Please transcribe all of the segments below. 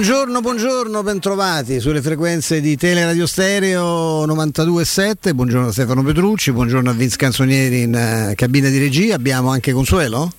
Buongiorno, buongiorno, bentrovati sulle frequenze di Teleradio Stereo 92.7. Buongiorno a Stefano Petrucci, buongiorno a Vince Canzonieri in uh, cabina di regia. Abbiamo anche Consuelo?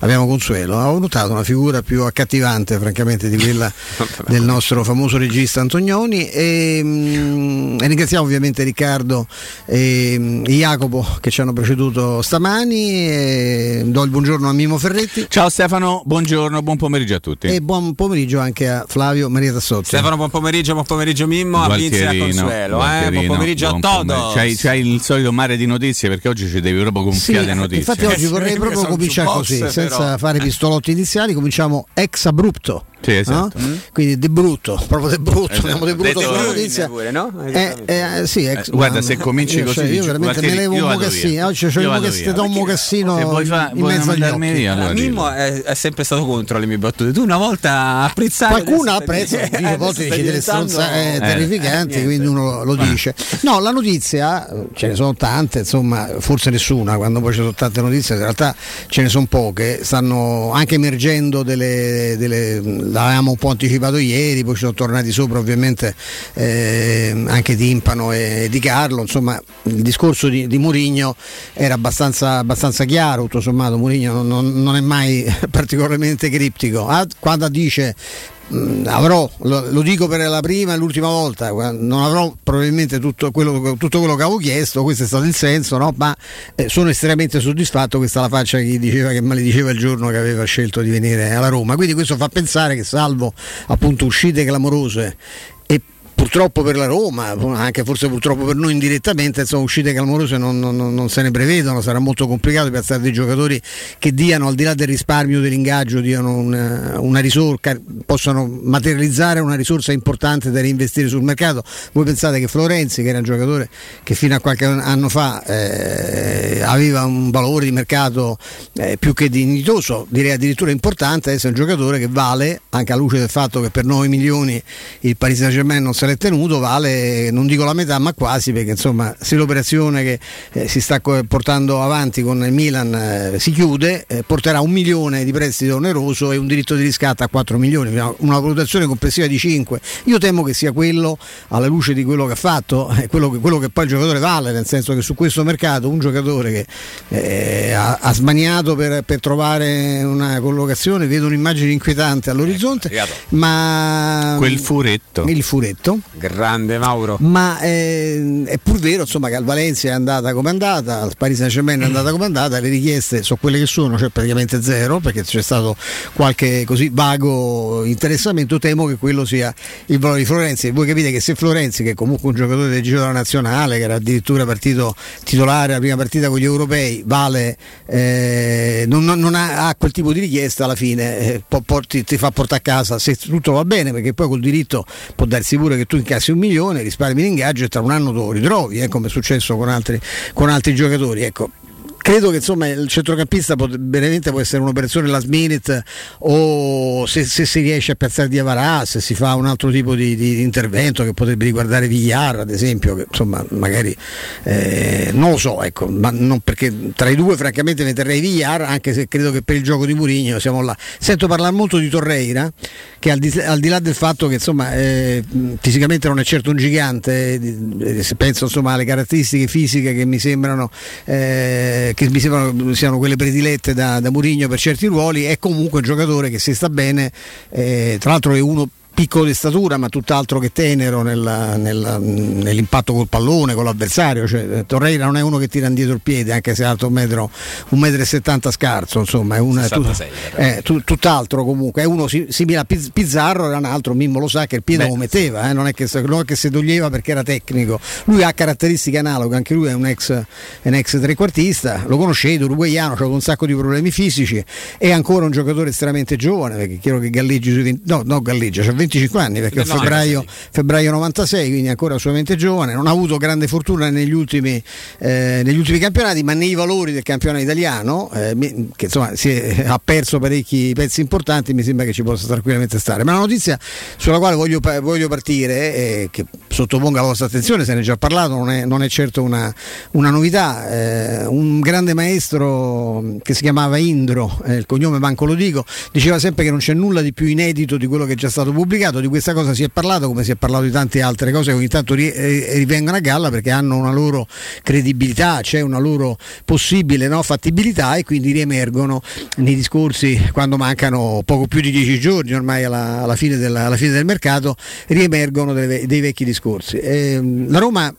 abbiamo Consuelo. Ho notato una figura più accattivante, francamente, di quella del nostro famoso regista Antonioni. E, mm, e ringraziamo ovviamente Riccardo e, mh, Jacopo che ci hanno preceduto stamani. E do il buongiorno a Mimo Ferretti. Ciao Stefano, buongiorno, buon pomeriggio a tutti. E buon pomeriggio anche a Flavio Maria Tassotti. Stefano, buon pomeriggio, buon pomeriggio Mimmo, a e a Consuelo. Eh? Buon pomeriggio buon a Todo. C'hai, c'hai, il solito mare di notizie perché oggi ci devi proprio gonfiare sì, notizie. Infatti oggi vorrei proprio cominciare così, senza senza fare pistolotti iniziali, cominciamo ex abrupto. Sì, esatto. no? mm. Quindi de brutto, proprio de brutto, esatto. andiamo de brutto con la notizia. Pure, no? eh, eh, sì, ex, eh, guarda, se cominci io, così, cioè, io veramente me levo un mocassino. Oggi c'ho il mocassino, do un mocassino se vuoi fa, in mezzo agli occhi. Via, allora, Mimmo è, è, sempre stato contro le mie battute. Tu una volta apprezzato. Qualcuno apprezza, a volte dice delle stronzate eh, terrificanti, quindi uno lo dice. No, la notizia, ce ne sono tante, insomma, forse nessuna, quando poi ci sono tante notizie, in realtà ce ne sono poche, stanno anche emergendo delle l'avevamo un po' anticipato ieri, poi ci sono tornati sopra ovviamente eh, anche Timpano e Di Carlo, insomma il discorso di, di Murigno era abbastanza, abbastanza, chiaro, tutto sommato. Murigno non, non, è mai particolarmente criptico, ah, quando dice avrò, lo, dico per la prima e l'ultima volta, non avrò probabilmente tutto quello, tutto quello che avevo chiesto, questo è stato il senso, no? ma eh, sono estremamente soddisfatto, questa è la faccia che diceva che malediceva il giorno che aveva scelto di venire alla Roma, quindi questo fa pensare che salvo appunto uscite clamorose purtroppo per la Roma, anche forse purtroppo per noi indirettamente, insomma, uscite clamorose non, non, non, se ne prevedono, sarà molto complicato piazzare dei giocatori che diano al di là del risparmio dell'ingaggio, diano una, una risorsa, possano materializzare una risorsa importante da reinvestire sul mercato. Voi pensate che Florenzi, che era un giocatore che fino a qualche anno fa eh, aveva un valore di mercato eh, più che dignitoso, direi addirittura importante, adesso è un giocatore che vale, anche a luce del fatto che per 9 milioni il Paris Saint Germain non se l'è tenuto vale non dico la metà ma quasi perché insomma se l'operazione che eh, si sta portando avanti con il Milan eh, si chiude eh, porterà un milione di prestito oneroso e un diritto di riscatto a 4 milioni una valutazione complessiva di 5 io temo che sia quello alla luce di quello che ha fatto eh, quello che, quello che poi il giocatore vale nel senso che su questo mercato un giocatore che eh, ha, ha, smaniato per, per, trovare una collocazione vedo un'immagine inquietante all'orizzonte ecco, ma quel furetto. il furetto Grande Mauro. Ma eh, è pur vero insomma, che al Valencia è andata come è andata, al Paris Saint Germain è andata come è andata, le richieste sono quelle che sono, cioè praticamente zero, perché c'è stato qualche così vago interessamento, temo che quello sia il valore di Florenzi. Voi capite che se Florenzi, che è comunque un giocatore del giro della nazionale, che era addirittura partito titolare la prima partita con gli europei, vale, eh, non, non ha, ha, quel tipo di richiesta alla fine, eh, po, po, ti, ti, fa portare a casa se tutto va bene, perché poi col diritto può darsi pure che tu incassi un milione, risparmi l'ingaggio e tra un anno lo ritrovi, eh, come è successo con altri, con altri giocatori. Ecco, credo che insomma, il centrocampista pot- veramente può essere un'operazione last minute o se, se, si riesce a piazzare Diavarà, se si fa un altro tipo di, di intervento che potrebbe riguardare Villar ad esempio, che insomma magari eh, non lo so, ecco, ma non perché tra i due francamente ne terrei Villar, anche se credo che per il gioco di Murigno siamo là. Sento parlare molto di Torreira, che al di, al di là del fatto che insomma eh, fisicamente non è certo un gigante, eh, se penso insomma alle caratteristiche fisiche che mi sembrano eh, che mi sembrano siano quelle predilette da, da Murigno per certi ruoli, è comunque un giocatore che se sta bene, eh, tra l'altro è uno piccolo di statura ma tutt'altro che tenero nella, nella, nell'impatto col pallone, con l'avversario. Cioè, Torreira non è uno che tira indietro il piede, anche se è alto un metro, un metro e settanta scarso, insomma, è, una, 66, tut, è tu, tutt'altro comunque. È uno simile a Pizzarro, era un altro, Mimmo lo sa che il piede Beh, lo metteva, eh, non, è che, non è che si toglieva perché era tecnico. Lui ha caratteristiche analoghe, anche lui è un ex, un ex trequartista, lo conoscete, uruguaiano, ha un sacco di problemi fisici, è ancora un giocatore estremamente giovane, perché chiedo che galleggi sui 20, no, no galleggia, cioè 25 anni perché è febbraio, febbraio, 96, quindi ancora assolutamente giovane, non ha avuto grande fortuna negli ultimi, eh, negli ultimi campionati, ma nei valori del campionato italiano, eh, che insomma è, ha perso parecchi pezzi importanti, mi sembra che ci possa tranquillamente stare. Ma la notizia sulla quale voglio, voglio partire, eh, che sottoponga la vostra attenzione, se ne è già parlato, non è, non è certo una, una novità, eh, un grande maestro che si chiamava Indro, eh, il cognome manco lo dico, diceva sempre che non c'è nulla di più inedito di quello che è già stato pubblicato comunicato, di questa cosa si è parlato come si è parlato di tante altre cose che ogni tanto eh, rivengono a galla perché hanno una loro credibilità, c'è una loro possibile no, fattibilità e quindi riemergono nei discorsi quando mancano poco più di dieci giorni ormai alla, alla, fine, della, alla fine, del mercato, riemergono dei, dei vecchi discorsi. Eh, la Roma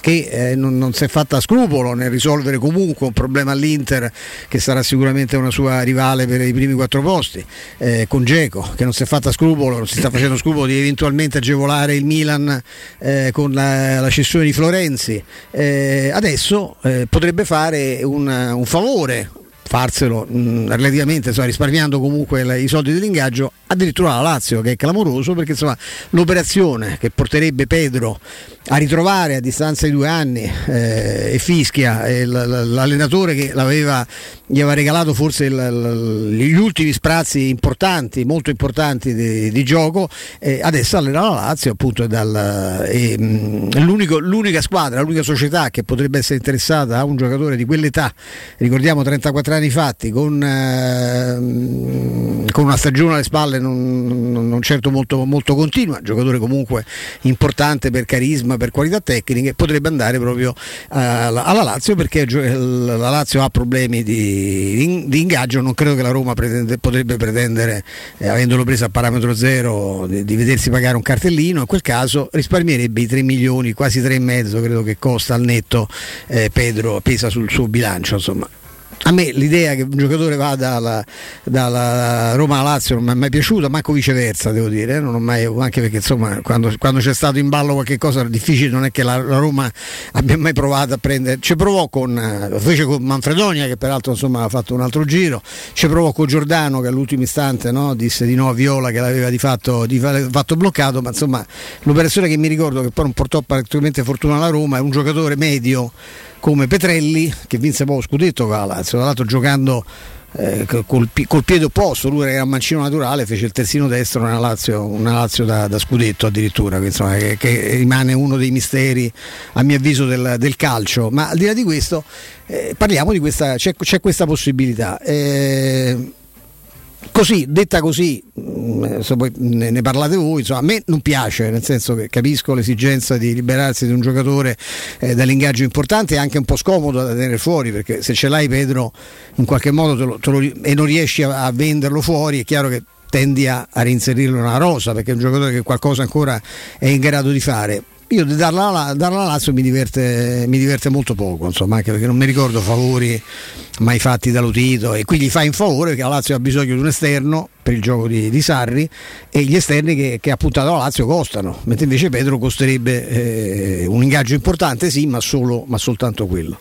che eh, non, non, si è fatta scrupolo nel risolvere comunque un problema all'Inter che sarà sicuramente una sua rivale per i primi quattro posti eh, con Geco che non si è fatta scrupolo non si sta facendo scrupolo di eventualmente agevolare il Milan eh, con la, la, cessione di Florenzi. Eh, adesso eh, potrebbe fare un, un favore farselo mh, relativamente insomma, risparmiando comunque le, i soldi dell'ingaggio addirittura la Lazio che è clamoroso perché insomma, l'operazione che porterebbe Pedro a ritrovare a distanza di due anni eh, e Fischia e l'allenatore che gli aveva regalato forse il, gli ultimi sprazzi importanti, molto importanti di, di gioco, eh, adesso allena la Lazio appunto dal, eh, l'unica squadra, l'unica società che potrebbe essere interessata a un giocatore di quell'età, ricordiamo 34 anni fatti, con, ehm, con una stagione alle spalle non, non certo molto, molto continua, giocatore comunque importante per carisma, per qualità tecniche potrebbe andare proprio uh, alla Lazio perché la Lazio ha problemi di, di, ingaggio, non credo che la Roma pretende, potrebbe pretendere, eh, avendolo preso a parametro zero, di, di, vedersi pagare un cartellino, in quel caso risparmierebbe i 3 milioni, quasi 3,5 credo che costa al netto eh, Pedro, pesa sul suo bilancio. Insomma a me l'idea che un giocatore vada dalla, dalla Roma alla Lazio non mi è mai piaciuta, manco viceversa devo dire, eh? mai, anche perché insomma quando, quando, c'è stato in ballo qualche cosa difficile non è che la, la Roma abbia mai provato a prendere, ci provò con, lo fece con Manfredonia che peraltro insomma ha fatto un altro giro, ci provò con Giordano che all'ultimo istante no, disse di no a Viola che l'aveva di fatto, di fatto bloccato, ma insomma l'operazione che mi ricordo che poi non portò particolarmente fortuna alla Roma è un giocatore medio come Petrelli che vinse poco scudetto con la Lazio, tra l'altro giocando eh, col, col, piede opposto, lui era mancino naturale, fece il terzino destro nella Lazio, una Lazio da, da scudetto addirittura, che, insomma, che, che, rimane uno dei misteri a mio avviso del, del calcio. Ma al di là di questo eh, parliamo di questa, c'è, c'è questa possibilità. Eh, così, detta così, mm, ne, ne, parlate voi, insomma, a me non piace, nel senso che capisco l'esigenza di liberarsi di un giocatore eh, dall'ingaggio importante e anche un po' scomodo da tenere fuori, perché se ce l'hai Pedro in qualche modo te lo, te lo, e non riesci a, a, venderlo fuori, è chiaro che tendi a, a reinserirlo nella rosa, perché è un giocatore che qualcosa ancora è in grado di fare io darla, alla Lazio mi diverte, mi diverte, molto poco, insomma, anche perché non mi ricordo favori mai fatti da Lutito e quindi fa in favore perché la Lazio ha bisogno di un esterno per il gioco di, di Sarri e gli esterni che, che, ha puntato la Lazio costano, mentre invece Pedro costerebbe eh, un ingaggio importante sì, ma, solo, ma, soltanto quello.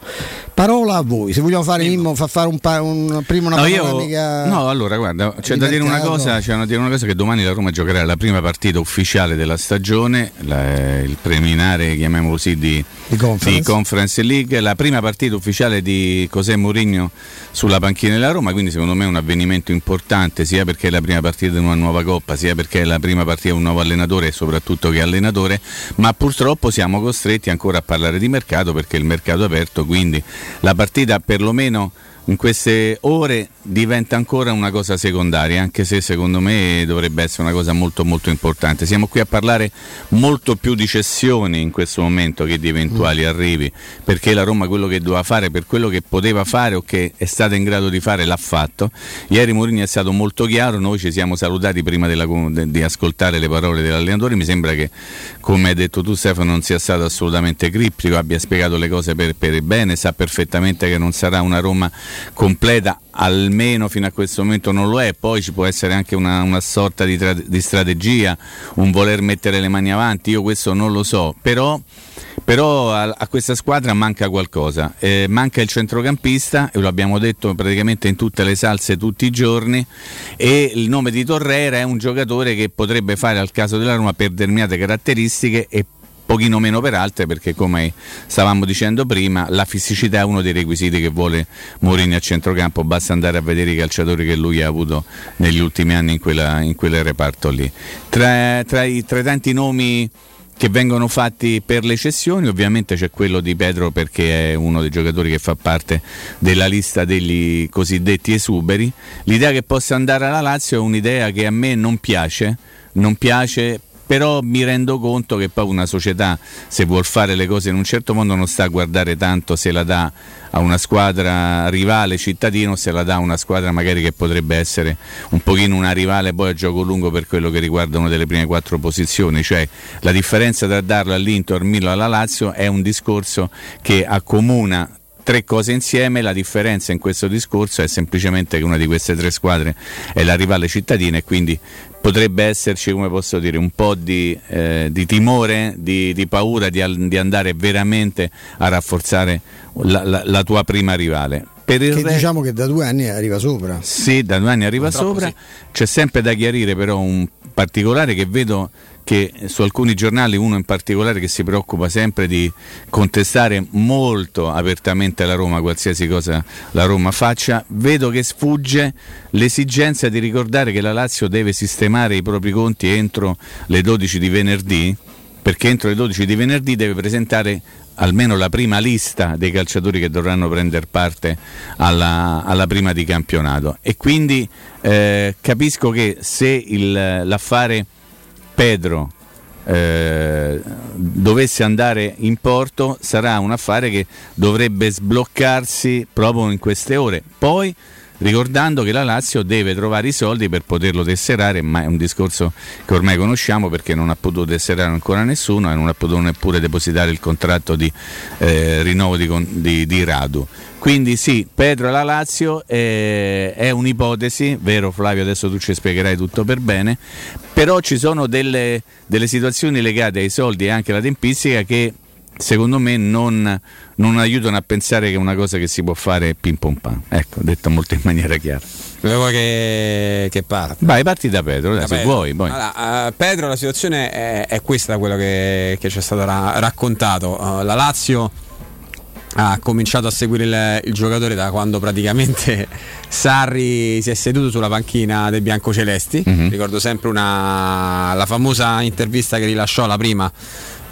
Parola a voi, se vogliamo fare Mimmo, fa fare un, un, prima una no, panoramica. Io, no, allora guarda, c'è da dire una cosa, c'è da dire una cosa che domani la Roma giocherà la prima partita ufficiale della stagione, la, il preliminare, chiamiamolo così, di, di, conference. di, conference. League, la prima partita ufficiale di José Mourinho sulla panchina della Roma, quindi secondo me è un avvenimento importante sia perché la prima partita di una nuova coppa, sia perché è la prima partita di un nuovo allenatore e soprattutto che allenatore, ma purtroppo siamo costretti ancora a parlare di mercato perché il mercato è aperto, quindi la partita perlomeno in queste ore diventa ancora una cosa secondaria, anche se secondo me dovrebbe essere una cosa molto molto importante. Siamo qui a parlare molto più di cessioni in questo momento che di eventuali mm. arrivi, perché la Roma quello che doveva fare, per quello che poteva fare o che è stata in grado di fare l'ha fatto. Ieri Mourinho è stato molto chiaro, noi ci siamo salutati prima della, di ascoltare le parole dell'allenatore, mi sembra che come hai detto tu Stefano non sia stato assolutamente criptico, abbia spiegato le cose per, per bene, sa perfettamente che non sarà una Roma completa almeno fino a questo momento non lo è, poi ci può essere anche una, una sorta di, tra- di, strategia, un voler mettere le mani avanti, io questo non lo so, però, però a, a, questa squadra manca qualcosa, eh, manca il centrocampista, e lo abbiamo detto praticamente in tutte le salse tutti i giorni, e il nome di Torrera è un giocatore che potrebbe fare al caso della Roma per determinate caratteristiche e pochino meno per altre perché come stavamo dicendo prima la fisicità è uno dei requisiti che vuole Mourinho a centrocampo basta andare a vedere i calciatori che lui ha avuto negli ultimi anni in, quella, in quel reparto lì tra, tra, i, tra i tanti nomi che vengono fatti per le cessioni, ovviamente c'è quello di Pedro perché è uno dei giocatori che fa parte della lista degli cosiddetti esuberi. L'idea che possa andare alla Lazio è un'idea che a me non piace, non piace però mi rendo conto che poi una società se vuol fare le cose in un certo modo non sta a guardare tanto se la dà a una squadra rivale cittadino se la dà a una squadra magari che potrebbe essere un pochino una rivale poi a gioco lungo per quello che riguarda una delle prime quattro posizioni. Cioè la differenza tra darlo all'Inter, al Milo alla Lazio è un discorso che accomuna tre cose insieme, la differenza in questo discorso è semplicemente che una di queste tre squadre è la rivale cittadina e quindi potrebbe esserci, come posso dire, un po' di, eh, di timore, di, di paura di, di, andare veramente a rafforzare la, la, la tua prima rivale. Per il che re... diciamo che da due anni arriva sopra. Sì, da due anni arriva sopra. Sì. C'è sempre da chiarire però un particolare che vedo che su alcuni giornali, uno in particolare che si preoccupa sempre di contestare molto apertamente la Roma, qualsiasi cosa la Roma faccia, vedo che sfugge l'esigenza di ricordare che la Lazio deve sistemare i propri conti entro le 12 di venerdì, perché entro le 12 di venerdì deve presentare almeno la prima lista dei calciatori che dovranno prendere parte alla, alla prima di campionato. E quindi eh, capisco che se il, l'affare Pedro eh, dovesse andare in porto sarà un affare che dovrebbe sbloccarsi proprio in queste ore. Poi ricordando che la Lazio deve trovare i soldi per poterlo tesserare, ma è un discorso che ormai conosciamo perché non ha potuto tesserare ancora nessuno e non ha potuto neppure depositare il contratto di eh, rinnovo di, di, di, Radu. Quindi sì, Pedro alla Lazio è, è un'ipotesi, vero Flavio, adesso tu ci spiegherai tutto per bene, però ci sono delle, delle situazioni legate ai soldi e anche alla tempistica che secondo me non, non, aiutano a pensare che è una cosa che si può fare pim pom pam. Ecco, detto molto in maniera chiara. Volevo che, che parte. Vai, parti da Pedro, da se Pedro. vuoi. Allora, uh, Pedro, la situazione è, è questa, quello che, che, ci è stato ra- raccontato. Uh, la Lazio ha cominciato a seguire il, il, giocatore da quando praticamente Sarri si è seduto sulla panchina dei biancocelesti. Mm-hmm. Ricordo sempre una, la famosa intervista che rilasciò la prima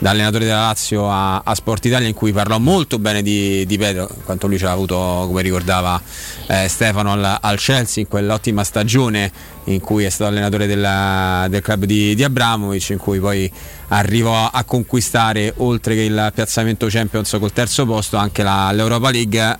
da allenatore della Lazio a, a, Sport Italia in cui parlò molto bene di, di Pedro, quanto lui ci ha avuto, come ricordava eh, Stefano, al, al, Chelsea in quell'ottima stagione in cui è stato allenatore della, del club di, di, Abramovic, in cui poi arrivò a conquistare, oltre che il piazzamento Champions col terzo posto, anche la, l'Europa League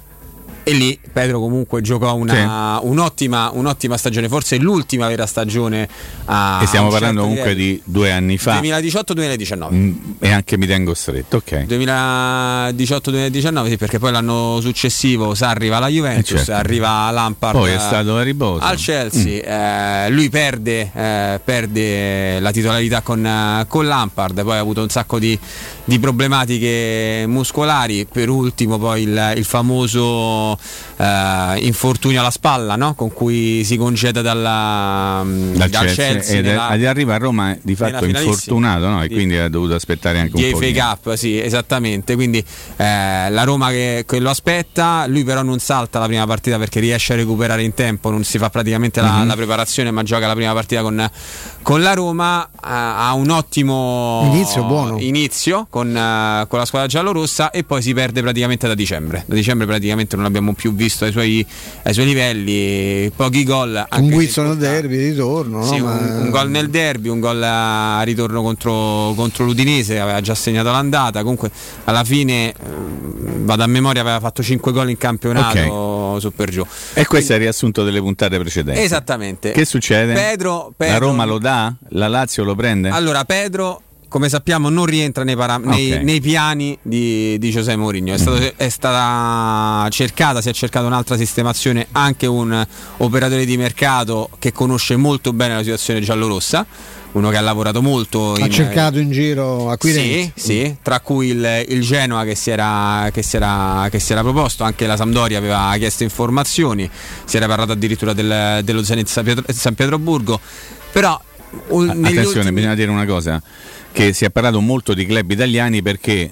e lì Pedro comunque giocò una, sì. un'ottima, un'ottima, stagione, forse l'ultima vera stagione. A e stiamo parlando certo comunque livello. di due anni fa. 2018-2019. Mm, e anche mi tengo stretto, ok. 2018-2019, sì, perché poi l'anno successivo Sa arriva alla Juventus, eh certo. arriva Lampard. Poi è stato a riposo. Al Chelsea, mm. eh, lui perde, eh, perde, la titolarità con, con, Lampard, poi ha avuto un sacco di, di problematiche muscolari, per ultimo poi il, il famoso eh, infortunio alla spalla no? con cui si congeda dalla, mm, dal, dal Chelsea, Chelsea ed, nella, ed arriva a Roma di fatto infortunato no? e di, quindi ha dovuto aspettare anche un po'. Di Cup, sì, esattamente. Quindi eh, la Roma che, che, lo aspetta, lui però non salta la prima partita perché riesce a recuperare in tempo, non si fa praticamente la, mm-hmm. la preparazione, ma gioca la prima partita con, con la Roma. Eh, ha un ottimo inizio, buono. inizio con, uh, con la squadra giallorossa e poi si perde praticamente da dicembre. Da dicembre praticamente non abbiamo più visto ai suoi, ai suoi livelli, pochi gol. Un guizzo nel derby, ritorno. Sì, no? un, un, gol nel derby, un gol a ritorno contro, contro l'Udinese, aveva già segnato l'andata. Comunque alla fine, eh, vado a memoria, aveva fatto 5 gol in campionato okay. su per giù. E Quindi, questo è il riassunto delle puntate precedenti. Esattamente. Che succede? Pedro, Pedro, la Roma lo dà? La Lazio lo prende? Allora, Pedro come sappiamo non rientra nei, para- okay. nei, nei piani di, di Giuseppe Mourinho. È, stato, mm. è, stata cercata, si è cercata un'altra sistemazione, anche un operatore di mercato che conosce molto bene la situazione giallorossa. Uno che ha lavorato molto. Ha in, cercato in giro acquirenti. Sì, sì, tra cui il, il Genoa che si, era, che, si era, che si, era, proposto, anche la Sampdoria aveva chiesto informazioni, si era parlato addirittura del, dello Zenit San, Pietro, San Pietroburgo. Però Attenzione, ultimi... bisogna dire una cosa che si è parlato molto di club italiani perché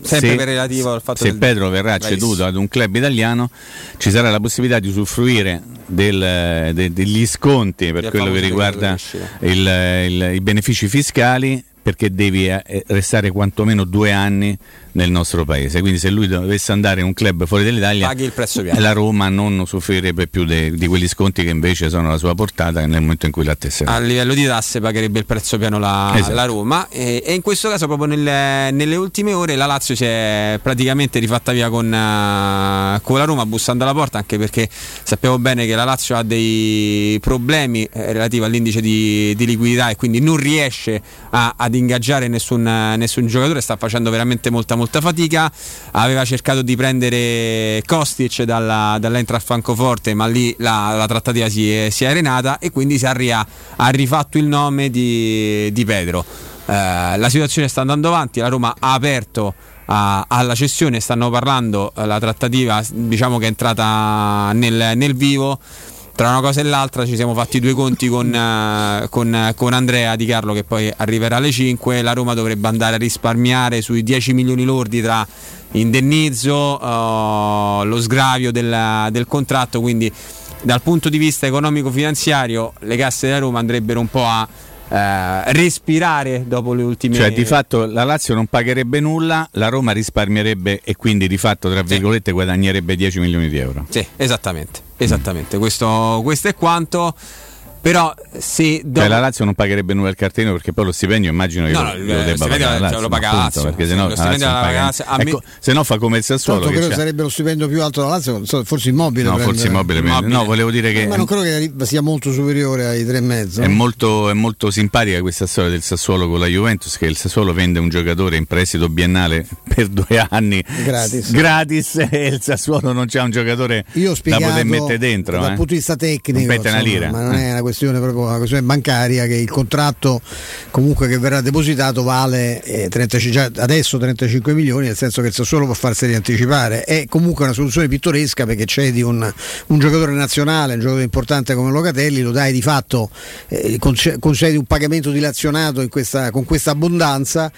sempre se, relativo al fatto se del... Pedro verrà ceduto ad un club italiano ci sarà la possibilità di usufruire del, de, degli sconti per quello che riguarda il, il, i benefici fiscali perché devi eh, restare quantomeno due anni nel nostro paese. Quindi se lui dovesse andare in un club fuori dall'Italia, Paghi il prezzo la Roma non soffrirebbe più de, di quegli sconti che invece sono alla sua portata nel momento in cui l'ha tesserato. A livello di tasse pagherebbe il prezzo piano la, esatto. la Roma e, e, in questo caso proprio nelle, nelle, ultime ore la Lazio si è praticamente rifatta via con, uh, con, la Roma bussando alla porta anche perché sappiamo bene che la Lazio ha dei problemi eh, relativi all'indice di, di, liquidità e quindi non riesce a, ad ingaggiare nessun, nessun giocatore, sta facendo veramente molta molta molta fatica, aveva cercato di prendere Kostic dalla, dall'Entra Francoforte, ma lì la, la trattativa si è, si è, arenata e quindi si ha, ha rifatto il nome di, di Pedro. Eh, la situazione sta andando avanti, la Roma ha aperto alla cessione, stanno parlando, eh, la trattativa diciamo che è entrata nel, nel vivo tra una cosa e l'altra ci siamo fatti due conti con, uh, con, con, Andrea Di Carlo che poi arriverà alle 5 la Roma dovrebbe andare a risparmiare sui 10 milioni lordi tra indennizzo uh, lo sgravio del, del contratto. Quindi dal punto di vista economico finanziario le casse della Roma andrebbero un po' a eh, respirare dopo le ultime cioè di fatto la Lazio non pagherebbe nulla la Roma risparmierebbe e quindi di fatto tra virgolette sì. guadagnerebbe 10 milioni di euro sì esattamente esattamente mm. questo, questo è quanto però se dopo... cioè, la Lazio non pagherebbe nulla il cartellino perché poi lo stipendio immagino che no, lo, lo debba pagare la Lazio, lo paga la Lazio perché sennò, lo stipendio la Lazio paga... ecco, se no fa come il Sassuolo Tanto credo sarebbe lo stipendio più alto della Lazio forse immobile no forse immobile, immobile. no volevo dire che ma non credo che sia molto superiore ai tre e mezzo. è molto, è molto simpatica questa storia del Sassuolo con la Juventus che il Sassuolo vende un giocatore in prestito biennale per due anni gratis, gratis e il Sassuolo non c'ha un giocatore da poter mettere dentro dal eh. punto di vista tecnico insomma, ma non è una questione proprio una questione bancaria che il contratto comunque che verrà depositato vale eh, 35, adesso 35 milioni, nel senso che il Sassuolo può farseli anticipare. È comunque una soluzione pittoresca perché c'è di un, un giocatore nazionale, un giocatore importante come Locatelli, lo dai di fatto, eh, concedi un pagamento dilazionato questa, con questa abbondanza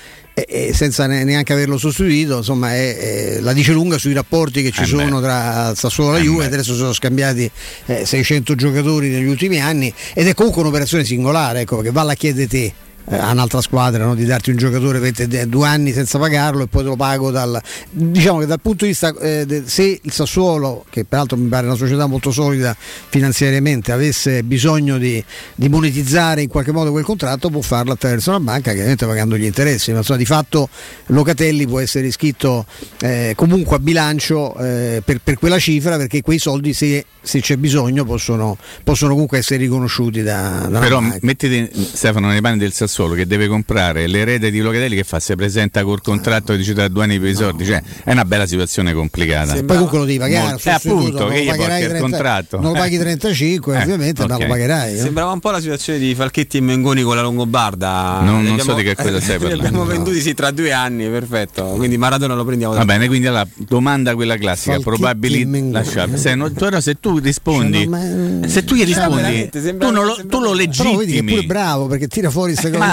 e, senza neanche averlo sostituito, insomma, è, è, la dice lunga sui rapporti che ci eh sono tra Sassuolo e la eh Juve. Adesso sono scambiati eh, 600 giocatori negli ultimi anni ed è comunque un'operazione singolare, ecco, perché valla a chiedere te eh, a un'altra squadra no? di darti un giocatore per due anni senza pagarlo e poi te lo pago dal diciamo che dal punto di vista eh, de, se il Sassuolo che peraltro mi pare una società molto solida finanziariamente avesse bisogno di, di monetizzare in qualche modo quel contratto può farlo attraverso una banca chiaramente pagando gli interessi ma insomma di fatto Locatelli può essere iscritto eh, comunque a bilancio eh, per, per, quella cifra perché quei soldi se, se c'è bisogno possono, possono, comunque essere riconosciuti da, da però mettete Stefano nei panni del Sassuolo Sassuolo che deve comprare l'erede di Locatelli che fa si presenta col contratto che dice da due anni per i soldi, cioè è una bella situazione complicata. Poi comunque lo devi pagare, Molto, appunto, che gli pagherai 30, il contratto. Non lo paghi 35, eh, ovviamente, okay. ma lo pagherai. No? Sembrava un po' la situazione di Falchetti e Mengoni con la Longobarda. Non, non so di che cosa stai parlando. Li abbiamo venduti sì, tra due anni, perfetto. Quindi Maradona lo prendiamo da Va bene, quindi allora domanda quella classica, probabilità se, no, se tu rispondi, cioè, se tu gli rispondi, tu, non lo, tu lo legittimi. Però è pure bravo perché tira fuori queste cose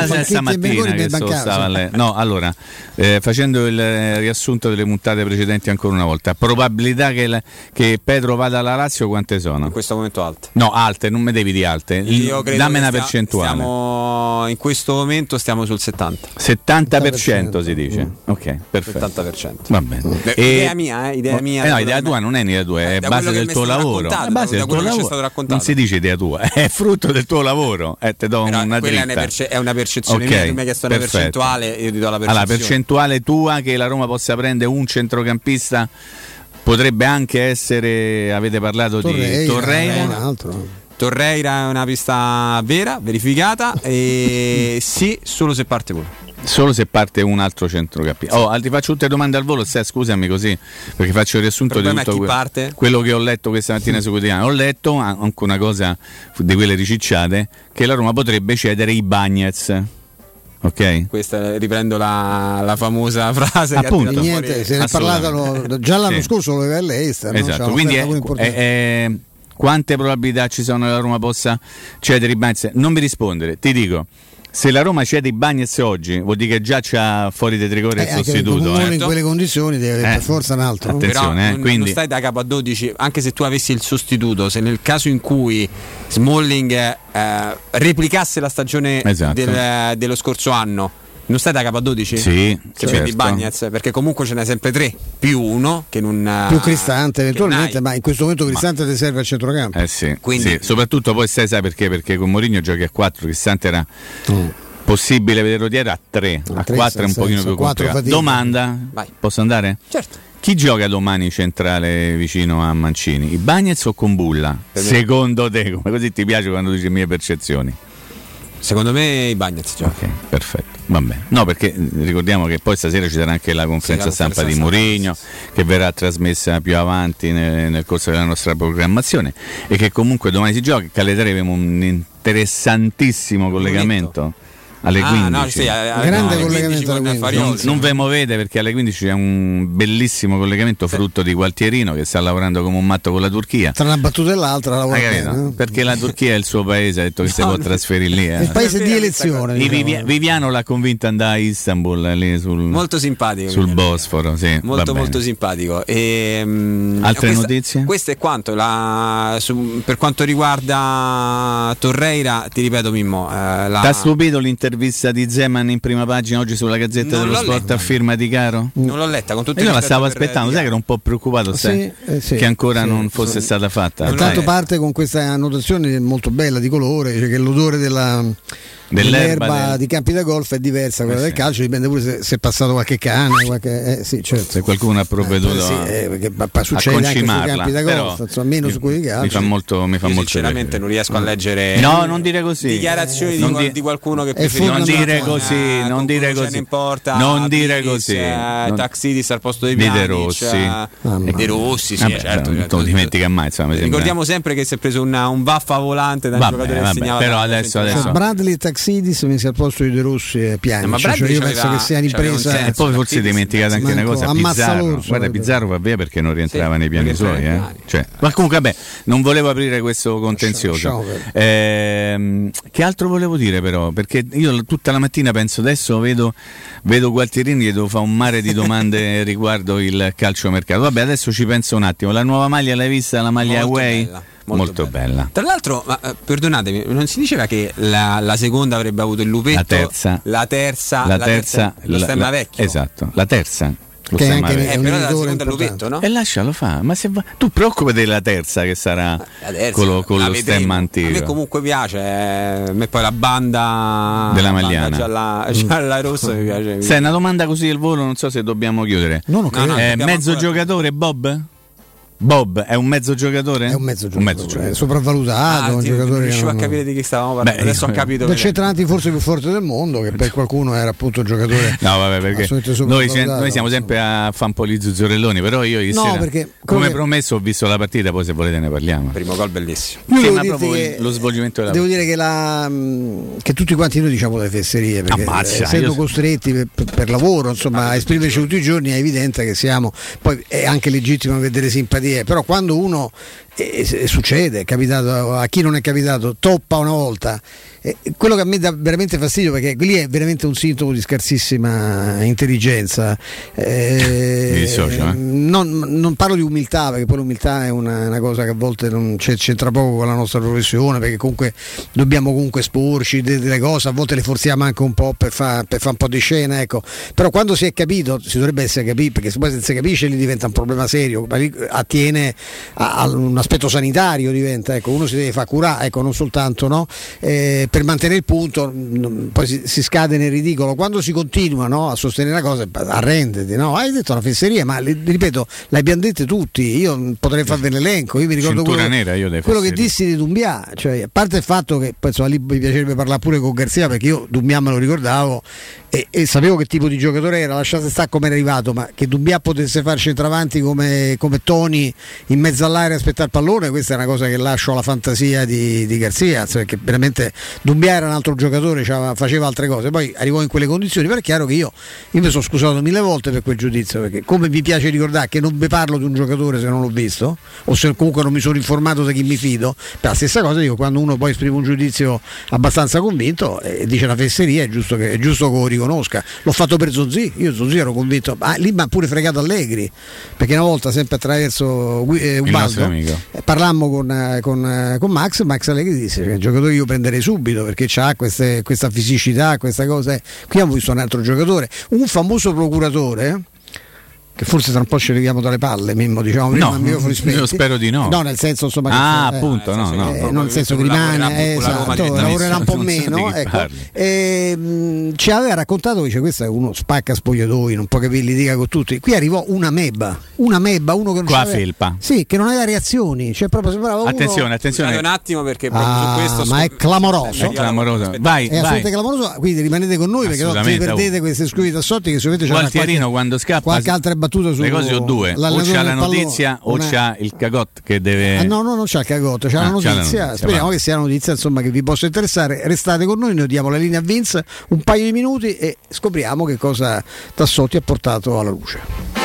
le... No, allora, eh, facendo il eh, riassunto delle puntate precedenti ancora una volta, probabilità che, la, che, Pedro vada alla Lazio quante sono? In questo momento alte. No, alte, non mi devi di alte. Io Dammi una percentuale. Stiamo, in questo momento stiamo sul 70. 70%, si dice. Mm. Ok, perfetto. 70%. Va bene. Beh, e... Idea mia, eh, idea mia. Eh no, idea tua non è idea tua, è base del tuo lavoro. È base del tuo lavoro. Non si dice idea tua, è frutto del tuo lavoro. Eh, te do Però una dritta. È una percezione okay. mia mi hai chiesto una Perfetto. percentuale, io ti do la percentuale. Allora, percentuale tua che la Roma possa prendere un centrocampista potrebbe anche essere, avete parlato Torreira, di Torreira. Torreira è una pista vera, verificata e sì, solo se parte uno. Solo se parte un altro centrocampista. Oh, ti faccio tutte le domande al volo, se, scusami così, perché faccio il riassunto di tutto que- quello che ho letto questa mattina su quotidiano. Ho letto anche una cosa di quelle ricicciate, che la Roma potrebbe cedere i Bagnets Ok. Questa riprendo la, la famosa frase. Appunto, niente, se ne è parlato già l'anno sì. scorso lo aveva lei. Esatto, quindi è, è, è, quante probabilità ci sono che la Roma possa cedere i Bagnets? Non mi rispondere, ti dico. Se la Roma cede i Bagnets oggi, vuol dire che già c'ha fuori dei rigori il eh, sostituto. Eh. in quelle condizioni deve avere eh. per forza un altro. Attenzione, Però eh, quindi... non stai da capo a 12, anche se tu avessi il sostituto, se nel caso in cui Smalling eh, replicasse la stagione esatto. del, dello scorso anno Non stai da K12? Sì. Che certo. di Bagnez, perché comunque ce n'è sempre tre più uno che non più Cristante eventualmente, ma in questo momento Cristante ma... ti serve al centrocampo. Eh sì. Quindi... sì. soprattutto poi sai, sai perché? Perché con Mourinho giochi a 4, Cristante era mm. possibile vederlo dietro a 3, a 4 è un pochino più complicato. Domanda, Vai. posso andare? Certo. Chi gioca domani centrale vicino a Mancini? I Bagnets o con Bulla? Secondo te, come così ti piace quando dici mie percezioni? Secondo me i Bagnets gioca. Ok, perfetto. Va bene. No, perché ricordiamo che poi stasera ci sarà anche la conferenza sì, la stampa di Mourinho che verrà trasmessa più avanti nel, nel, corso della nostra programmazione e che comunque domani si gioca. Calendario un interessantissimo collegamento alle ah, 15. No, sì, a, grande no, collegamento alle 15. Non, non ve muovete perché alle 15 c'è un bellissimo collegamento frutto di Gualtierino che sta lavorando come un matto con la Turchia. Tra una battuta e l'altra lavora bene, no? Perché la Turchia è il suo paese, ha detto che si può trasferire lì. Eh. Il paese di elezione. Diciamo. Viviano l'ha convinta ad andare a Istanbul lì sul, molto simpatico. Sul Bosforo, sì. Molto molto simpatico. E, um, Altre questa, notizie? Questo è quanto. La, su, per quanto riguarda Torreira, ti ripeto Mimmo. Eh, la... T'ha stupito l'intervista di Zema? Zeman in prima pagina oggi sulla Gazzetta non dello Sport letta. a firma di Caro? Non l'ho letta con tutti Io la stavo aspettando, sai che ero un po' preoccupato sì, eh, sì, che ancora sì, non fosse stata fatta. Intanto parte con questa annotazione molto bella di colore, cioè che l'odore della dell'erba, dell'erba del... di campi da golf è diversa da quella eh del calcio, dipende pure se, se, è passato qualche cane, qualche, eh, sì, certo. se qualcuno ha provveduto eh, sì, eh, succede anche sui campi da golf, insomma, meno su quelli di calcio. Mi fa molto, mi fa molto sinceramente non riesco a leggere no, non dire così. dichiarazioni di, di, qualcuno che preferisce non dire così, non dire così. Importa, non dire così. Taxidis al posto dei De Rossi. De Rossi, sì, certo. Non lo dimentica mai, Ricordiamo sempre che si è preso un vaffa volante da un giocatore che segnava però adesso adesso Bradley e Taxidis mi si posto di De Rossi e piange. Ma cioè, io penso che sia un'impresa. E poi forse dimenticato anche una cosa. Pizzarro. Guarda, Pizzarro va via perché non rientrava nei piani suoi. Eh? Cioè, ma comunque, vabbè, non volevo aprire questo contenzioso. Eh, che altro volevo dire, però? Perché io tutta la mattina penso adesso vedo, vedo Gualtierini che devo fare un mare di domande riguardo il calcio mercato. Vabbè, adesso ci penso un attimo. La nuova maglia l'hai vista? La maglia Molto away? Bella molto, molto bella. bella. Tra l'altro, ma, eh, perdonatemi, non si diceva che la, la, seconda avrebbe avuto il lupetto? La terza. La terza, la, la terza, terza lo stemma vecchio. Esatto, la terza. Lo che anche eh, però la seconda è lupetto, no? E lascialo fa. Ma se va... tu preoccupa della terza che sarà terza, con lo, con lo stemma antico. A me comunque piace, eh, a me poi la banda della Magliana gialla, gialla rossa mi piace. Sai, una domanda così al volo, non so se dobbiamo chiudere. No, no, eh, mezzo giocatore Bob? Bob è un mezzo giocatore? È un mezzo giocatore, un mezzo giocatore. sopravvalutato. Ah, un giocatore non riuscivo non... a capire di chi stavamo parlando. Beh, Adesso ho capito. Del centravanti forse più forte del mondo, che per qualcuno era appunto un giocatore. No, vabbè, perché noi, noi, siamo sempre a fare un po' gli zuzzurelloni, però io ieri no, sera, perché, come, come promesso, ho visto la partita, poi se volete ne parliamo. Primo gol bellissimo. Sì, ma proprio che, lo svolgimento della Devo dire che, la, che, tutti quanti noi diciamo le fesserie, perché Ammazza, essendo costretti per, per, lavoro, insomma, a esprimerci tutti i giorni, è evidente che siamo. Poi è anche legittimo vedere simpatie, però quando uno uno e, e succede, è capitato a chi non è capitato, toppa una volta eh, quello che a me dà veramente fastidio perché lì è veramente un sintomo di scarsissima intelligenza. Eh, dissocio, eh? non, non, parlo di umiltà perché poi l'umiltà è una, una cosa che a volte non c'entra poco con la nostra professione perché comunque dobbiamo comunque esporci delle cose, a volte le forziamo anche un po' per fare fa un po' di scena, ecco. però quando si è capito, si dovrebbe essere capito perché se poi se si capisce lì diventa un problema serio, attiene a, a un aspetto sanitario, diventa, ecco. uno si deve far curare, ecco, non soltanto no? eh, per mantenere il punto poi si, si, scade nel ridicolo. Quando si continua no, a sostenere la cosa arrenditi no? hai detto una fesseria ma ripeto l'abbiamo dette tutti. Io potrei farvi l'elenco io mi ricordo quello, nera, quello che dissi di Dumbia cioè, a parte il fatto che poi, insomma, lì mi piacerebbe parlare pure con Garzia perché io Dumbia me lo ricordavo e, e, sapevo che tipo di giocatore era lasciate stare come era arrivato ma che Dumbia potesse far centravanti come, come Toni in mezzo all'aria aspettare il pallone questa è una cosa che lascio alla fantasia di, di Garzia perché veramente Dumbia era un altro giocatore, faceva altre cose, poi arrivò in quelle condizioni, però è chiaro che io, io mi sono scusato mille volte per quel giudizio, perché come mi piace ricordare che non vi parlo di un giocatore se non l'ho visto, o se comunque non mi sono informato da chi mi fido, per la stessa cosa dico, quando uno poi esprime un giudizio abbastanza convinto e dice una fesseria, è giusto che, è giusto che conosca. L'ho fatto per Zozzi, io Zozzi ero convinto, ah, lì mi ha pure fregato Allegri, perché una volta sempre attraverso eh, Ubaldo eh, parlammo con, eh, con, eh, con, Max, Max Allegri disse che il giocatore io prenderei subito perché ha questa fisicità, questa cosa. Qui abbiamo visto un altro giocatore, un famoso procuratore che forse tra un po' ci leviamo dalle palle, Mimmo, diciamo prima, no, io spero di no. No, nel senso insomma Ah, che, appunto, eh, no, no, eh, non nel senso che rimane, eh, esatto, lavorerà un po' meno, ecco. e, mh, ci aveva raccontato dice questo è uno spacca spogliatoi, non può capire li dica con tutti. Qui arrivò una mebba, una mebba, uno che non Qua aveva, felpa. Sì, che non aveva reazioni, cioè proprio sembrava uno Attenzione, attenzione. un attimo perché ah, questo ma è clamoroso. È clamoroso. Vai, è assolutamente clamoroso, quindi rimanete con noi perché non vi perdete queste esclusive tassotti che sicuramente c'è qualche, quando scappa qualche altra battuta su due, o c'ha la notizia o una... c'ha il cagotto che deve... Ah, no, no, non c'ha il cagotto, c'ha ah, la notizia. La notizia Speriamo va. che sia una notizia insomma, che vi possa interessare. Restate con noi, noi diamo la linea a Vince un paio di minuti e scopriamo che cosa Tassotti ha portato alla luce.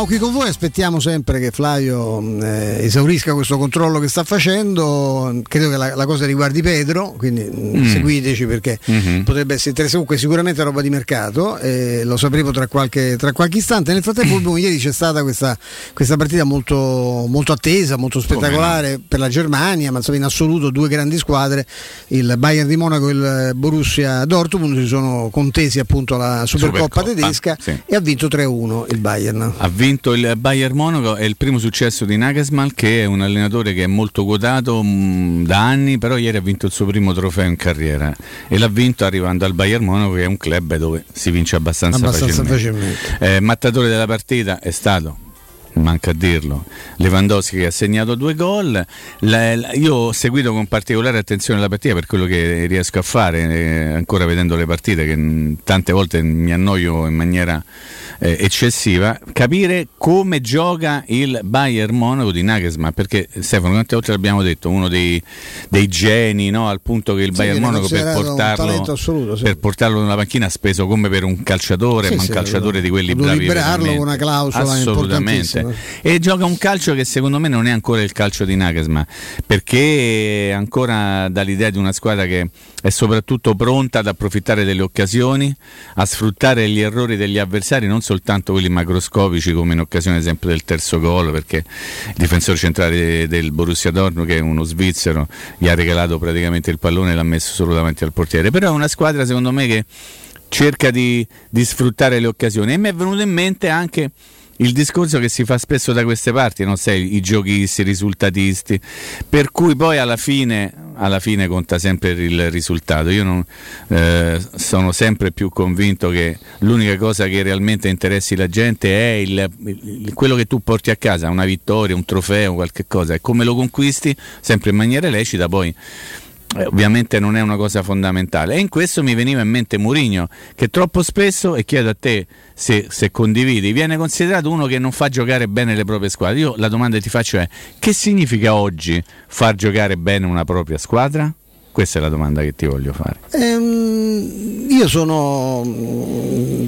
Siamo qui con voi, aspettiamo sempre che Flavio eh, esaurisca questo controllo che sta facendo, credo che la, la cosa riguardi Pedro, quindi mm. mm. seguiteci perché mm-hmm. potrebbe essere interessante, comunque sicuramente è roba di mercato, eh, lo sapremo tra qualche, tra qualche, istante. Nel frattempo ieri c'è stata questa, questa partita molto, molto, attesa, molto spettacolare no? per la Germania, ma insomma in assoluto due grandi squadre, il Bayern di Monaco e il Borussia Dortmund si sono contesi appunto la Supercoppa, Supercoppa tedesca sì. e ha vinto 3-1 il Bayern. Ha vinto il Bayern Monaco, è il primo successo di Nagelsmann che è un allenatore che è molto quotato mh, mm, da anni, però ieri ha vinto il suo primo trofeo in carriera e l'ha vinto arrivando al Bayern Monaco che è un club dove si vince abbastanza, abbastanza facilmente. facilmente. Eh, mattatore della partita è stato manca a dirlo. Lewandowski che ha segnato due gol. La, la, io ho seguito con particolare attenzione la partita per quello che riesco a fare, eh, ancora vedendo le partite, che mh, tante volte mi annoio in maniera eh, eccessiva, capire come gioca il Bayern Monaco di Nagelsmann, perché Stefano, quante volte l'abbiamo detto, uno dei, dei geni, no? al punto che il sì, Bayern Monaco per portarlo, assoluto, sì. per portarlo nella panchina ha speso come per un calciatore, sì, ma un calciatore di quelli bravi. liberarlo con una clausola assolutamente. E gioca un calcio che secondo me non è ancora il calcio di Nagelsmann, perché ancora dà l'idea di una squadra che è soprattutto pronta ad approfittare delle occasioni, a sfruttare gli errori degli avversari, non soltanto quelli macroscopici come in occasione ad esempio del terzo gol, perché il difensore centrale del Borussia Dortmund, che è uno svizzero, gli ha regalato praticamente il pallone e l'ha messo solo davanti al portiere. Però è una squadra secondo me che cerca di, di sfruttare le occasioni e mi è venuto in mente anche il discorso che si fa spesso da queste parti, non sei i giochisti, i risultatisti, per cui poi alla fine, alla fine conta sempre il risultato. Io non, eh, sono sempre più convinto che l'unica cosa che realmente interessi la gente è il, il, quello che tu porti a casa, una vittoria, un trofeo, qualche cosa, e come lo conquisti, sempre in maniera lecita, poi eh, ovviamente non è una cosa fondamentale. E in questo mi veniva in mente Murigno, che troppo spesso, e chiedo a te se, se, condividi, viene considerato uno che non fa giocare bene le proprie squadre. Io la domanda che ti faccio è, che significa oggi far giocare bene una propria squadra? Questa è la domanda che ti voglio fare. Ehm, io sono.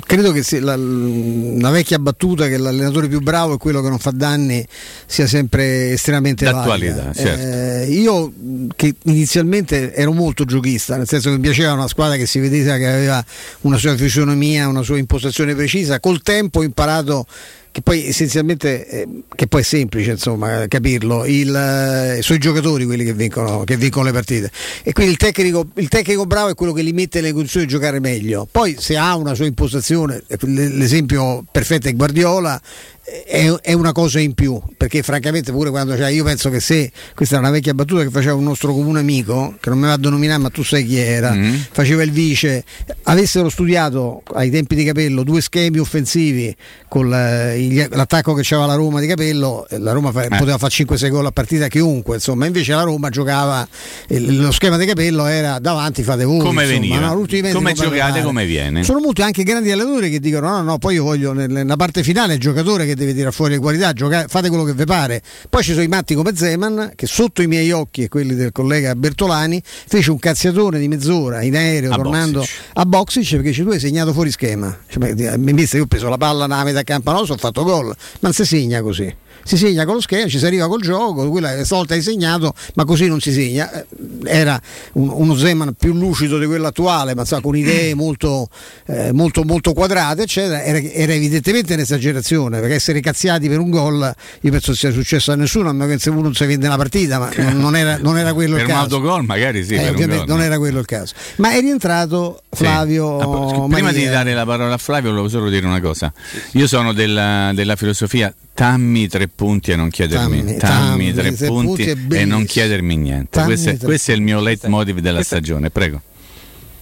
Credo che la, la, vecchia battuta che l'allenatore più bravo è quello che non fa danni sia sempre estremamente D'attualità, certo. Eh, io che inizialmente ero molto giochista, nel senso che mi piaceva una squadra che si vedeva che aveva una sua fisionomia, una sua impostazione precisa, col tempo ho imparato che poi essenzialmente, eh, che poi è semplice insomma capirlo, il, eh, sono i giocatori quelli che vincono, che vincono, le partite. E quindi il tecnico, il tecnico bravo è quello che li mette nelle condizioni di giocare meglio, poi se ha una sua impostazione, l'esempio perfetto è Guardiola, è, è, una cosa in più perché francamente pure quando cioè, io penso che se questa è una vecchia battuta che faceva un nostro comune amico che non mi vado a nominare ma tu sai chi era mm-hmm. faceva il vice avessero studiato ai tempi di Capello due schemi offensivi con l'attacco che c'era la Roma di Capello la Roma eh. poteva fare 5-6 gol a partita chiunque insomma invece la Roma giocava lo schema di Capello era davanti fate voi come insomma, veniva no? come giocate come viene sono molti anche grandi allenatori che dicono no no poi io voglio nella parte finale il giocatore che che deve tirare fuori le qualità, giocate, fate quello che vi pare. Poi ci sono i matti come Zeman che sotto i miei occhi e quelli del collega Bertolani fece un cazziatore di mezz'ora in aereo a tornando Boxic. a Boxic perché ci tu hai segnato fuori schema. Cioè, io ho preso la palla nella metà campanoso, ho fatto gol, ma non si segna così si segna con lo schema, ci si arriva col gioco, quella volta hai segnato, ma così non si segna. Eh, era un, uno Zeman più lucido di quello attuale, ma sa, con idee molto, eh, molto, molto quadrate, eccetera. Era, era, evidentemente un'esagerazione, perché essere cazziati per un gol, io penso sia successo a nessuno, a meno che se uno non si vende la partita, ma non era, non era quello per il caso. Autogol magari sì, eh, ovviamente non era quello il caso. Ma è rientrato Flavio. Sì. Ah, prima di dare la parola a Flavio, volevo solo dire una cosa. Io sono della, della filosofia Tammi tre punti e non chiedermi tammi, tammi, tammi tre, punti, punti e non chiedermi niente. Questo è, questo è, il mio leitmotiv della stagione, prego.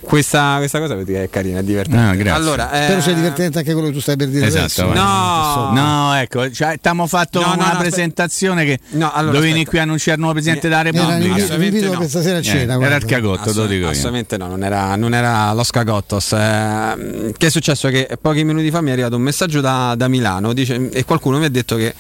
Questa, questa, cosa è carina, è divertente. No, allora, eh... Spero sia divertente anche quello che tu stai per dire esatto, adesso. No, no, ecco, cioè, abbiamo fatto no, una no, presentazione che no, allora, dovevi qui a annunciare il nuovo presidente della Repubblica. Era l'invito no. questa sera a cena. Eh, era il cagotto, lo dico Assolutamente no, non era, non era lo scagottos. Eh, che è successo? Che pochi minuti fa mi è arrivato un messaggio da, da Milano dice, e qualcuno mi ha detto che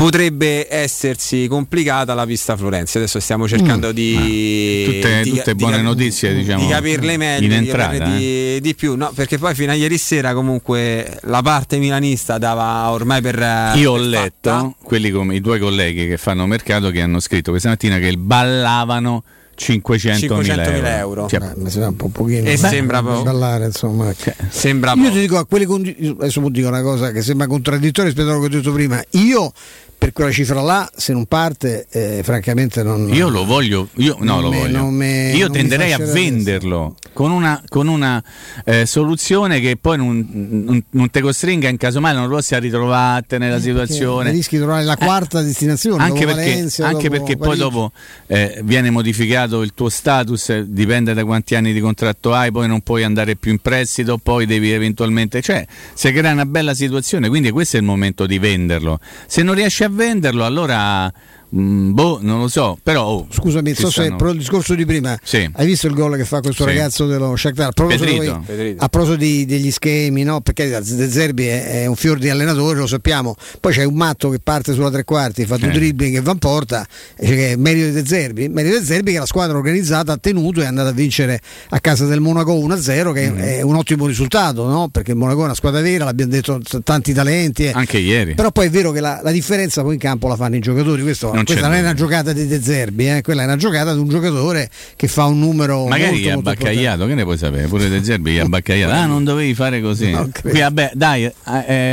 potrebbe essersi complicata la pista Florenzi. Adesso stiamo cercando mm. di, tutte, di, tutte di, buone notizie, diciamo, di capirle meglio, in entrata, di, eh? di, più. No, perché poi fino a ieri sera comunque la parte milanista dava ormai per Io per ho letto fatta. quelli come i due colleghi che fanno mercato che hanno scritto questa mattina che ballavano 500.000 euro. euro. Cioè, Beh, mi sembra un po' pochino. E sembra po- ballare, insomma. Cioè, sembra Io ti dico a quelli condi- adesso dico una cosa che sembra contraddittoria rispetto a quello che ho detto prima. Io per quella cifra là, se non parte, eh, francamente non. Io lo voglio, io no, lo me, voglio. Me, io tenderei a venderlo con una, con una eh, soluzione che poi non, non, non te costringa in caso mai non possa ritrovarti nella Eh, situazione. Rischi di trovare la quarta eh, destinazione. Anche perché, Valencia, anche perché poi dopo eh, viene modificato il tuo status, eh, dipende da quanti anni di contratto hai, poi non puoi andare più in prestito, poi devi eventualmente. Cioè, si crea una bella situazione, quindi questo è il momento di venderlo. Se non riesci a venderlo, allora. Mm, boh, non lo so, però oh, Scusami, so se però il discorso di prima, Sì. hai visto il gol che fa questo Sì. ragazzo dello Shakhtar? A proposito, Pedrito. poi- a proposito di- degli schemi, no? perché De Zerbi è, è un fior di allenatore, lo sappiamo. Poi c'è un matto che parte sulla tre quarti, fa due Eh. dribbling e va in porta, dice che è merito di De Zerbi. Merito di De Zerbi che la squadra organizzata ha tenuto e è andata a vincere a casa del Monaco 1-0, che Mm. è un ottimo risultato, no? perché il Monaco è una squadra vera, l'abbiamo detto, t- tanti talenti. eh. anche ieri. Però poi è vero che la, la differenza poi in campo la fanno i giocatori. Questo, Non questa c'è non è una giocata di De Zerbi, eh, quella è una giocata di un giocatore che fa un numero Magari molto, molto abbaccagliato, che ne puoi sapere? Pure De Zerbi è abbaccagliato. Ah, non dovevi fare così. Qui, vabbè, dai, eh,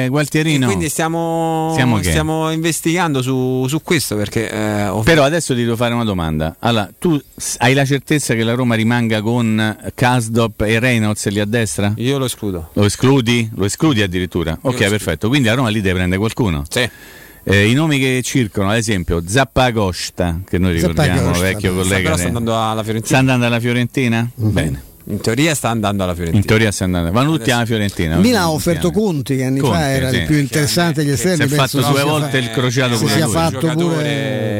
eh, Gualtierino. Quindi stiamo, Stiamo che? stiamo investigando su, su questo perché eh, ho- Però adesso ti devo fare una domanda. Allora, tu hai la certezza che la Roma rimanga con Kasdop e Reynolds lì a destra? io lo escludo. Lo escludi? Lo escludi addirittura? Ok, escludo. perfetto. Quindi la Roma lì deve prendere qualcuno. Sì. Eh, I nomi che circolano, ad esempio Zappa Agosta, che noi ricordiamo, Agosta, vecchio collega. Però sta andando alla Sta Fiorentina. andando alla Fiorentina? Bene. In teoria sta andando alla Fiorentina. In teoria sta andando. Vanno tutti alla Fiorentina. Milan ha offerto. Conti che anni Conte, fa era sì. il più interessante degli esterni. Si è fatto due volte fa- il crociato si pure sia lui. fatto giocatore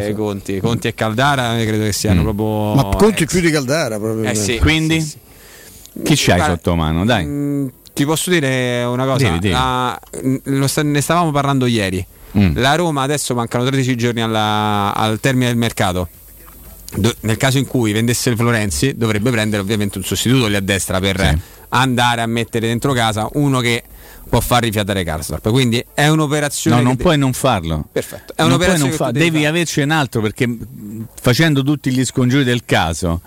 pure Conti, Conti e Caldara eh, credo che siano Mm. proprio ma Conti ex. più di Caldara Eh probabilmente. sì. Quindi? sì, sì. Chi c'hai Guarda, sotto mano? Dai. mm, ti posso dire una cosa? Devi, devi. La- lo sta- ne stavamo parlando ieri. Mm. La Roma adesso mancano 13 giorni alla- al termine del mercato. Do- nel caso in cui vendesse il Florenzi, dovrebbe prendere ovviamente un sostituto lì a destra per Sì. andare a mettere dentro casa uno che può far rifiatare Karsdorp. Quindi è un'operazione. No, non puoi non farlo. Perfetto. È Non puoi un'operazione non fa- devi devi averci un altro perché mh, facendo tutti gli scongiuri del caso,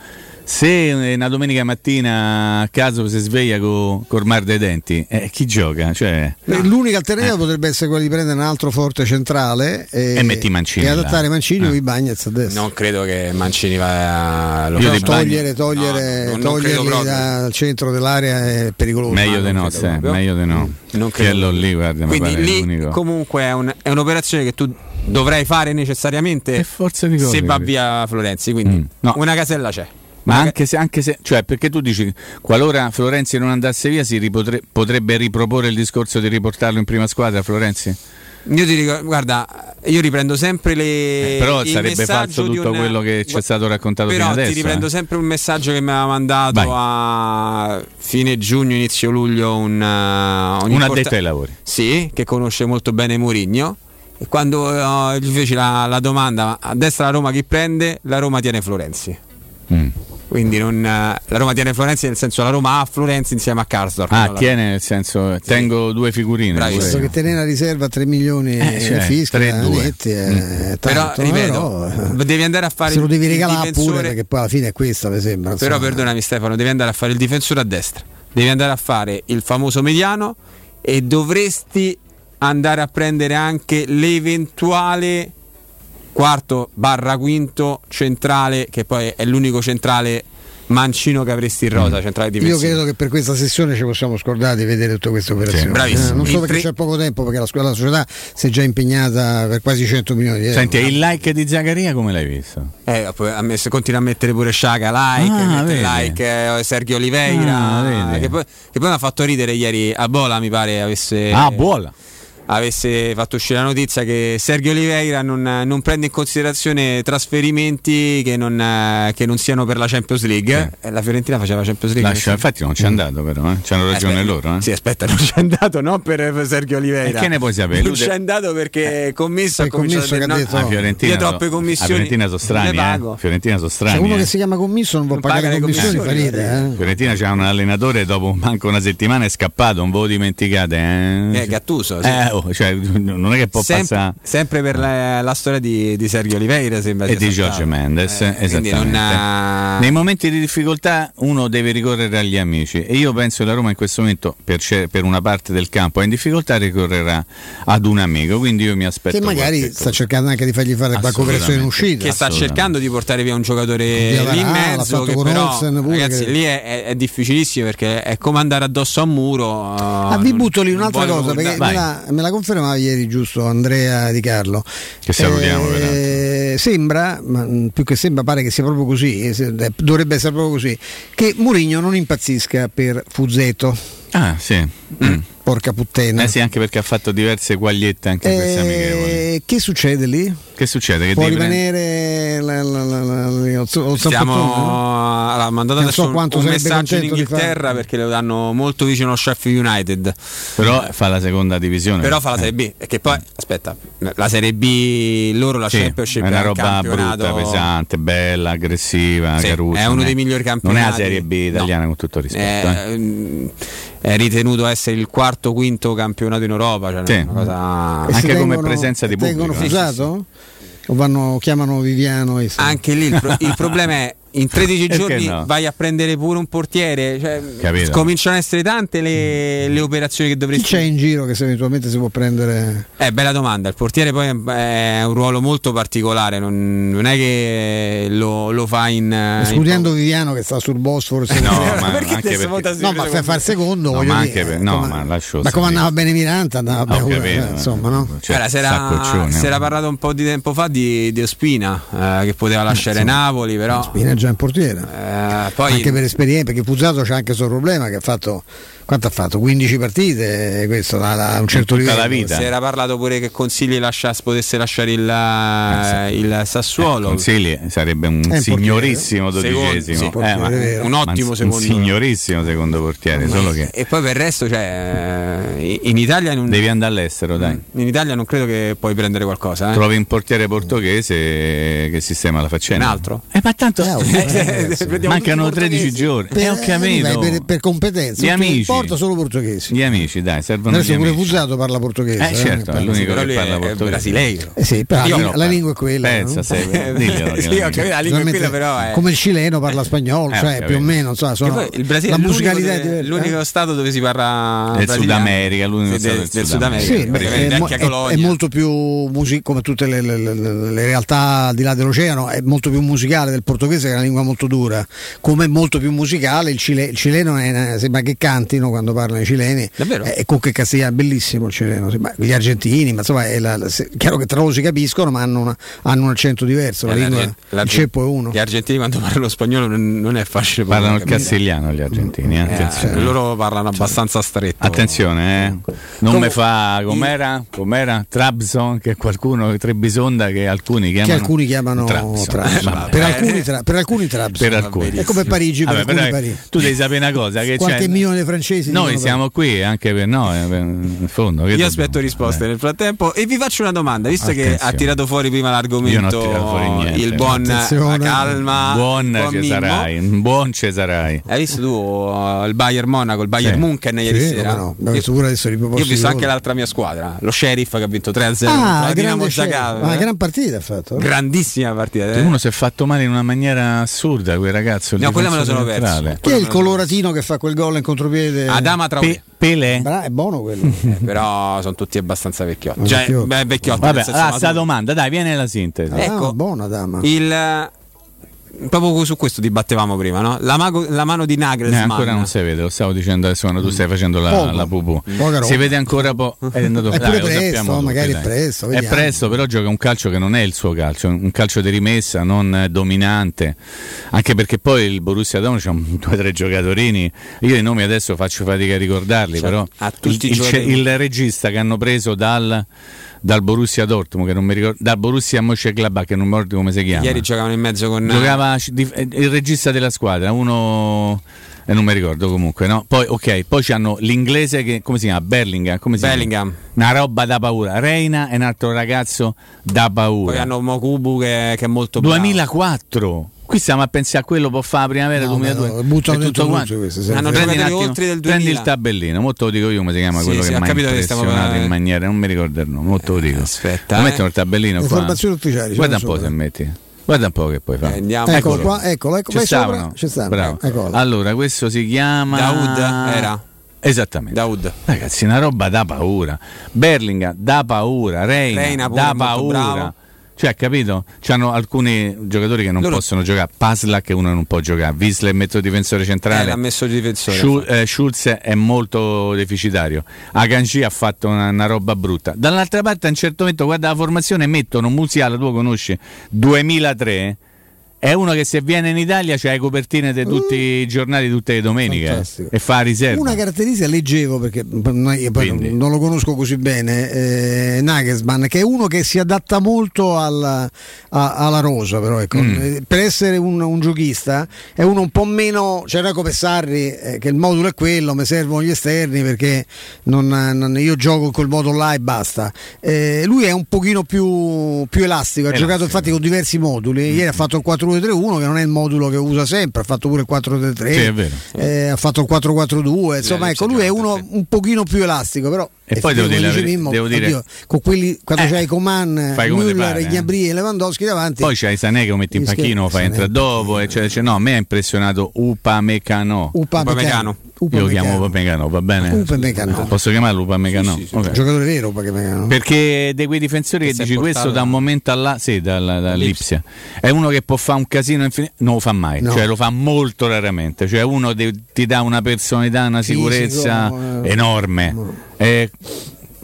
se una domenica mattina a caso si sveglia con col mar dei denti, eh, chi gioca? Cioè, Eh, L'unica alternativa potrebbe essere quella di prendere un altro forte centrale e, E metti Mancini e adattare. Mancini Eh. o i Bagnets a destra. Non credo che Mancini va a di Bagni- togliere, togliere, No, non- non credo toglierli proprio. dal centro dell'area è pericoloso. meglio non di no, meglio di no. Non credo lì, guarda, Quindi lì l'unico. comunque è, un- è un'operazione che tu dovrai fare necessariamente se va via Florenzi. Quindi Mm. No. una casella c'è. Ma anche se, anche se, cioè, perché tu dici, qualora Florenzi non andasse via, si ripotre- potrebbe riproporre il discorso di riportarlo in prima squadra, Florenzi? Io ti dico, guarda, io riprendo sempre le. Eh, però sarebbe falso tutto un- quello che ci è stato raccontato Però fino ti adesso. riprendo eh. sempre un messaggio che mi aveva mandato Vai. a fine giugno, inizio luglio un, uh, un Un importa- addetto ai lavori. Sì, che conosce molto bene Murigno. E quando eh, gli feci la, la domanda a destra la Roma chi prende, la Roma tiene Florenzi. Mm. Quindi non, eh, la Roma tiene Florenzi nel senso la Roma ha Florenzi insieme a Karsdorp. Ah, la- tiene nel senso, tengo due figurine. Visto pure che tenere a riserva 3 milioni Eh, di cioè, fischi, 3-2. netti, è Mm. Però, ripeto, però, devi andare a fare se lo devi regalare pure perché poi alla fine è questa mi sembra Però insomma. perdonami Stefano, devi andare a fare il difensore a destra, devi andare a fare il famoso mediano e dovresti andare a prendere anche l'eventuale quarto barra quinto centrale, che poi è l'unico centrale mancino che avresti in rosa, centrale Io difensivo. credo che per questa sessione ci possiamo scordare di vedere tutte queste operazioni. Sì, bravissimo. Eh, non so perché tre- c'è poco tempo, perché la, scu- la società si è già impegnata per quasi 100 milioni di euro. Senti, il like di Zaccaria come l'hai visto? Eh, messo- continua a mettere pure Sciaga like, Ah, like eh, Sergio Oliveira, Ah, che, poi, che poi mi ha fatto ridere ieri a Bola, mi pare avesse Ah, buona. Avesse fatto uscire la notizia che Sergio Oliveira non, non prende in considerazione trasferimenti che non, che non, siano per la Champions League. Eh, la Fiorentina faceva la Champions League. Lascia, infatti non c'è andato però, eh? c'hanno ragione aspetta, loro. Eh? Sì, aspetta, non c'è andato non per Sergio Oliveira. E che ne puoi sapere? Non c'è andato perché eh, commesso ha cominciato a dire no, detto, a Fiorentina. Io troppe commissioni. A Fiorentina sono strani, eh? Fiorentina sono strani. Cioè, uno eh? che si chiama commisso non può non pagare le commissioni, commissioni farite, eh? Fiorentina c'ha un allenatore dopo manco una settimana è scappato, un po' dimenticate. Eh, eh Gattuso, sì. eh, oh, cioè, non è che può sempre, passare. Sempre per la, la storia di, di, Sergio Oliveira sembra e di Giorgio Mendes. Eh, esattamente. Ha... Nei momenti di difficoltà uno deve ricorrere agli amici e io penso che la Roma in questo momento per, per una parte del campo è in difficoltà ricorrerà ad un amico, quindi io mi aspetto. Che magari sta cercando anche di fargli fare la cooperazione in uscita. Che sta cercando di portare via un giocatore lì in mezzo. Che però, ragazzi, che... lì è, è, è, difficilissimo perché è come andare addosso a un muro. Ah, vi butto lì un'altra cosa perché me la, me la, confermava ieri giusto Andrea Di Carlo. Che salutiamo. Eh, sembra, ma più che sembra, pare che sia proprio così, eh, dovrebbe essere proprio così, che Murigno non impazzisca per Fuzzeto. Ah, sì. Mm. Porca puttana. Eh sì, anche perché ha fatto diverse quagliette anche in queste amichevoli. Che succede lì? Che succede? Che Può rimanere la, la, la, Stiamo allora, mandato adesso so un, un messaggio in Inghilterra perché lo danno molto vicino allo Sheffield United. Però fa la seconda divisione. Però fa la Serie B. E che poi, aspetta, la Serie B loro la sì, Championship è una roba brutta, pesante, bella, aggressiva, sì, È uno dei migliori campionati. Non è la Serie B italiana con tutto il rispetto. Eh, eh. È ritenuto essere il quarto quinto campionato in Europa. Cioè sì. cosa... Anche come tengono, presenza di pubblico. Vengono fusato? O vanno, chiamano Viviano? E Anche lì il, pro- il problema è in 13 giorni no? vai a prendere pure un portiere. Cioè, cominciano ad essere tante le, le, operazioni che dovresti Chi c'è in giro che se eventualmente si può prendere? Eh, bella domanda. Il portiere poi è un ruolo molto particolare. Non, non è che lo, lo fa in. Escludendo in... Viviano che sta sul Bosforo. Eh no, ma anche perché... no, ma per far secondo. No, ma anche per... no, ma lascio. Ma come andava bene Miranda? Andava bene. Capito, eh, insomma, no? Cioè, Guarda, si, era, si era parlato un po' di tempo fa di, di Ospina eh, che poteva lasciare Napoli, però. Ospina è già in portiere. Eh, poi... Anche per esperienza, perché Puzzato c'è anche questo problema che ha fatto quanto ha fatto? 15 partite, questo da, un certo livello. La vita. Si era parlato pure che Consigli lasciasse, potesse lasciare il, eh, il Sassuolo. Eh, Consigli sarebbe un eh, signorissimo dodicesimo, secondo, sì, eh, un ottimo secondo. Un signorissimo secondo portiere. Solo che... E poi per il resto, cioè, in Italia non... devi andare all'estero, dai. In Italia non credo che puoi prendere qualcosa. Eh? Trovi un portiere portoghese che sistema la faccenda. Un altro? Eh, ma tanto mancano 13 giorni. Per, ho capito. Per, per competenza. Gli amici porta solo portoghesi. Gli amici, dai, servono Adesso gli pure amici. Fusato parla portoghese. Eh, certo, è l'unico che parla portoghese. brasileiro. Eh sì, però la, la, lingua è quella. Pensa, no? sei, diglielo, sì, ho capito, la lingua è quella però è... Come il cileno parla spagnolo, eh, cioè più o meno, so, sono il Brasile la musicalità è l'unico stato dove si parla del Sud America, l'unico stato del Sud America. È molto più come tutte le realtà al di là dell'oceano, è molto più musicale del portoghese che è una lingua molto dura. Come è molto più musicale il cileno sembra che cantino quando parlano i cileni Davvero? E con che castigliano, bellissimo il cileno. Gli argentini, ma insomma, è la, la, chiaro che tra loro si capiscono, ma hanno, una, hanno un accento diverso. La, eh, lingua, la, il ceppo è uno. Gli argentini quando parlano spagnolo non, non è facile. Parlano il castigliano gli argentini. Eh, eh, loro parlano abbastanza stretto. Attenzione, eh. non mi fa com'era, com'era Trabzon, che qualcuno, Trebisonda, che alcuni chiamano. Che alcuni chiamano Trabzon. Trabzon. per, alcuni tra, per alcuni Trabzon. Per alcuni. È come Parigi. Per Vabbè, alcuni Parigi. Tu devi sapere una cosa: che qualche milione di francesi. Noi siamo qui anche per noi, in fondo. Io aspetto risposte nel frattempo e vi faccio una domanda, visto Attenzione. che ha tirato fuori prima l'argomento niente, il buon la calma, buon, buon Cesarai, buon Cesarai. Hai visto tu uh, il Bayern Monaco, il Bayern sì. Munchen ieri sì, sera? No, no. Io, io ho visto anche l'altra mia squadra, lo Sheriff che ha vinto 3-0 ah, grande ah, gran partita ha fatto. Grandissima partita. Eh. Uno si è fatto male in una maniera assurda quel ragazzo. No, quella me la sono persa. Chi è il coloratino che fa quel gol in contropiede? Adama Traoré. Pele? Bra- è buono quello. eh, però sono tutti abbastanza vecchiotti. Cioè, vecchiotti. Beh, vecchiotti Vabbè, allora, sta domanda, dai, viene la sintesi. Ah, ecco, buona dama. Il proprio su questo dibattevamo prima, no? la, mago, la, mano di Nagelsmann. Eh, ancora non si vede, lo stavo dicendo adesso quando tu stai facendo la, la pupù. Si vede ancora po'. È andato è dai, presto, magari tutti, è presto. Vediamo. È presto, però gioca un calcio che non è il suo calcio, un calcio di rimessa, non dominante. Anche perché poi il Borussia Dortmund c'ha due o tre giocatorini. Io i nomi adesso faccio fatica a ricordarli, cioè, però il, il, il regista che hanno preso dal dal Borussia Dortmund, che non mi ricordo, dal Borussia Mönchengladbach, che non mi ricordo come si chiama. Ieri giocavano in mezzo con Giocava il regista della squadra, uno e non mi ricordo comunque, no? Poi, ok, poi c'hanno l'inglese che, come si chiama? Berlingham, come si Bellingham. Chiama? Una roba da paura. Reina è un altro ragazzo da paura. Poi hanno Mokubu che, che è molto bravo. 2004. Qui stiamo a pensare a quello può fare la primavera no, 2002. No, buttano tutto quanto. Hanno prendi, attimo, oltre del 2000. prendi il tabellino, molto lo dico io come si chiama sì, quello sì, che mi ha impressionato in maniera, non mi ricordo il nome, molto lo dico. Aspetta, lo mettono il tabellino qua. Guarda un po' se metti. Guarda un po' che poi fa. Eh, andiamo. Eccolo, eccolo qua, eccolo, ecco, Ci stavano. Ci stavano. Bravo. Eccolo. Allora, questo si chiama Daoud era Esattamente. Daoud. Ragazzi, una roba da paura. Berlinga da paura, Reina, Reina da paura. Cioè, capito? C'hanno alcuni giocatori che non Loro... possono giocare. Pasla che uno non può giocare. Wisler mezzo difensore centrale. Eh, l'ha messo difensore. Schul- eh, Schulz è molto deficitario. Aganji ha fatto una, una, roba brutta. Dall'altra parte, a un certo momento, guarda la formazione, mettono Musiala, tu lo conosci, 2003 è uno che se viene in Italia c'ha le copertine di tutti i giornali tutte le domeniche Fantastico. e fa riserva. Una caratteristica leggevo perché non, non lo conosco così bene, eh, Nagelsmann, che è uno che si adatta molto alla, a, alla rosa, però ecco, mm. Eh, per essere un, un, giochista è uno un po' meno, c'era cioè come Sarri eh, che il modulo è quello, mi servono gli esterni perché non, non, io gioco col modo là e basta. Eh, lui è un pochino più, più elastico, ha elastico. giocato infatti con diversi moduli, mm. ieri ha fatto il 4 2-3-1 che non è il modulo che usa sempre, ha fatto pure il 4-3-3, sì, eh, ha fatto il 4-4-2, insomma ecco lui è uno un pochino più elastico, però e poi devo dire, dice Mimmo, devo dire oddio, con quelli quando eh, c'hai Coman, Müller, eh. Gnabry e Lewandowski davanti. Poi c'hai Sané che lo metti in panchino, fai entrare dopo, cioè, cioè, no, a me ha impressionato Upamecano. Upamecano. Io lo chiamo Upamecano, va bene? Upamecano. Posso chiamarlo Upamecano? Sì, sì, sì. Okay. Giocatore vero Upamecano. Perché di quei difensori che, che dici questo da un momento alla sì, dall'Ipsia. È uno che può fare un casino infinito, non lo fa mai, no. cioè lo fa molto raramente, cioè uno ti dà una personalità, una sicurezza Fisico, eh, enorme. Eh,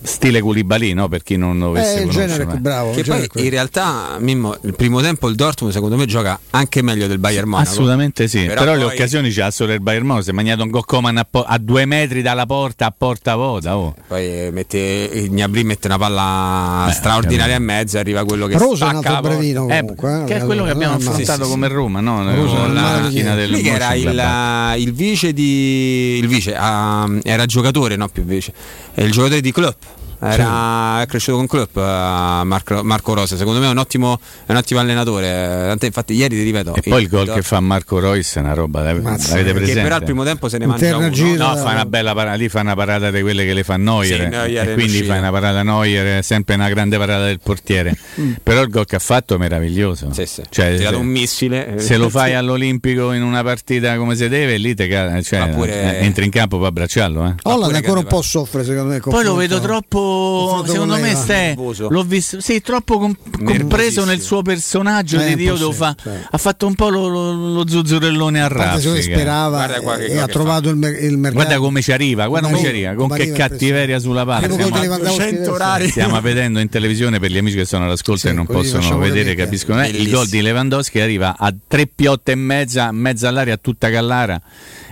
stile Koulibaly, no? per chi non dovesse eh, il genere più bravo. Che poi in realtà Mimmo, il primo tempo il Dortmund secondo me gioca anche meglio del Bayern Monaco. Assolutamente sì, però, però poi... le occasioni c'ha solo il Bayern Monaco, si è mangiato un Gokkoman a, po- a, due metri dalla porta a porta vuota. Oh. Poi mette, Gnabry mette una palla Beh, straordinaria e arriva quello che Rosa stacca. è un bravino eh, comunque, eh, che è quello che abbiamo affrontato sì, come Roma, no? Rosa, la macchina del Lì era il, il, vice di il vice, uh, era giocatore, no più vice, è il giocatore di club era sì. cresciuto con club uh, Marco, Marco, Rosa secondo me è un ottimo, è un ottimo allenatore. Tant'è, infatti ieri ti ripeto e poi il gol che fa Marco Royce è una roba Mazza, l'avete presente? però al primo tempo se ne mangia uno. no fa una bella parata lì fa una parata di quelle che le fa Neuer, sì, Neuer e quindi fa una parata Neuer sempre una grande parata del portiere. Mm. però il gol che ha fatto è meraviglioso. Sì, sì. Cioè, tirato un missile se lo fai all'Olimpico in una partita come si deve lì te cioè, pure... entri in campo per abbracciarlo eh. Holland ancora un po' soffre secondo me poi lo vedo troppo secondo me Ste, l'ho visto sì, troppo com- compreso nel suo personaggio eh, di Dio sì, fa, cioè. ha fatto un po' lo, lo, lo zuzzurellone a raffica. sperava qua, e ha trovato il, mer- il, mercato. Guarda come ci arriva guarda come ci arriva con che cattiveria sulla palla stiamo, stiamo vedendo in televisione per gli amici che sono all'ascolto sì, e non possono vedere capiscono. Eh, il gol di Lewandowski arriva a tre piotte e mezza mezza all'aria tutta callara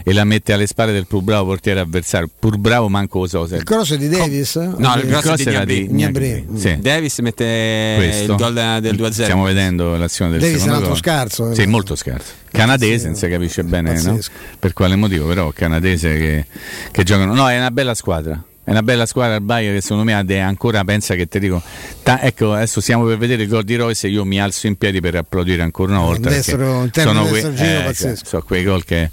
e la mette alle spalle del più bravo portiere avversario. Pur bravo manco lo so il cross di Davis? no il cross era di Gnabry. Sì. Davis mette Questo. il gol del 2-0. Stiamo vedendo l'azione del Davis secondo altro scarso. Sì, eh. molto scarso. Canadese, non si capisce bene no? per quale motivo, però canadese che, che giocano. No, è una bella squadra. È una bella squadra il Bayern che secondo me ancora pensa che ti dico. Ta- ecco, adesso stiamo per vedere il gol di Royce e io mi alzo in piedi per applaudire ancora una volta. Destro, sono, que- eh, cioè, sono quei gol che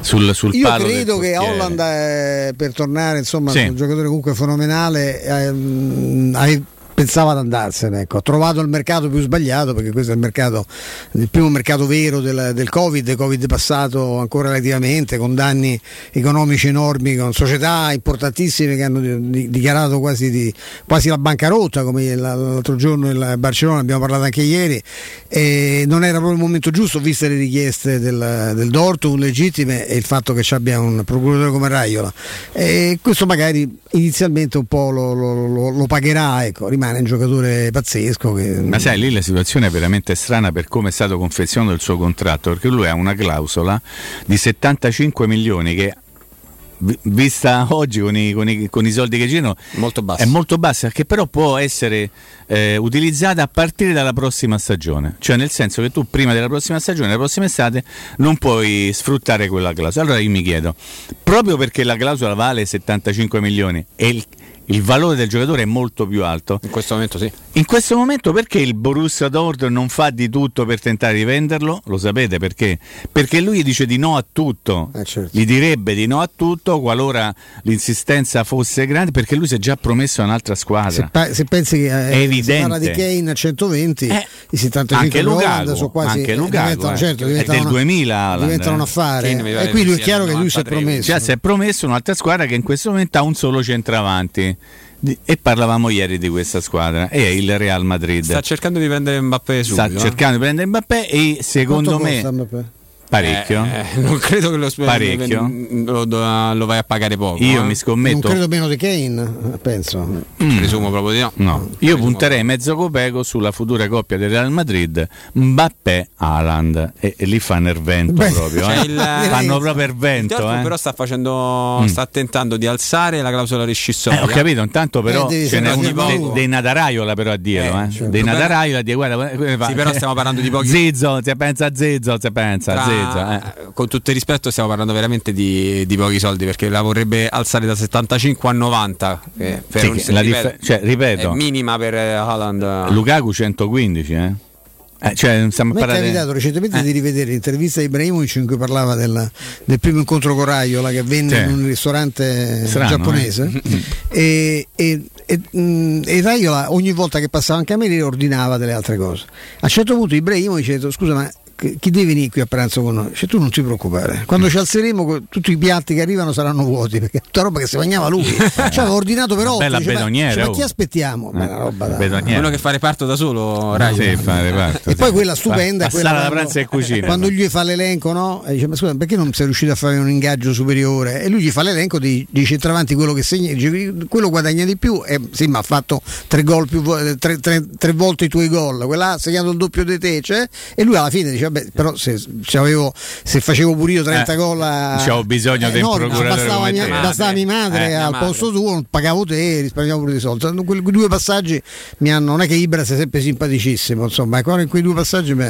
sul, sul io credo che Holland è, per tornare insomma sì. un giocatore comunque fenomenale. Eh, pensava ad andarsene. Ecco. Ha trovato il mercato più sbagliato perché questo è il mercato, il primo mercato vero del, del Covid, Covid passato ancora relativamente, con danni economici enormi, con società importantissime che hanno dichiarato quasi, di, quasi la bancarotta, come l'altro giorno in Barcellona, abbiamo parlato anche ieri. E non era proprio il momento giusto, viste le richieste del, del Dortmund legittime e il fatto che ci abbia un procuratore come Raiola. E questo magari inizialmente un po' lo, lo, lo, lo pagherà, ecco, rimane rimane un giocatore pazzesco. Che... Ma sai, lì la situazione è veramente strana per come è stato confezionato il suo contratto, perché lui ha una clausola di 75 milioni che vista oggi con i, con, i, con i, soldi che girano molto è molto bassa che però può essere eh, utilizzata a partire dalla prossima stagione cioè nel senso che tu prima della prossima stagione la prossima estate non puoi sfruttare quella clausola allora io mi chiedo proprio perché la clausola vale 75 milioni e il, il valore del giocatore è molto più alto. In questo momento sì. In questo momento perché il Borussia Dortmund non fa di tutto per tentare di venderlo? Lo sapete perché? Perché lui dice di no a tutto. Eh certo. Gli direbbe di no a tutto qualora l'insistenza fosse grande perché lui si è già promesso a un'altra squadra. Se, pa- se pensi che eh, è evidente. si parla di Kane a 120, eh, i 75 anche Lukaku, sono quasi anche Lukaku, diventano, eh. certo, è del 2000 diventano un affare. E qui lui è chiaro che lui si è promesso. Cioè, si è promesso un'altra squadra che in questo momento ha un solo centravanti e parlavamo ieri di questa squadra e è il Real Madrid. Sta cercando di prendere Mbappé subito. Sta cercando di prendere Mbappé e secondo Quanto me Parecchio. Eh, eh, non credo che lo, Parecchio. Lo, lo, vai a pagare poco. Io eh? mi scommetto. Non credo meno di Kane, penso. Mm. Presumo proprio di no. no. Io punterei mezzo copeco sulla futura coppia del Real Madrid, Mbappé Haaland. E, e lì fanno il vento Beh, proprio. Cioè eh. il, fanno proprio il vento. Il però sta facendo. Mm. sta tentando di alzare la clausola rescissoria. Eh, ho capito, intanto però ce n'è un dei, dei Nataraiola però a dirlo. Eh, certo. Dei Nataraiola a dire guarda, guarda, sì, però stiamo parlando di pochi. Zizzo, si pensa a Zizzo, si pensa a Zizzo. Eh. con tutto il rispetto stiamo parlando veramente di, di, pochi soldi perché la vorrebbe alzare da 75 a 90 eh, per sì, un, dif- cioè, ripeto, minima per Haaland. Lukaku 115 eh. Eh, cioè, Mi è capitato recentemente eh. di rivedere l'intervista di Ibrahimovic in cui parlava del, del primo incontro con Raiola che avvenne cioè. in un ristorante Strano, giapponese. eh? e, e, e, mm, e, Raiola ogni volta che passava anche a me ordinava delle altre cose. A un certo punto Ibrahimovic ha detto scusa ma chi deve venire qui a pranzo con noi? Cioè, tu non ti preoccupare, quando ci alzeremo tutti i piatti che arrivano saranno vuoti perché è tutta roba che si mangiava lui. cioè, aveva ordinato per otto. Bella dice, ma, cioè, ma chi aspettiamo? Eh, roba da... Uno che fa reparto da solo, Rai. Sì, fa reparto, e sì. poi quella stupenda fa, quella quando, pranzo e cucina. Quando gli fa l'elenco, no? E dice: Ma scusa, perché non sei riuscito a fare un ingaggio superiore? E lui gli fa l'elenco di, di centravanti quello che segna, dice, quello guadagna di più. E sì, ma ha fatto tre, gol più, tre, tre, tre volte i tuoi gol, quella ha segnato il doppio di te. Cioè, e lui alla fine dice: Vabbè, però se se facevo pure io 30 eh, gol ho bisogno eh, un no, procuratore bastava, mia, bastava mia madre. eh, al madre. posto tuo pagavo te risparmiavo pure di soldi. Quei due passaggi mi hanno non è che Ibra sia sempre simpaticissimo insomma ancora in quei due passaggi mi,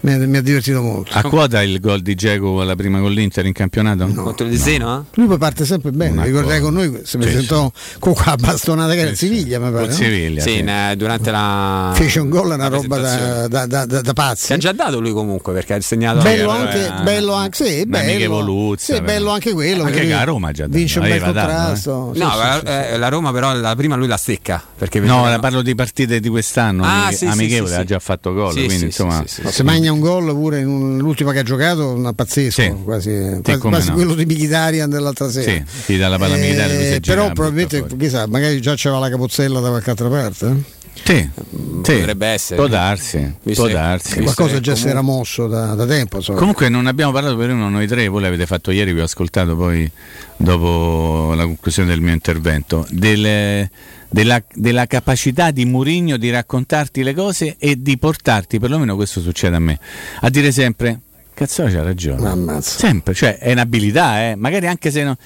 mi, mi ha divertito molto. A quota il gol di Geco alla prima con l'Inter in campionato? No, contro il Zeno? No. lui poi parte sempre bene ricordai con noi se mi sentò con qua bastonata che era Siviglia mi pare Siviglia sì, durante la fece un gol una roba da, da, da, da, da pazzi. Si è già dato lui comunque perché ha segnato bello anche, eh, bello anche, sì, bello, sì, bello anche quello. Anche che a Roma già vince un bel contrasto. Eh. No, sì, eh, la Roma però la prima lui la stecca. Perché no, no, parlo di partite di quest'anno. Ah, sì, amichevole, ha già fatto gol. quindi insomma, se magna un gol pure in l'ultima che ha giocato, una pazzesco, quasi, quasi, quasi no. quello di Mkhitaryan dell'altra sera. Sì, sì dalla palla eh, Però probabilmente, chissà, magari già c'era la capozzella da qualche altra parte. Eh? Sì, sì, potrebbe essere. Può darsi, può darsi. Qualcosa già si era mosso da, da tempo. So. Comunque non abbiamo parlato per uno noi tre, voi l'avete fatto ieri, vi ho ascoltato poi dopo la conclusione del mio intervento, delle, della, della, capacità di Murigno di raccontarti le cose e di portarti, perlomeno questo succede a me, a dire sempre Cazzo c'ha ragione. Ammazza. Sempre, cioè è un'abilità, eh? magari anche se non.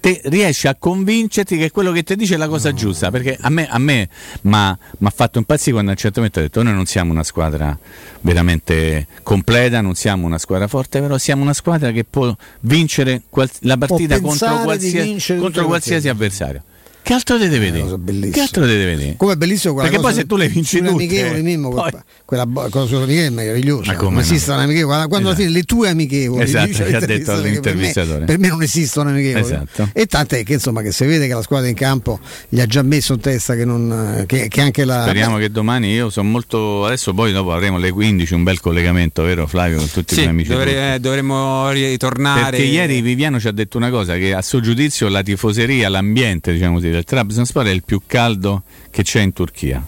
Te riesci a convincerti che quello che ti dice è la cosa no. giusta. Perché a me, a me mi ha fatto impazzire quando a un certo momento ha detto: Noi non siamo una squadra veramente completa, non siamo una squadra forte, però siamo una squadra che può vincere qual- la partita contro, qualsiasi, contro qualsiasi avversario. Che altro deve vedere? Che altro deve vedere? Come è bellissimo quella Perché poi se tu le vinci tutte amichevoli Mimmo, poi... quella cosa sulle amichevoli è meravigliosa. Ma come non esistono no? amichevoli, quando esatto. alla fine le tue amichevoli esatto, che ha detto l'intervistatore. Per, per me, non esistono amichevoli. Esatto. E tant'è che insomma che si vede che la squadra in campo gli ha già messo in testa che, non, che, che anche la Speriamo che domani io sono molto adesso poi dopo avremo le 15 un bel collegamento, vero Flavio, con tutti sì, i miei amici. Dovre, dovremmo ritornare. Perché ieri Viviano ci ha detto una cosa che a suo giudizio la tifoseria, l'ambiente, diciamo così, del Trabzonspor è il più caldo che c'è in Turchia.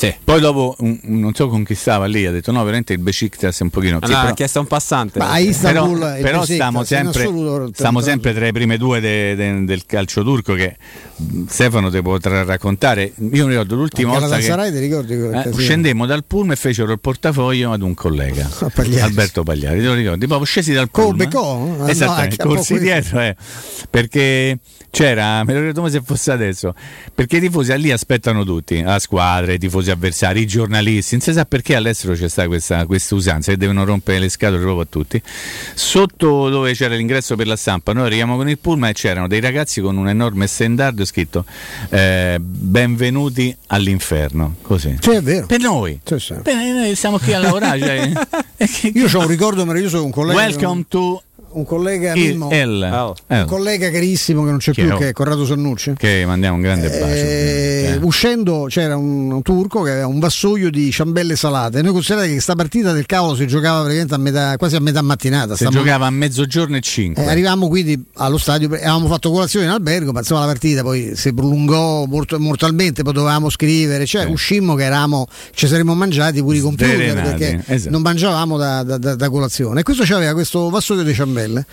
Sì. Poi dopo, un, non so con chi stava lì, ha detto no, veramente il Besiktas è un pochino... Allora, sì, però, ha chiesto un passante. Ma Istanbul però, però stiamo, sempre, stiamo sempre tra i primi due de, de, del calcio turco che Stefano ti potrà raccontare. Io mi ricordo l'ultima volta che Sarai, ricordi eh, scendemmo dal pullman e fecero il portafoglio ad un collega, Pagliari. Alberto Pagliari, te lo ricordi? Proprio scesi dal pullman. Becò? Esattamente, no, corsi dietro, eh, perché c'era, me lo ricordo come se fosse adesso, perché i tifosi lì aspettano tutti, la squadra, i tifosi avversari, i giornalisti, non si sa perché all'estero c'è stata questa, questa usanza che devono rompere le scatole proprio a tutti. Sotto dove c'era l'ingresso per la stampa, noi arriviamo con il pullman e c'erano dei ragazzi con un enorme stendardo scritto eh, benvenuti all'inferno, così. Sì, è vero. Per noi. Sì, sì. Per noi siamo qui a lavorare. cioè, Io ho un ricordo meraviglioso con un collega. Welcome to un collega Mimmo. Oh. un collega carissimo che non c'è che più, oh. che è Corrado Sannucci. Che mandiamo un grande bacio. Eh, uscendo c'era un, un, turco che aveva un vassoio di ciambelle salate. Noi considerate che questa partita del cavolo si giocava praticamente a metà, quasi a metà mattinata. Si giocava a mezzogiorno e cinque. Eh, arrivavamo quindi allo stadio, avevamo fatto colazione in albergo, ma insomma la partita poi si prolungò mort- mortalmente, poi dovevamo scrivere, cioè sì. uscimmo che eravamo, ci saremmo mangiati pure i computer Sderenati. perché esatto. non mangiavamo da, da, da, da colazione. E questo c'aveva questo vassoio di ciambelle. maille.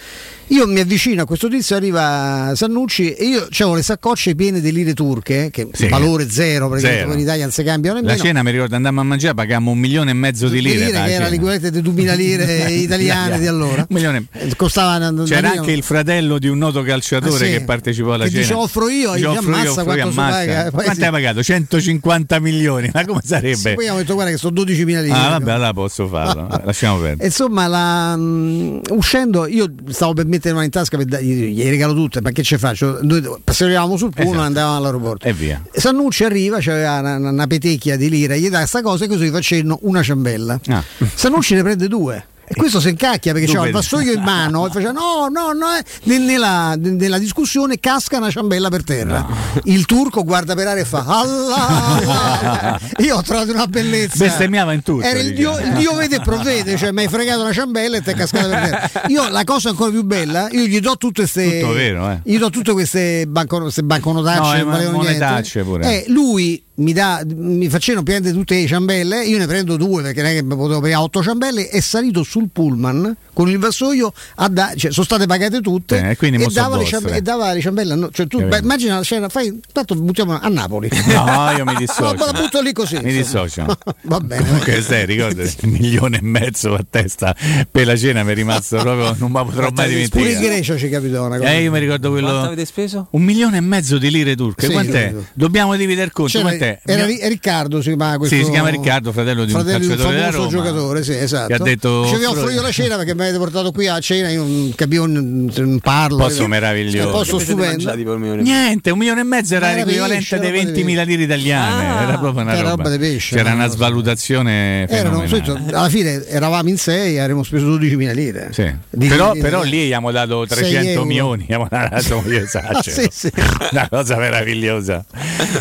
Io mi avvicino a questo tizio, arriva Sannucci e io avevo le saccocce piene di lire turche, che sì. valore zero perché zero. in Italia non si cambiano nemmeno. La cena mi ricordo andammo a mangiare, pagammo un milione e mezzo di lire. lire che era l'equivalente di 2000 lire italiane di allora. Milione. Eh, costava C'era anche il fratello di un noto calciatore ah, sì. che partecipò alla che cena. Che dice offro io, dice offro io, offro io, ammazza. Quanto sì. hai pagato? 150 milioni, ma come sarebbe? Sì, poi abbiamo detto guarda che sono 12 mila lire. Ah vabbè, allora posso farlo, lasciamo perdere. Insomma, la, um, uscendo io stavo per mettere una in tasca per gli, gli regalo tutte, ma che ci faccio? Noi passavamo sul pullman esatto. e andavamo all'aeroporto. E via. Sannucci arriva, c'aveva una, una petecchia di lira, gli dà questa cosa e così facendo una ciambella. Ah. Sannucci ne prende due. E questo si incacchia perché c'era il vassoio in mano e faceva no, no, no. Eh. Nella, nella, discussione casca una ciambella per terra. No. Il turco guarda per aria e fa Allah, Allah. Io ho trovato una bellezza. Bestemmiava in tutto. Era il dio, il dio, vede e provvede, cioè mi hai fregato una ciambella e ti è cascata per terra. Io la cosa ancora più bella, io gli do tutte queste. Tutto vero, eh. Gli do tutte queste, banco, queste banconotacce, no, monetacce pure. Eh, lui mi, dà, mi facevano prendere tutte le ciambelle, io ne prendo due perché non è che potevo prendere otto ciambelle, è salito sul pullman con il vassoio, da, cioè, sono state pagate tutte eh, e, dava ciambelle, e, dava le ciambelle, no, cioè, tu, beh, immagina la scena, fai, tanto buttiamo a Napoli. No, io mi dissocio. no, la butto lì così. Mi dissocio. Va bene. Comunque stai, ricorda, un milione e mezzo a testa per la cena mi è rimasto proprio, non mi potrò mai dimenticare. Pure in Grecia ci capitò una cosa. Eh, io mi ricordo quello... Quanto avete speso? Un milione e mezzo di lire turche, sì, quant'è? Dobbiamo dividere conto, quant'è? Era, Riccardo Riccardo si chiama questo sì, si chiama Riccardo, fratello di fratello un calciatore di un famoso giocatore, sì, esatto. Che ha detto Ci vi offro io la cena perché mi avete portato qui a cena, io non capivo non parlo. Posso meraviglioso. Posso stupendo. Niente, un milione e mezzo era, era l'equivalente dei 20.000 lire italiane, ah, era proprio una roba. roba di pesce. C'era una svalutazione Erano, alla fine eravamo in 6 avremmo speso 12.000 lire. Sì. Di, però, di, però lì abbiamo dato 300 milioni, abbiamo dato io esagero. sì, sì. Una cosa meravigliosa.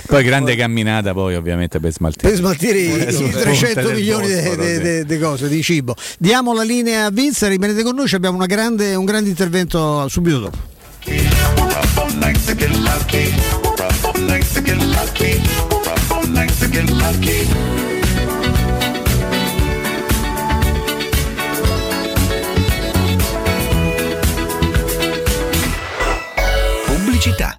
Poi grande camminata poi ovviamente per smaltire. Per smaltire i, 300 milioni di cose, di cibo. Diamo la linea a Vince, rimanete con noi, abbiamo grande, un grande intervento subito dopo. Pubblicità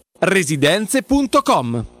residenze.com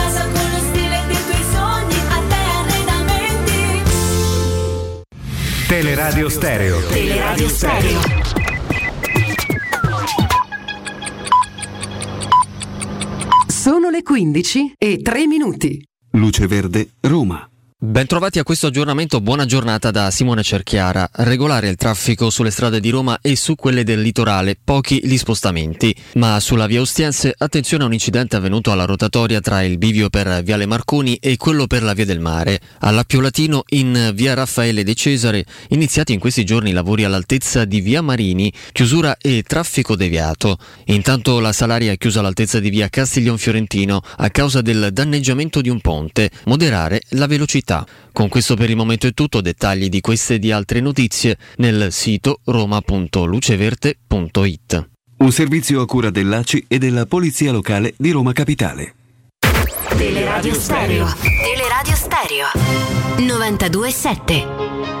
Teleradio Stereo. Teleradio Stereo. Sono le 15 e 3 minuti. Luce Verde, Roma. Bentrovati a questo aggiornamento, buona giornata da Simone Cerchiara. Regolare il traffico sulle strade di Roma e su quelle del litorale, pochi gli spostamenti. Ma sulla via Ostiense attenzione a un incidente avvenuto alla rotatoria tra il bivio per Viale Marconi e quello per la via del mare. All'Appio Latino in via Raffaele De Cesare, iniziati in questi giorni i lavori all'altezza di via Marini, chiusura e traffico deviato. Intanto la Salaria è chiusa all'altezza di via Castiglion Fiorentino a causa del danneggiamento di un ponte. Moderare la velocità. Con questo per il momento è tutto, dettagli di queste e di altre notizie nel sito roma.luceverte.it. Un servizio a cura dell'ACI e della Polizia Locale di Roma Capitale. Teleradio Stereo. Teleradio Stereo. 92.7.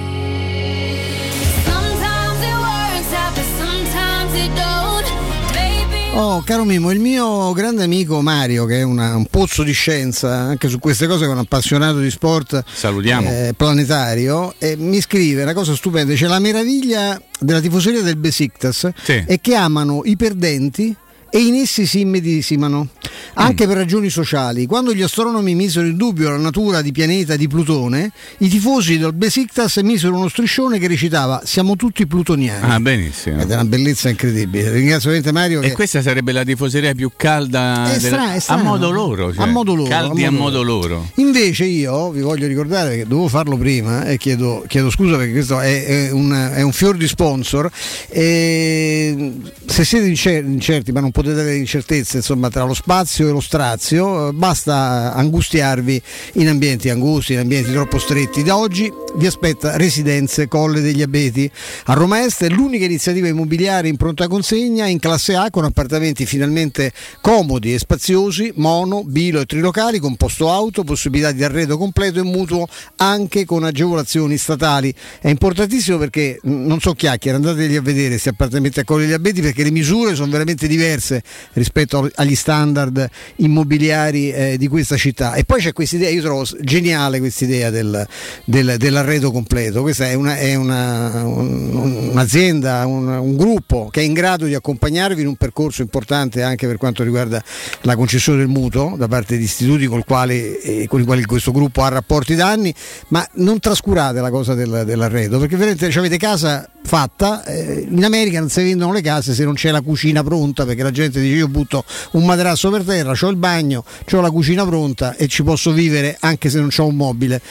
Oh, caro Mimo, il mio grande amico Mario, che è una- un pozzo di scienza anche su queste cose, che è un appassionato di sport Salutiamo. eh, planetario, e mi scrive una cosa stupenda: c'è la meraviglia della tifoseria del Besiktas Sì. è che amano i perdenti e in essi si immedesimano, anche per ragioni sociali. Quando gli astronomi misero in dubbio la natura di pianeta di Plutone, i tifosi del Besiktas misero uno striscione che recitava Siamo tutti plutoniani. Ah, benissimo. Ed è una bellezza incredibile. Ringrazio veramente Mario. E che- questa sarebbe la tifoseria più calda È della- stra- è a strano. modo loro, cioè, A modo loro, caldi a a modo modo loro. Invece io vi voglio ricordare che dovevo farlo prima e chiedo, chiedo scusa perché questo è, è un, è un fior di sponsor. E se siete incer- incerti, ma non potete potete avere incertezze insomma, tra lo spazio e lo strazio, eh, basta angustiarvi in ambienti angusti, in ambienti troppo stretti. Da oggi vi aspetta Residenze Colle degli Abeti a Roma Est, è l'unica iniziativa immobiliare in pronta consegna in classe A con appartamenti finalmente comodi e spaziosi, mono, bilo e trilocali con posto auto, possibilità di arredo completo e mutuo anche con agevolazioni statali. È importantissimo perché non so chiacchiere, andatevi a vedere questi appartamenti a Colle degli Abeti perché le misure sono veramente diverse rispetto agli standard immobiliari eh, di questa città. E poi c'è questa idea, io trovo geniale questa idea del, del, dell'arredo completo. Questa è, una, è una, un, un'azienda, un, un, gruppo che è in grado di accompagnarvi in un percorso importante anche per quanto riguarda la concessione del mutuo da parte di istituti con, quali, eh, con i quali questo gruppo ha rapporti danni, ma non trascurate la cosa del, dell'arredo perché veramente avete casa fatta, eh, in America non si vendono le case se non c'è la cucina pronta perché la gente dice io butto un materasso per terra, ho il bagno, ho la cucina pronta e ci posso vivere anche se non ho un mobile.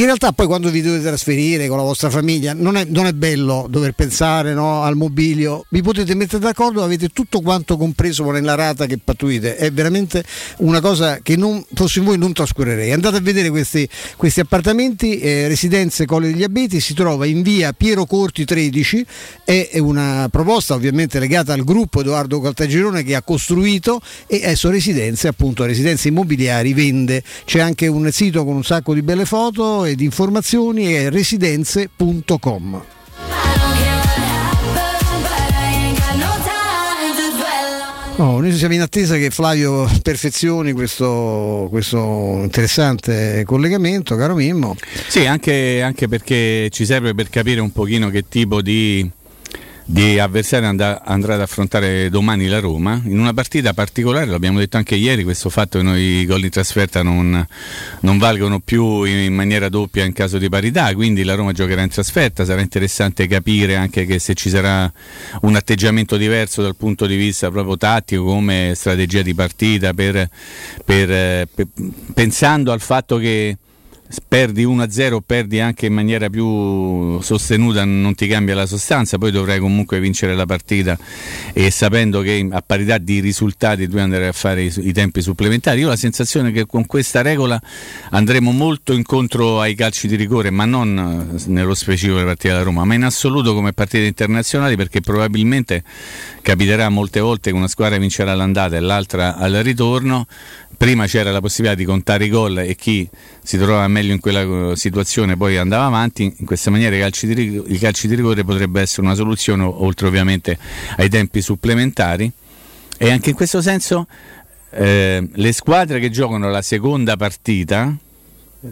In realtà poi quando vi dovete trasferire con la vostra famiglia non è, non è bello dover pensare no, al mobilio, vi potete mettere d'accordo, avete tutto quanto compreso nella rata che pattuite, è veramente una cosa che non, fossi voi non trascurerei. Andate a vedere questi, questi appartamenti, eh, residenze Colle degli Abeti, si trova in via Piero Corti 13, è una proposta ovviamente legata al gruppo Edoardo Caltagirone che ha costruito e adesso residenze, appunto residenze immobiliari, vende, c'è anche un sito con un sacco di belle foto ed informazioni è residenze.com. Oh, noi siamo in attesa che Flavio perfezioni questo, questo, interessante collegamento, caro Mimmo. Sì, anche, anche perché ci serve per capire un pochino che tipo di di avversario andrà, andrà ad affrontare domani la Roma. In una partita particolare, l'abbiamo detto anche ieri, questo fatto che noi i gol in trasferta non, non, valgono più in maniera doppia in caso di parità, quindi la Roma giocherà in trasferta, sarà interessante capire anche che se ci sarà un atteggiamento diverso dal punto di vista proprio tattico come strategia di partita per, per, per, pensando al fatto che perdi 1-0 perdi anche in maniera più sostenuta non ti cambia la sostanza poi dovrai comunque vincere la partita. E sapendo che a parità di risultati tu andrai a fare i, tempi supplementari. Io ho la sensazione che con questa regola andremo molto incontro ai calci di rigore ma non eh, nello specifico delle partite della Roma ma in assoluto come partite internazionali perché probabilmente capiterà molte volte che una squadra vincerà l'andata e l'altra al ritorno prima c'era la possibilità di contare i gol e chi si trovava meglio in quella eh, situazione poi andava avanti, in questa maniera i calci di, i calci di rigore potrebbe essere una soluzione oltre ovviamente ai tempi supplementari e anche in questo senso eh, le squadre che giocano la seconda partita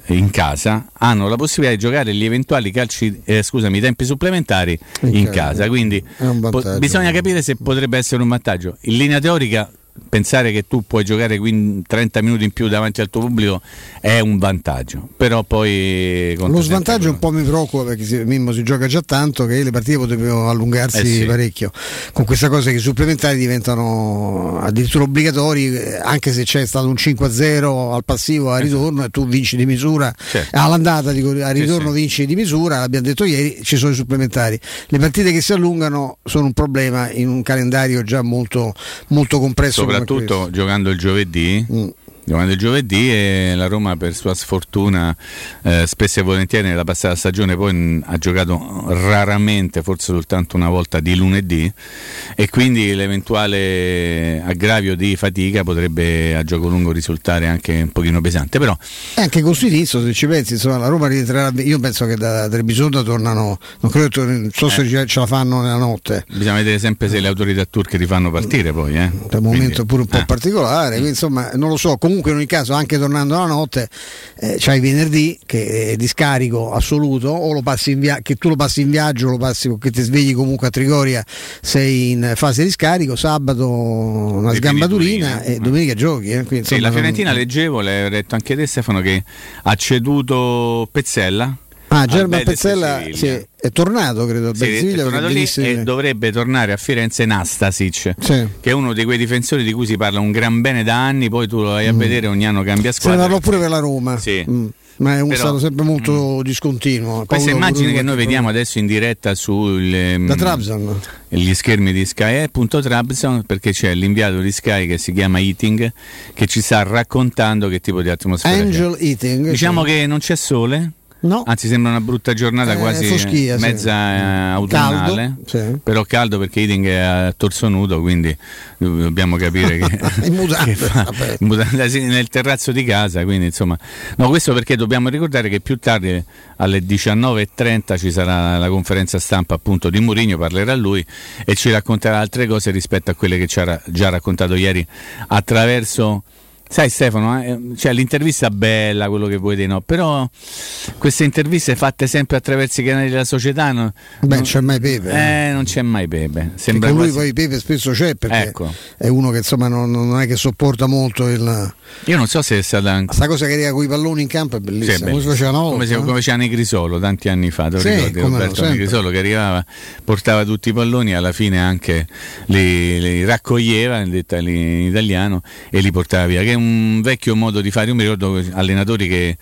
in casa hanno la possibilità di giocare gli eventuali calci, eh, scusami, tempi supplementari in, in casa. Quindi po- bisogna capire se potrebbe essere un vantaggio. In linea teorica pensare che tu puoi giocare 30 minuti in più davanti al tuo pubblico è un vantaggio però poi lo svantaggio un po' mi preoccupa perché si, Mimmo si gioca già tanto che le partite potrebbero allungarsi eh sì. parecchio con questa cosa che i supplementari diventano addirittura obbligatori anche se c'è stato un 5-0 al passivo al ritorno e tu vinci di misura certo. all'andata dico, al ritorno sì, sì. vinci di misura l'abbiamo detto ieri ci sono i supplementari le partite che si allungano sono un problema in un calendario già molto, molto compresso soprattutto giocando il giovedì. Mm giocando il giovedì e la Roma per sua sfortuna eh, spesso e volentieri nella passata stagione poi mh, ha giocato raramente, forse soltanto una volta di lunedì e quindi l'eventuale aggravio di fatica potrebbe a gioco lungo risultare anche un pochino pesante. Però anche questo inizio se ci pensi, insomma, la Roma rientrerà, io penso che da Trebisonda tornano, non credo non so se eh. ce la fanno nella notte. Bisogna vedere sempre se le autorità turche li fanno partire poi. Eh. È un momento pure un po' eh. particolare, quindi, insomma non lo so, comunque comunque in ogni caso anche tornando la notte eh, c'hai venerdì che è di scarico assoluto o lo passi in via- che tu lo passi in viaggio lo passi che ti svegli comunque a Trigoria sei in fase di scarico sabato una sgambaturina e domenica giochi eh. Quindi, sì, la Fiorentina non... leggevo l'hai detto anche te Stefano che ha ceduto Pezzella Ah, German Pezzella sì, è tornato credo a sì, Siviglia, è tornato lì e dovrebbe tornare a Firenze Nastasic sì. che è uno di quei difensori di cui si parla un gran bene da anni poi tu lo vai a mm. vedere ogni anno cambia squadra se ne parlò pure per la Roma sì. mm ma è un, Però, stato sempre molto mh. discontinuo. Questa immagine che noi vediamo adesso in diretta sugli mm, schermi di Sky è appunto Trabzon perché c'è l'inviato di Sky che si chiama Eating che ci sta raccontando che tipo di atmosfera Angel c'è. Eating. Diciamo sì. che non c'è sole, No. Anzi, sembra una brutta giornata, eh, quasi foschia, mezza sì. Eh, autunnale. Caldo, sì. Però caldo perché Eating è a torso nudo, quindi dobbiamo capire che, che fa, nel terrazzo di casa. Quindi, insomma, no, questo perché dobbiamo ricordare che più tardi alle 19.30 ci sarà la conferenza stampa appunto di Mourinho, parlerà lui e ci racconterà altre cose rispetto a quelle che ci ha già raccontato ieri attraverso Sai Stefano, eh, cioè, l'intervista è bella, quello che vuoi dire, no? però queste interviste fatte sempre attraverso i canali della società no, Beh, non c'è mai Pepe. Eh, non c'è mai Pepe. Sembra lui quasi... poi Pepe spesso c'è perché ecco. è uno che insomma non, non, è che sopporta molto il... Io non so se è stata anche... Questa cosa che arriva con i palloni in campo è bellissima, sì, come si faceva volta. Come, se, no? come faceva Negrisolo tanti anni fa, te sì, ricordi Roberto no, Negrisolo che arrivava, portava tutti i palloni e alla fine anche li, li raccoglieva, in italiano, e li portava via, che un vecchio modo di fare. Io mi ricordo allenatori che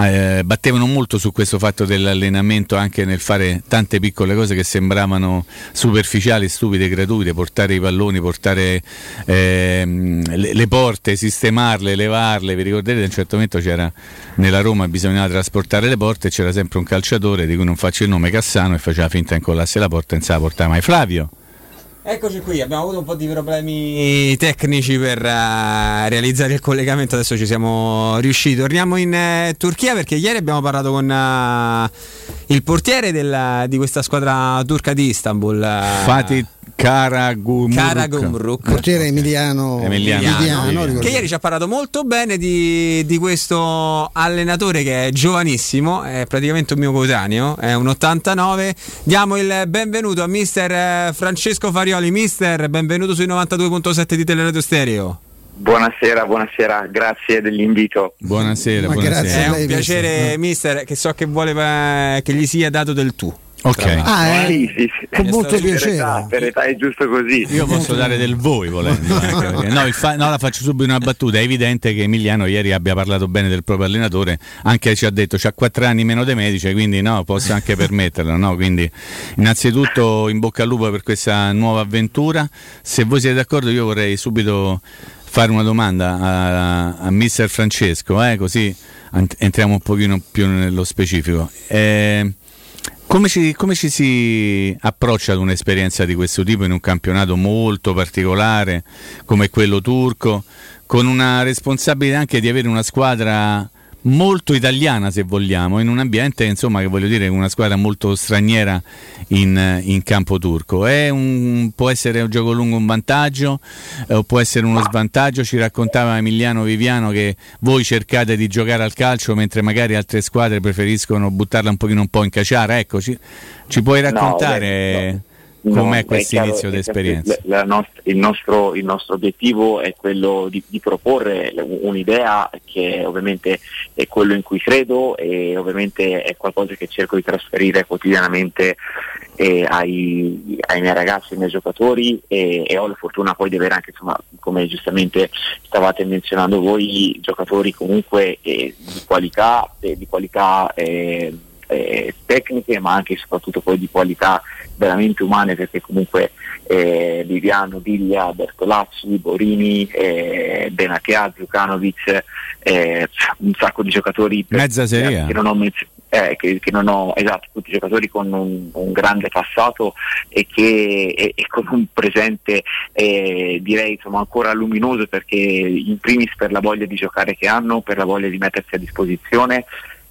eh, battevano molto su questo fatto dell'allenamento anche nel fare tante piccole cose che sembravano superficiali, stupide, gratuite, portare i palloni, portare eh, le, le, porte, sistemarle, levarle, vi ricordate a un certo momento c'era nella Roma bisognava trasportare le porte e c'era sempre un calciatore di cui non faccio il nome Cassano e faceva finta di incollasse la porta e non se la portava mai Flavio Eccoci qui, abbiamo avuto un po' di problemi tecnici per uh, realizzare il collegamento, adesso ci siamo riusciti. Torniamo in uh, Turchia perché ieri abbiamo parlato con uh, il portiere della, di questa squadra turca di Istanbul. Fatih Karagumruk. Karagumruk. Portiere Emiliano, Emiliano, Emiliano, Emiliano che ieri ci ha parlato molto bene di, di, questo allenatore che è giovanissimo, è praticamente un mio coetaneo, è un 89. Diamo il benvenuto a mister eh, Francesco Farioli. Mister, benvenuto sui 92.7 di Teleradio Stereo. Buonasera, buonasera, grazie dell'invito. Buonasera, buonasera. È un piacere, mister, che so che vuole eh, che gli sia dato del tu. Ok. Ah, eh, sì, sì, sì. Con molto piacere. Per età, per età, è giusto così. Io posso dare del voi volendo. no, fa- no, la faccio subito una battuta. È evidente che Emiliano ieri abbia parlato bene del proprio allenatore, anche ci ha detto c'ha 4 anni meno dei medici, quindi no, posso anche permetterlo. No? Quindi innanzitutto in bocca al lupo per questa nuova avventura. Se voi siete d'accordo io vorrei subito fare una domanda a, a mister Francesco, eh? così entriamo un pochino più nello specifico. Eh, come ci, come ci, si approccia ad un'esperienza di questo tipo in un campionato molto particolare come quello turco, con una responsabilità anche di avere una squadra molto italiana se vogliamo, in un ambiente insomma che voglio dire una squadra molto straniera in, in campo turco. Un, può essere un gioco lungo un vantaggio eh, o può essere uno svantaggio, ci raccontava Emiliano Viviano che voi cercate di giocare al calcio mentre magari altre squadre preferiscono buttarla un pochino un po' in caciara, ecco ci, ci puoi raccontare... No, no Com'è questo inizio di esperienza? Il, nostro, il, nostro, obiettivo è quello di, di, proporre un'idea che ovviamente è quello in cui credo e ovviamente è qualcosa che cerco di trasferire quotidianamente eh, ai, ai, miei ragazzi, ai miei giocatori e, e, ho la fortuna poi di avere anche, insomma, come giustamente stavate menzionando voi, giocatori comunque eh, di qualità, eh, di qualità eh, tecniche ma anche e soprattutto poi di qualità veramente umane perché comunque eh, Viviano, Diglia, Bertolacci, Borini, eh, Benatia, Zukanovic, eh, un sacco di giocatori mezza serie che non ho menzionato. Eh, che, che, non ho, esatto, tutti giocatori con un, un grande passato e, che, e, e con un presente eh, direi insomma, ancora luminoso perché in primis per la voglia di giocare che hanno, per la voglia di mettersi a disposizione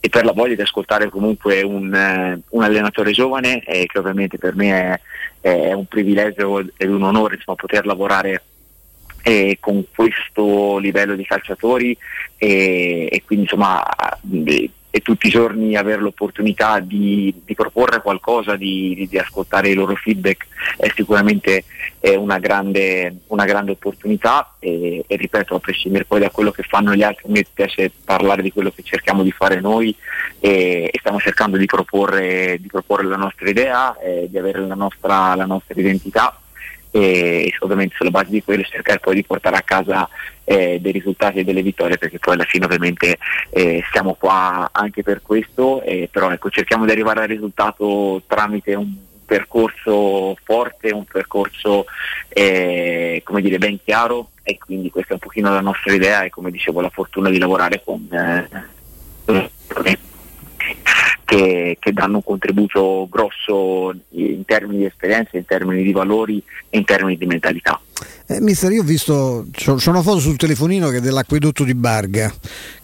e per la voglia di ascoltare comunque un, uh, un allenatore giovane eh, che ovviamente per me è, è, un privilegio ed un onore insomma, poter lavorare eh, con questo livello di calciatori e, e quindi insomma e tutti i giorni avere l'opportunità di, di proporre qualcosa, di, di, ascoltare i loro feedback è sicuramente è una, grande, una grande opportunità e, e, ripeto a prescindere poi da quello che fanno gli altri mi piace parlare di quello che cerchiamo di fare noi e, e stiamo cercando di proporre, di proporre, la nostra idea, eh, di avere la nostra, la nostra identità e ovviamente sulla base di quello cercare poi di portare a casa eh, dei risultati e delle vittorie perché poi alla fine ovviamente eh, siamo qua anche per questo eh, però ecco cerchiamo di arrivare al risultato tramite un percorso forte, un percorso eh, come dire ben chiaro e quindi questa è un pochino la nostra idea e come dicevo la fortuna di lavorare con eh, che, che, danno un contributo grosso in termini di esperienza, in termini di valori e in termini di mentalità. Eh, mister, io ho visto, c'è una foto sul telefonino che è dell'acquedotto di Barga,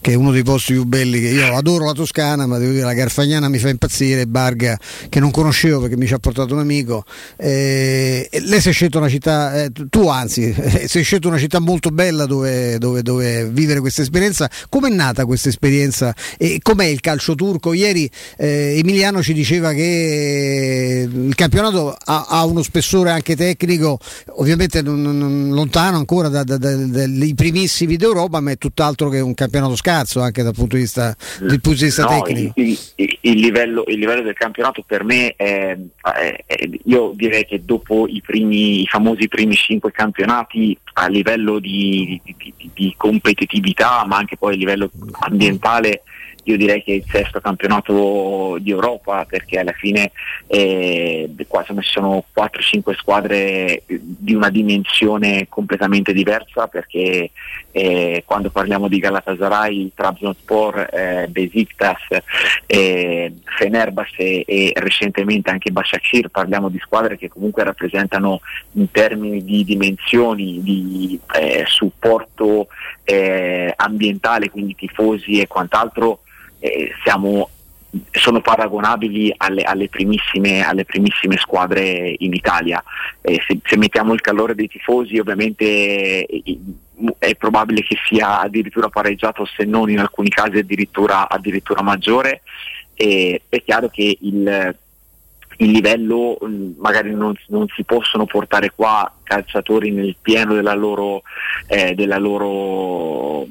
che è uno dei posti più belli che io adoro la Toscana, ma devo dire la Garfagnana mi fa impazzire, Barga che non conoscevo perché mi ci ha portato un amico. Eh, lei si è scelto una città, eh, tu anzi, eh, si è scelto una città molto bella dove, dove, dove vivere questa esperienza. Com'è nata questa esperienza e com'è il calcio turco? Ieri eh, Emiliano ci diceva che il campionato ha, ha uno spessore anche tecnico, ovviamente non, non lontano ancora dai da, da, da, primissimi d'Europa, ma è tutt'altro che un campionato scarso anche dal punto di vista, punto di vista no, tecnico. Il, il, il, livello, il, livello, del campionato per me è, è, è, io direi che dopo i, primi, i famosi primi cinque campionati a livello di, di, di, di competitività, ma anche poi a livello ambientale io direi che è il sesto campionato di Europa perché alla fine eh, qua insomma, sono 4-5 squadre di una dimensione completamente diversa perché eh, quando parliamo di Galatasaray, Trabzonspor, eh, Besiktas, eh, Fenerbahce e, recentemente anche Başakşehir parliamo di squadre che comunque rappresentano in termini di dimensioni, di eh, supporto eh, ambientale, quindi tifosi e quant'altro eh, siamo, sono paragonabili alle, alle, primissime, alle, primissime, squadre in Italia. Eh, se, se, mettiamo il calore dei tifosi ovviamente eh, è probabile che sia addirittura pareggiato se non in alcuni casi addirittura, addirittura maggiore. è chiaro che il, il livello magari non, non, si possono portare qua calciatori nel pieno della loro, eh, della loro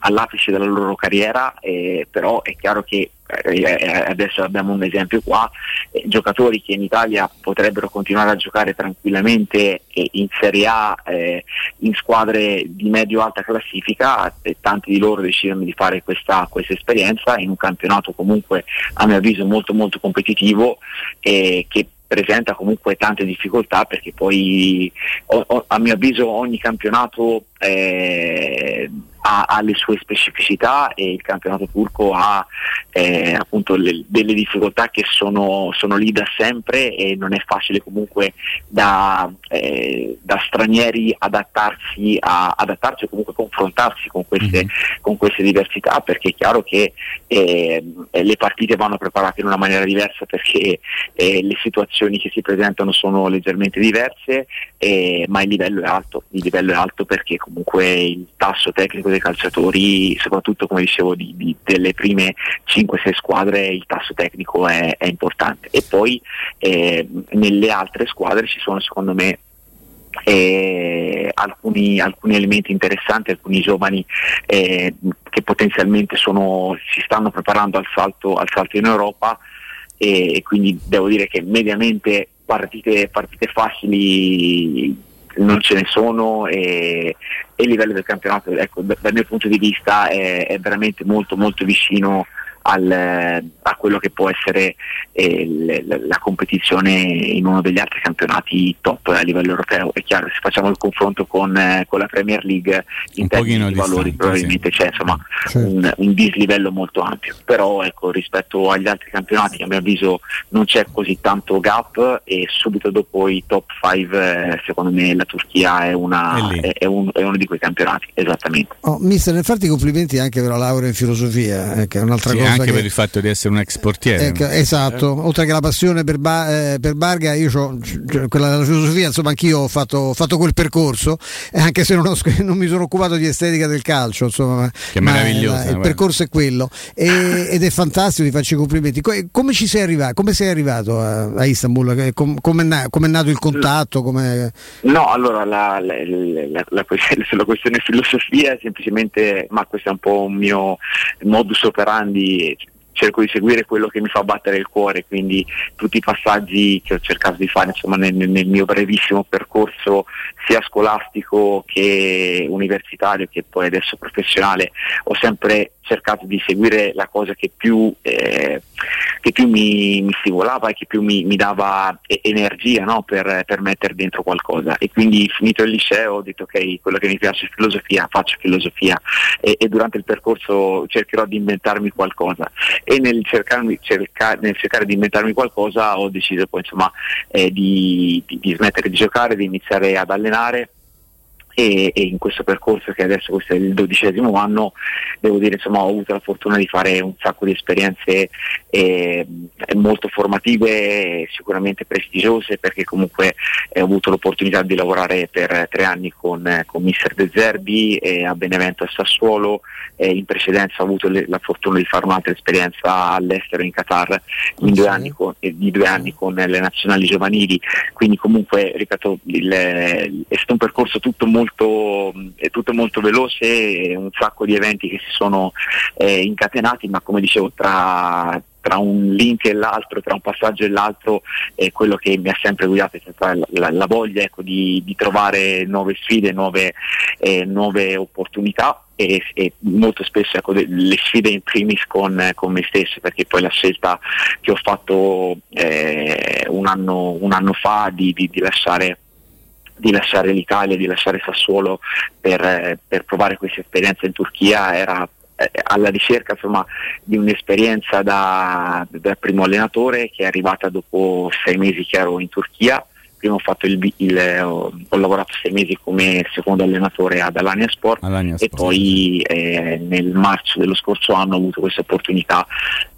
all'apice della loro carriera, eh, però è chiaro che eh, eh, adesso abbiamo un esempio qua, eh, giocatori che in Italia potrebbero continuare a giocare tranquillamente in Serie A, eh, in squadre di medio-alta classifica, tanti di loro decidono di fare questa, questa, esperienza in un campionato comunque a mio avviso molto molto competitivo che presenta comunque tante difficoltà perché poi o, o, a mio avviso ogni campionato eh, ha, ha, le sue specificità e il campionato turco ha eh, appunto le, delle difficoltà che sono, sono, lì da sempre e non è facile comunque da, eh, da stranieri adattarsi, a, adattarsi o comunque confrontarsi con queste, mm-hmm. con queste, diversità perché è chiaro che eh, le partite vanno preparate in una maniera diversa perché eh, le situazioni che si presentano sono leggermente diverse eh, ma il livello è alto, il livello è alto perché comunque il tasso tecnico dei calciatori, soprattutto come dicevo di, di, delle prime 5-6 squadre, il tasso tecnico è, è importante. E poi eh, nelle altre squadre ci sono secondo me eh, alcuni, alcuni, elementi interessanti, alcuni giovani eh, che potenzialmente sono, si stanno preparando al salto, al salto in Europa e, quindi devo dire che mediamente partite, partite facili non ce ne sono e, e il livello del campionato ecco, dal mio punto di vista è, è veramente molto molto vicino al, a quello che può essere eh, la, la, competizione in uno degli altri campionati top a livello europeo. È chiaro, se facciamo il confronto con, eh, con la Premier League in termini di valori probabilmente sì. c'è insomma, certo. un, un, dislivello molto ampio, però ecco, rispetto agli altri campionati a mio avviso non c'è così tanto gap e subito dopo i top 5 eh, secondo me la Turchia è, una, è, è, un, è, uno di quei campionati, esattamente. Oh, mister, nel farti complimenti anche per la laurea in filosofia, eh, che è un'altra sì, cosa anche che, per il fatto di essere un ex portiere. Ecco, esatto, oltre che la passione per, ba, eh, per Barga, io ho quella della filosofia, insomma anch'io ho fatto, ho fatto quel percorso, eh, anche se non, ho, non, mi sono occupato di estetica del calcio, insomma, che meraviglioso. Il, il percorso è quello e, ed è fantastico, ti faccio i complimenti. Come ci sei arrivato? Come sei arrivato a, a Istanbul? Com, come è nato il contatto? Com'è... No, allora la, la, la, la, questione filosofia è semplicemente, ma questo è un po' un mio modus operandi, cerco di seguire quello che mi fa battere il cuore, quindi tutti i passaggi che ho cercato di fare insomma, nel, nel, mio brevissimo percorso sia scolastico che universitario che poi adesso professionale ho sempre cercato di seguire la cosa che più, eh, che più mi, mi, stimolava e che più mi, mi dava energia no? per, per, mettere dentro qualcosa. E quindi finito il liceo ho detto ok quello che mi piace è filosofia faccio filosofia. E, e durante il percorso cercherò di inventarmi qualcosa. E nel, cercarmi, cerca, nel cercare di inventarmi qualcosa ho deciso poi insomma eh, di, di, di smettere di giocare di iniziare ad allenare e, e, in questo percorso che adesso questo è il dodicesimo anno devo dire insomma ho avuto la fortuna di fare un sacco di esperienze eh, molto formative sicuramente prestigiose perché comunque eh, ho avuto l'opportunità di lavorare per tre anni con, con Mister De Zerbi eh, a Benevento e Sassuolo. In precedenza ho avuto le, la fortuna di fare un'altra esperienza all'estero in Qatar in due con, di due anni con le nazionali giovanili. Quindi comunque ripeto il, è stato un percorso tutto molto molto, è tutto molto veloce, un sacco di eventi che si sono eh, incatenati, ma come dicevo tra tra un link e l'altro, tra un passaggio e l'altro, è quello che mi ha sempre guidato è stata la, la, la voglia ecco, di, di, trovare nuove sfide, nuove, eh, nuove opportunità e, e, molto spesso ecco, le sfide in primis con, con, me stesso, perché poi la scelta che ho fatto eh, un, anno, un, anno, fa di, di, di lasciare di lasciare l'Italia, di lasciare Sassuolo per, eh, per provare questa esperienza in Turchia era eh, alla ricerca insomma, di un'esperienza da, da, primo allenatore che è arrivata dopo sei mesi che ero in Turchia. Prima ho, il, il, ho, ho lavorato sei mesi come secondo allenatore ad Alania Sport Alania e poi eh, nel marzo dello scorso anno ho avuto questa opportunità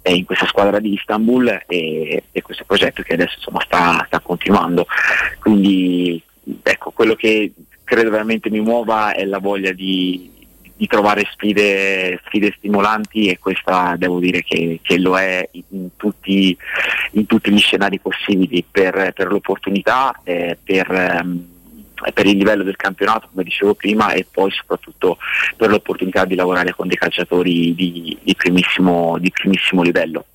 eh, in questa squadra di Istanbul e, e questo progetto che adesso insomma, sta, sta continuando. Quindi ecco, quello che credo veramente mi muova è la voglia di, di trovare sfide, sfide, stimolanti e questa devo dire che, che lo è in tutti, in tutti, gli scenari possibili per, per l'opportunità, eh, per, ehm, per, il livello del campionato come dicevo prima e poi soprattutto per l'opportunità di lavorare con dei calciatori di, di, primissimo, di primissimo livello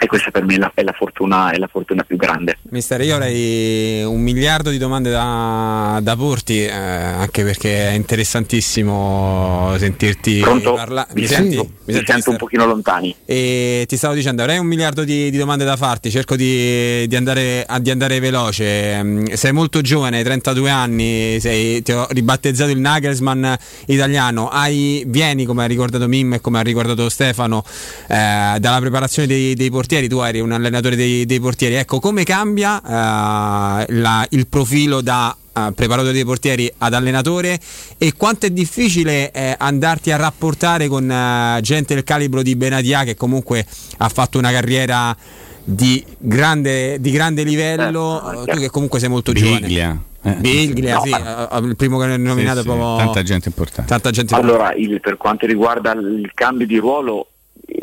e questa per me è la, è la, fortuna, è la fortuna, più grande. Mister, io avrei un miliardo di domande da, da porti, eh, anche perché è interessantissimo sentirti parlare. Mi, mi, senti? mi, mi senti, sento un pochino lontani. E ti stavo dicendo, avrei un miliardo di, di domande da farti, cerco di, di, andare, di, andare, veloce. Mm, sei molto giovane, hai 32 anni, sei, ti ho ribattezzato il Nagelsmann italiano, hai, vieni come ha ricordato Mim e come ha ricordato Stefano, eh, dalla preparazione dei, dei portieri portieri, tu eri un allenatore dei, dei portieri, ecco come cambia uh, la, il profilo da uh, preparatore dei portieri ad allenatore e quanto è difficile eh, andarti a rapportare con uh, gente del calibro di Benadia che comunque ha fatto una carriera di grande, di grande livello, eh, tu che comunque sei molto Biglia. giovane. Biglia, no, sì, il primo che hai nominato sì, sì, proprio... tanta gente importante. Tanta gente allora, il, per quanto riguarda il cambio di ruolo,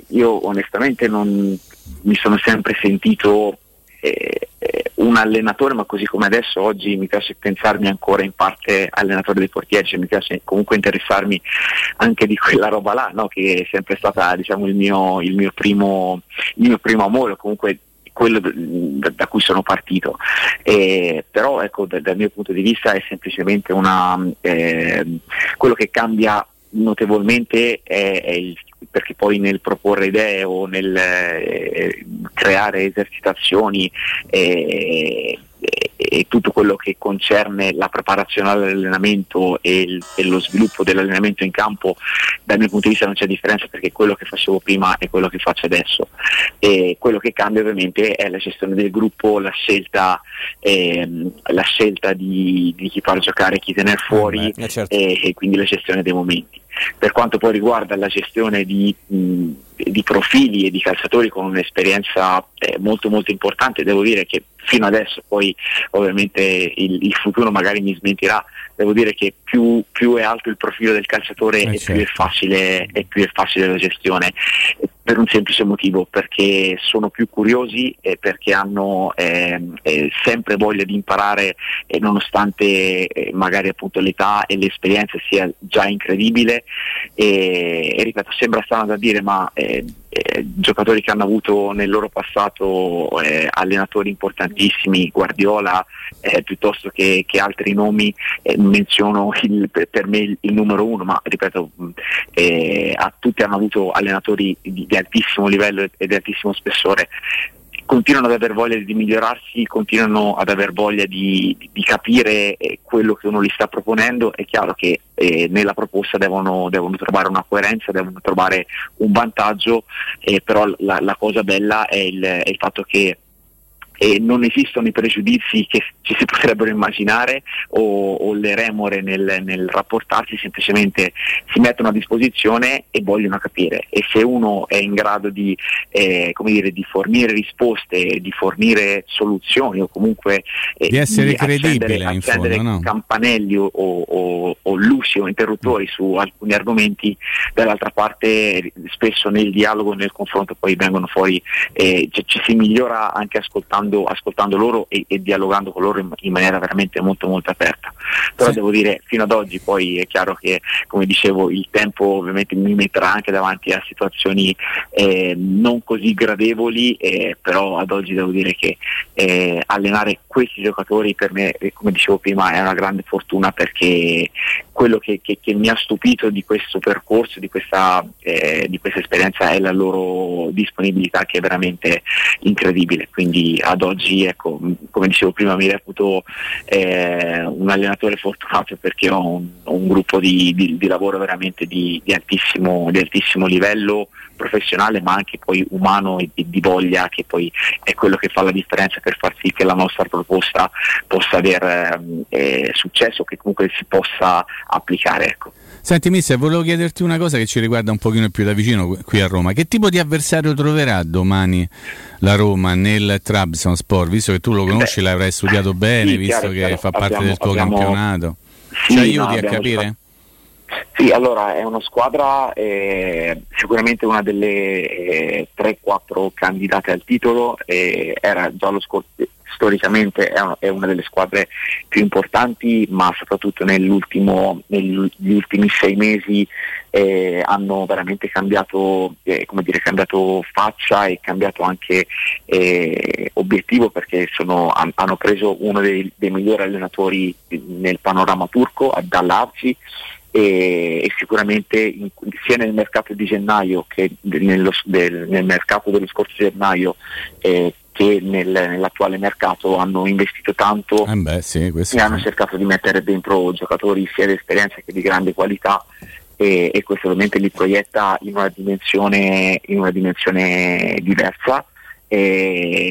io onestamente non, mi sono sempre sentito eh, un allenatore, ma così come adesso oggi mi piace pensarmi ancora in parte allenatore dei portieri, cioè mi piace comunque interessarmi anche di quella roba là, no? che è sempre stata diciamo, il, mio, il, mio primo, il mio primo amore, comunque quello da, cui sono partito. Eh, però ecco, da, dal mio punto di vista è semplicemente una, eh, quello che cambia notevolmente è, è il perché poi nel proporre idee o nel eh, creare esercitazioni eh, e tutto quello che concerne la preparazione all'allenamento e, il, e, lo sviluppo dell'allenamento in campo dal mio punto di vista non c'è differenza perché quello che facevo prima è quello che faccio adesso e quello che cambia ovviamente è la gestione del gruppo, la scelta, ehm, la scelta di, di, chi far giocare, chi tenere fuori eh, certo. e, e, quindi la gestione dei momenti. Per quanto poi riguarda la gestione di, mh, di profili e di calciatori con un'esperienza eh, molto molto importante, devo dire che fino adesso poi ovviamente il, il futuro magari mi smentirà, devo dire che più, più, è alto il profilo del calciatore eh e certo. più, è facile, e più è facile la gestione per un semplice motivo, perché sono più curiosi e perché hanno eh, eh, sempre voglia di imparare e nonostante eh, magari appunto l'età e l'esperienza sia già incredibile e, e ripeto sembra strano da dire ma eh, eh, giocatori che hanno avuto nel loro passato eh, allenatori importantissimi, Guardiola piuttosto che, che, altri nomi menziono il, per me il, il, numero uno ma ripeto a tutti hanno avuto allenatori di, di altissimo livello e di altissimo spessore continuano ad aver voglia di migliorarsi, continuano ad aver voglia di, di, capire eh, quello che uno gli sta proponendo, è chiaro che eh, nella proposta devono, devono, trovare una coerenza, devono trovare un vantaggio, eh, però la, la, cosa bella è il, è il fatto che e non esistono i pregiudizi che ci si potrebbero immaginare o, o le remore nel, nel, rapportarsi, semplicemente si mettono a disposizione e vogliono capire e se uno è in grado di, eh, dire, di fornire risposte, di fornire soluzioni o comunque eh, di essere di credibile accendere, fondo, no? campanelli o, o, o, luci o interruttori su alcuni argomenti, dall'altra parte spesso nel dialogo nel confronto poi vengono fuori, eh, ci, ci si migliora anche ascoltando ascoltando, loro e, e, dialogando con loro in, in, maniera veramente molto molto aperta. Però sì. devo dire, fino ad oggi poi è chiaro che, come dicevo, il tempo ovviamente mi metterà anche davanti a situazioni eh, non così gradevoli, eh, però ad oggi devo dire che eh, allenare questi giocatori per me, eh, come dicevo prima, è una grande fortuna perché quello che, che, che mi ha stupito di questo percorso, di questa, eh, di questa esperienza è la loro disponibilità che è veramente incredibile. Quindi ad oggi, ecco, come dicevo prima, mi reputo eh, un allenatore fortunato perché ho un, un gruppo di, di, di, lavoro veramente di, altissimo, di altissimo livello professionale ma anche poi umano e di, voglia che poi è quello che fa la differenza per far sì che la nostra proposta possa avere eh, successo, che comunque si possa applicare. Ecco. Senti Mister, volevo chiederti una cosa che ci riguarda un pochino più da vicino qui a Roma. Che tipo di avversario troverà domani la Roma nel Trabzonspor? Visto che tu lo conosci, Beh, l'avrai studiato bene, sì, visto chiaro, che chiaro. fa parte abbiamo, del tuo abbiamo... campionato. Sì, ci aiuti no, a capire? Sì, allora è una squadra eh, sicuramente una delle eh, 3-4 candidate al titolo, eh, era già lo scorso, storicamente è una, è una, delle squadre più importanti, ma soprattutto negli ultimi sei mesi eh, hanno veramente cambiato, eh, dire, cambiato, faccia e cambiato anche eh, obiettivo perché sono, han, hanno preso uno dei, dei, migliori allenatori nel panorama turco, dall'Arci. E, e, sicuramente in, sia nel mercato di gennaio che nello, del, nel mercato dello scorso gennaio eh, che nel, nell'attuale mercato hanno investito tanto eh beh, sì, e sì. hanno cercato di mettere dentro giocatori sia di esperienza che di grande qualità e, e questo ovviamente li proietta in una dimensione, in una dimensione diversa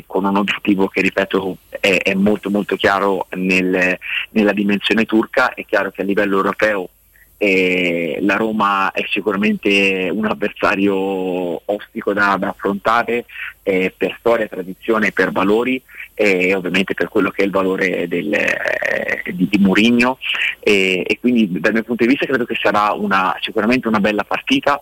con un obiettivo che ripeto è, è molto molto chiaro nel, nella dimensione turca, è chiaro che a livello europeo eh, la Roma è sicuramente un avversario ostico da, da affrontare eh, per storia, tradizione, per valori e ovviamente per quello che è il valore del, eh, di, di Murigno e, quindi dal mio punto di vista credo che sarà una, sicuramente una bella partita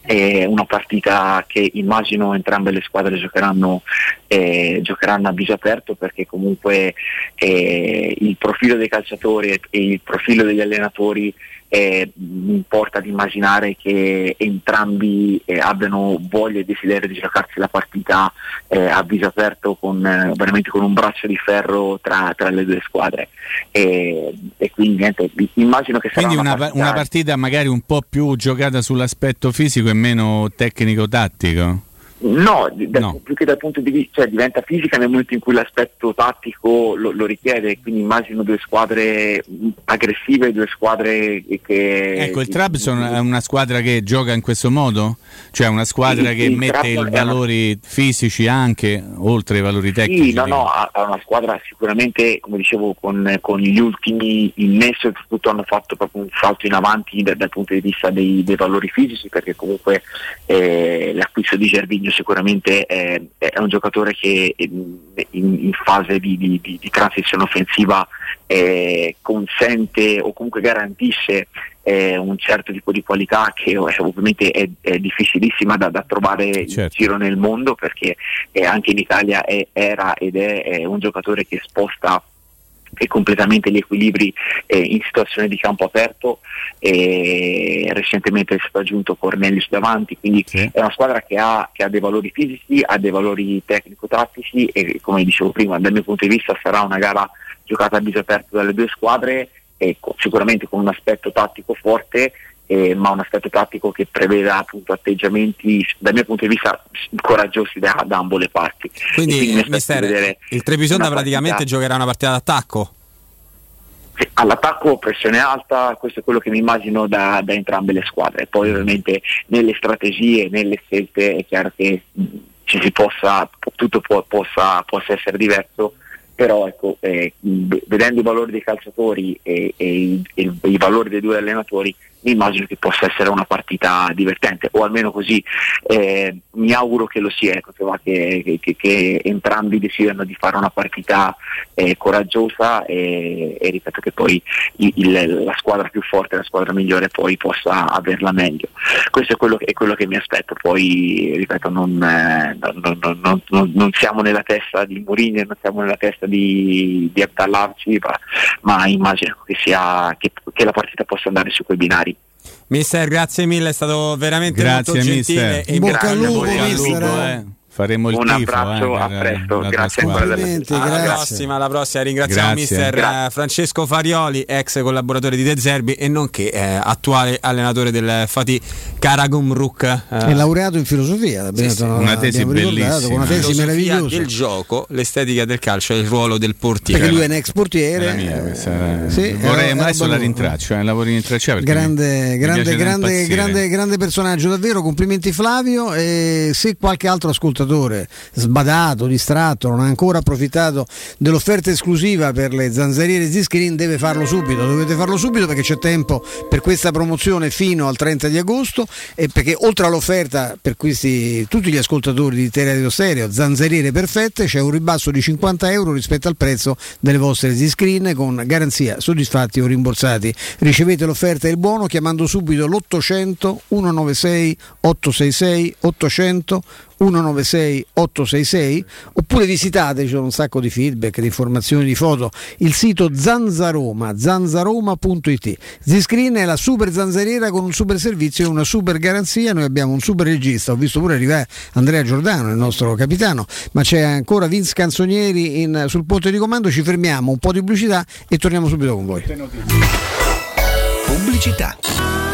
è una partita che immagino entrambe le squadre giocheranno, eh, giocheranno a viso aperto perché comunque eh, il profilo dei calciatori e il profilo degli allenatori eh, mi importa di immaginare che entrambi eh, abbiano voglia e desiderio di giocarsi la partita eh, a viso aperto con, eh, veramente con un braccio di ferro tra, tra le due squadre. E, e quindi niente, immagino che sarà quindi una, una, partita... una partita magari un po' più giocata sull'aspetto fisico e meno tecnico-tattico No, da, no, più che dal punto di vista, cioè diventa fisica nel momento in cui l'aspetto tattico lo, lo richiede, quindi immagino due squadre aggressive, due squadre che... Ecco, il Trabzon è una squadra che gioca in questo modo? Cioè una squadra il, che il mette i valori una... fisici anche, oltre ai valori tecnici? Sì, no, no, ha, una squadra sicuramente, come dicevo, con, con gli ultimi innessi e tutto hanno fatto proprio un salto in avanti dal, dal punto di vista dei, dei valori fisici, perché comunque eh, l'acquisto di Gervigno Fabinho sicuramente è, è, un giocatore che in, in fase di, di, di, transizione offensiva eh, consente o comunque garantisce eh, un certo tipo di qualità che ovviamente è, è difficilissima da, da trovare certo. in giro nel mondo perché eh, anche in Italia era ed è un giocatore che sposta e completamente gli equilibri eh, in situazione di campo aperto e recentemente è stato aggiunto Cornelius davanti quindi sì. è una squadra che ha, che ha, dei valori fisici ha dei valori tecnico-tattici e come dicevo prima dal mio punto di vista sarà una gara giocata a viso aperto dalle due squadre e sicuramente con un aspetto tattico forte eh, ma un aspetto tattico che preveda appunto atteggiamenti dal mio punto di vista coraggiosi da, da ambo le parti. Quindi, quindi mister, il Treviso praticamente giocherà una partita d'attacco? All'attacco pressione alta, questo è quello che mi immagino da, da entrambe le squadre. Poi ovviamente nelle strategie, nelle scelte è chiaro che mh, ci si possa, tutto può, possa, possa essere diverso però ecco, eh, vedendo i valori dei calciatori e, e, i, e, i, valori dei due allenatori mi immagino che possa essere una partita divertente o almeno così eh, mi auguro che lo sia ecco, che, che, che, entrambi decidano di fare una partita eh, coraggiosa e, e, ripeto che poi il, il, la squadra più forte la squadra migliore poi possa averla meglio. Questo è quello, che, è quello che mi aspetto. Poi ripeto non, eh, non, non, non, siamo nella testa di Mourinho non siamo nella testa di, di Abdallavci ma, ma immagino sia, che la partita possa andare su quei binari Mister, grazie mille, è stato veramente grazie, molto gentile. Mister. In bocca al lupo, mister. Eh faremo il un tifo, abbraccio eh, a presto grazie ancora alla prossima alla prossima ringraziamo grazie. mister grazie. Francesco Farioli ex collaboratore di De Zerbi e nonché eh, attuale allenatore del Fati Karagumruk eh. è laureato in filosofia sì, sì. una tesi bellissima una tesi meravigliosa. del gioco l'estetica del calcio e il ruolo del portiere. Perché lui è un ex portiere mia, questa, sì, vorrei ma adesso la rintraccio eh, lavori in traccia grande grande grande, grande grande personaggio davvero. Complimenti Flavio e se qualche altro ascoltatore ascoltatore sbadato, distratto, non ha ancora approfittato dell'offerta esclusiva per le zanzariere Z-Screen deve farlo subito, dovete farlo subito perché c'è tempo per questa promozione fino al 30 di agosto e perché oltre all'offerta per questi, tutti gli ascoltatori di Teleradio Stereo, zanzariere perfette, c'è un ribasso di 50 euro rispetto al prezzo delle vostre Z-Screen con garanzia soddisfatti o rimborsati. Ricevete l'offerta e il buono chiamando subito l'800 196 866 800 196 866 oppure visitate, c'è un sacco di feedback, di informazioni, di foto, il sito Zanzaroma, zanzaroma.it. Ziscreen è la super zanzariera con un super servizio e una super garanzia, noi abbiamo un super regista, ho visto pure arrivare Andrea Giordano, il nostro capitano, ma c'è ancora Vince Canzonieri in, sul ponte di comando, ci fermiamo, un po' di pubblicità e torniamo subito con voi. Pubblicità.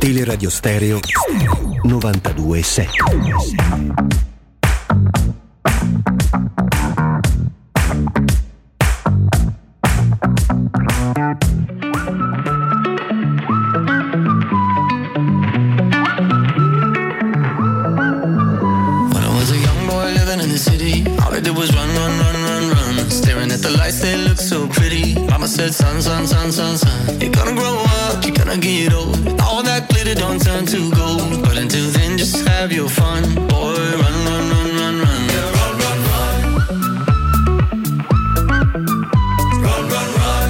Teleradio Stereo 927. When I was a young boy living in the city, all I did was run, run, run, run, run. Staring at the lights, they look so pretty. Said, son, son, son, son, son. You're gonna grow up, you're gonna get old. All that glitter don't turn to gold. But until then, just have your fun. Boy, run, run, run, run, run. Yeah, run, run, run. Run, run, run.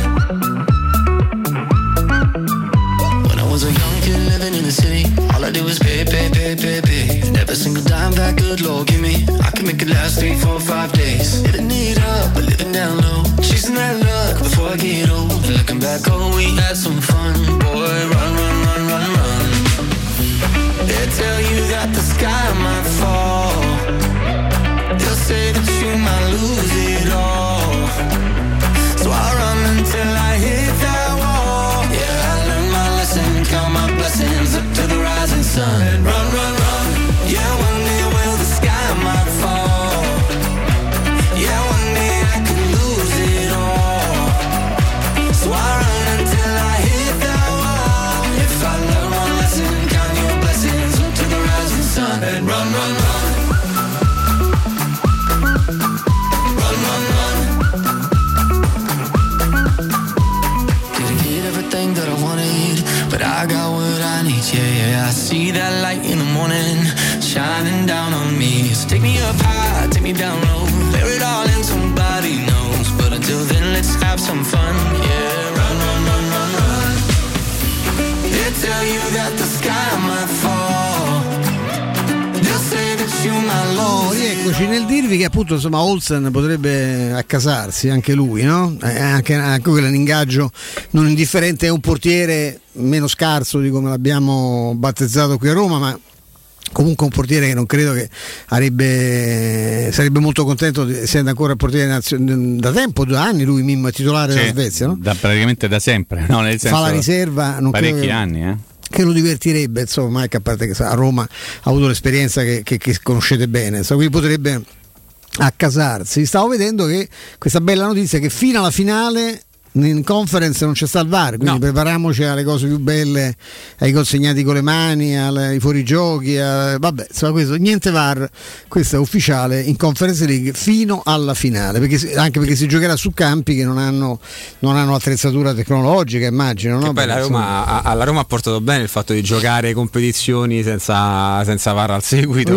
When I was a young kid living in the city, all I did was pay, pay, pay, pay, pay. And every single dime that good Lord give me, I can make it last three, four, five days. Living And looking back, oh, we had some fun. Boy, run, run, run, run, run. They tell you that the sky might fall. They'll say that you might lose it all. So I run until I hit that wall. Yeah, I learned my lesson, count my blessings up to the rising sun. See that light in the morning shining down on me. So take me up high, take me down low, bear it all in somebody knows. But until then, let's have some fun. Yeah, run, run, run, run, run. They tell you that the sky Rieccoci nel dirvi che appunto insomma Olsen potrebbe accasarsi anche lui, no? Eh, anche, anche quello è un ingaggio non indifferente, è un portiere meno scarso di come l'abbiamo battezzato qui a Roma, ma comunque un portiere che non credo che avrebbe, sarebbe molto contento di essendo ancora portiere nazio- da tempo, due anni lui Mimmo è titolare Sì, della Svezia, no? da- praticamente da sempre, no? Nel senso, Fa la riserva, non credo parecchi che- anni, eh. Che lo divertirebbe, insomma, anche a parte che a Roma ha avuto l'esperienza che, che- che conoscete bene, insomma, quindi potrebbe accasarsi. Stavo vedendo che questa bella notizia che fino alla finale in conference non c'è sta il VAR, quindi prepariamoci alle cose più belle, ai consegnati con le mani, alle- ai fuorigiochi, a- vabbè, insomma questo, niente VAR, questo è ufficiale in Conference League fino alla finale, perché anche perché si giocherà su campi che non hanno, non hanno attrezzatura tecnologica, immagino. No? Poi la Roma, a- alla Roma ha portato bene il fatto di giocare competizioni senza, senza VAR al seguito.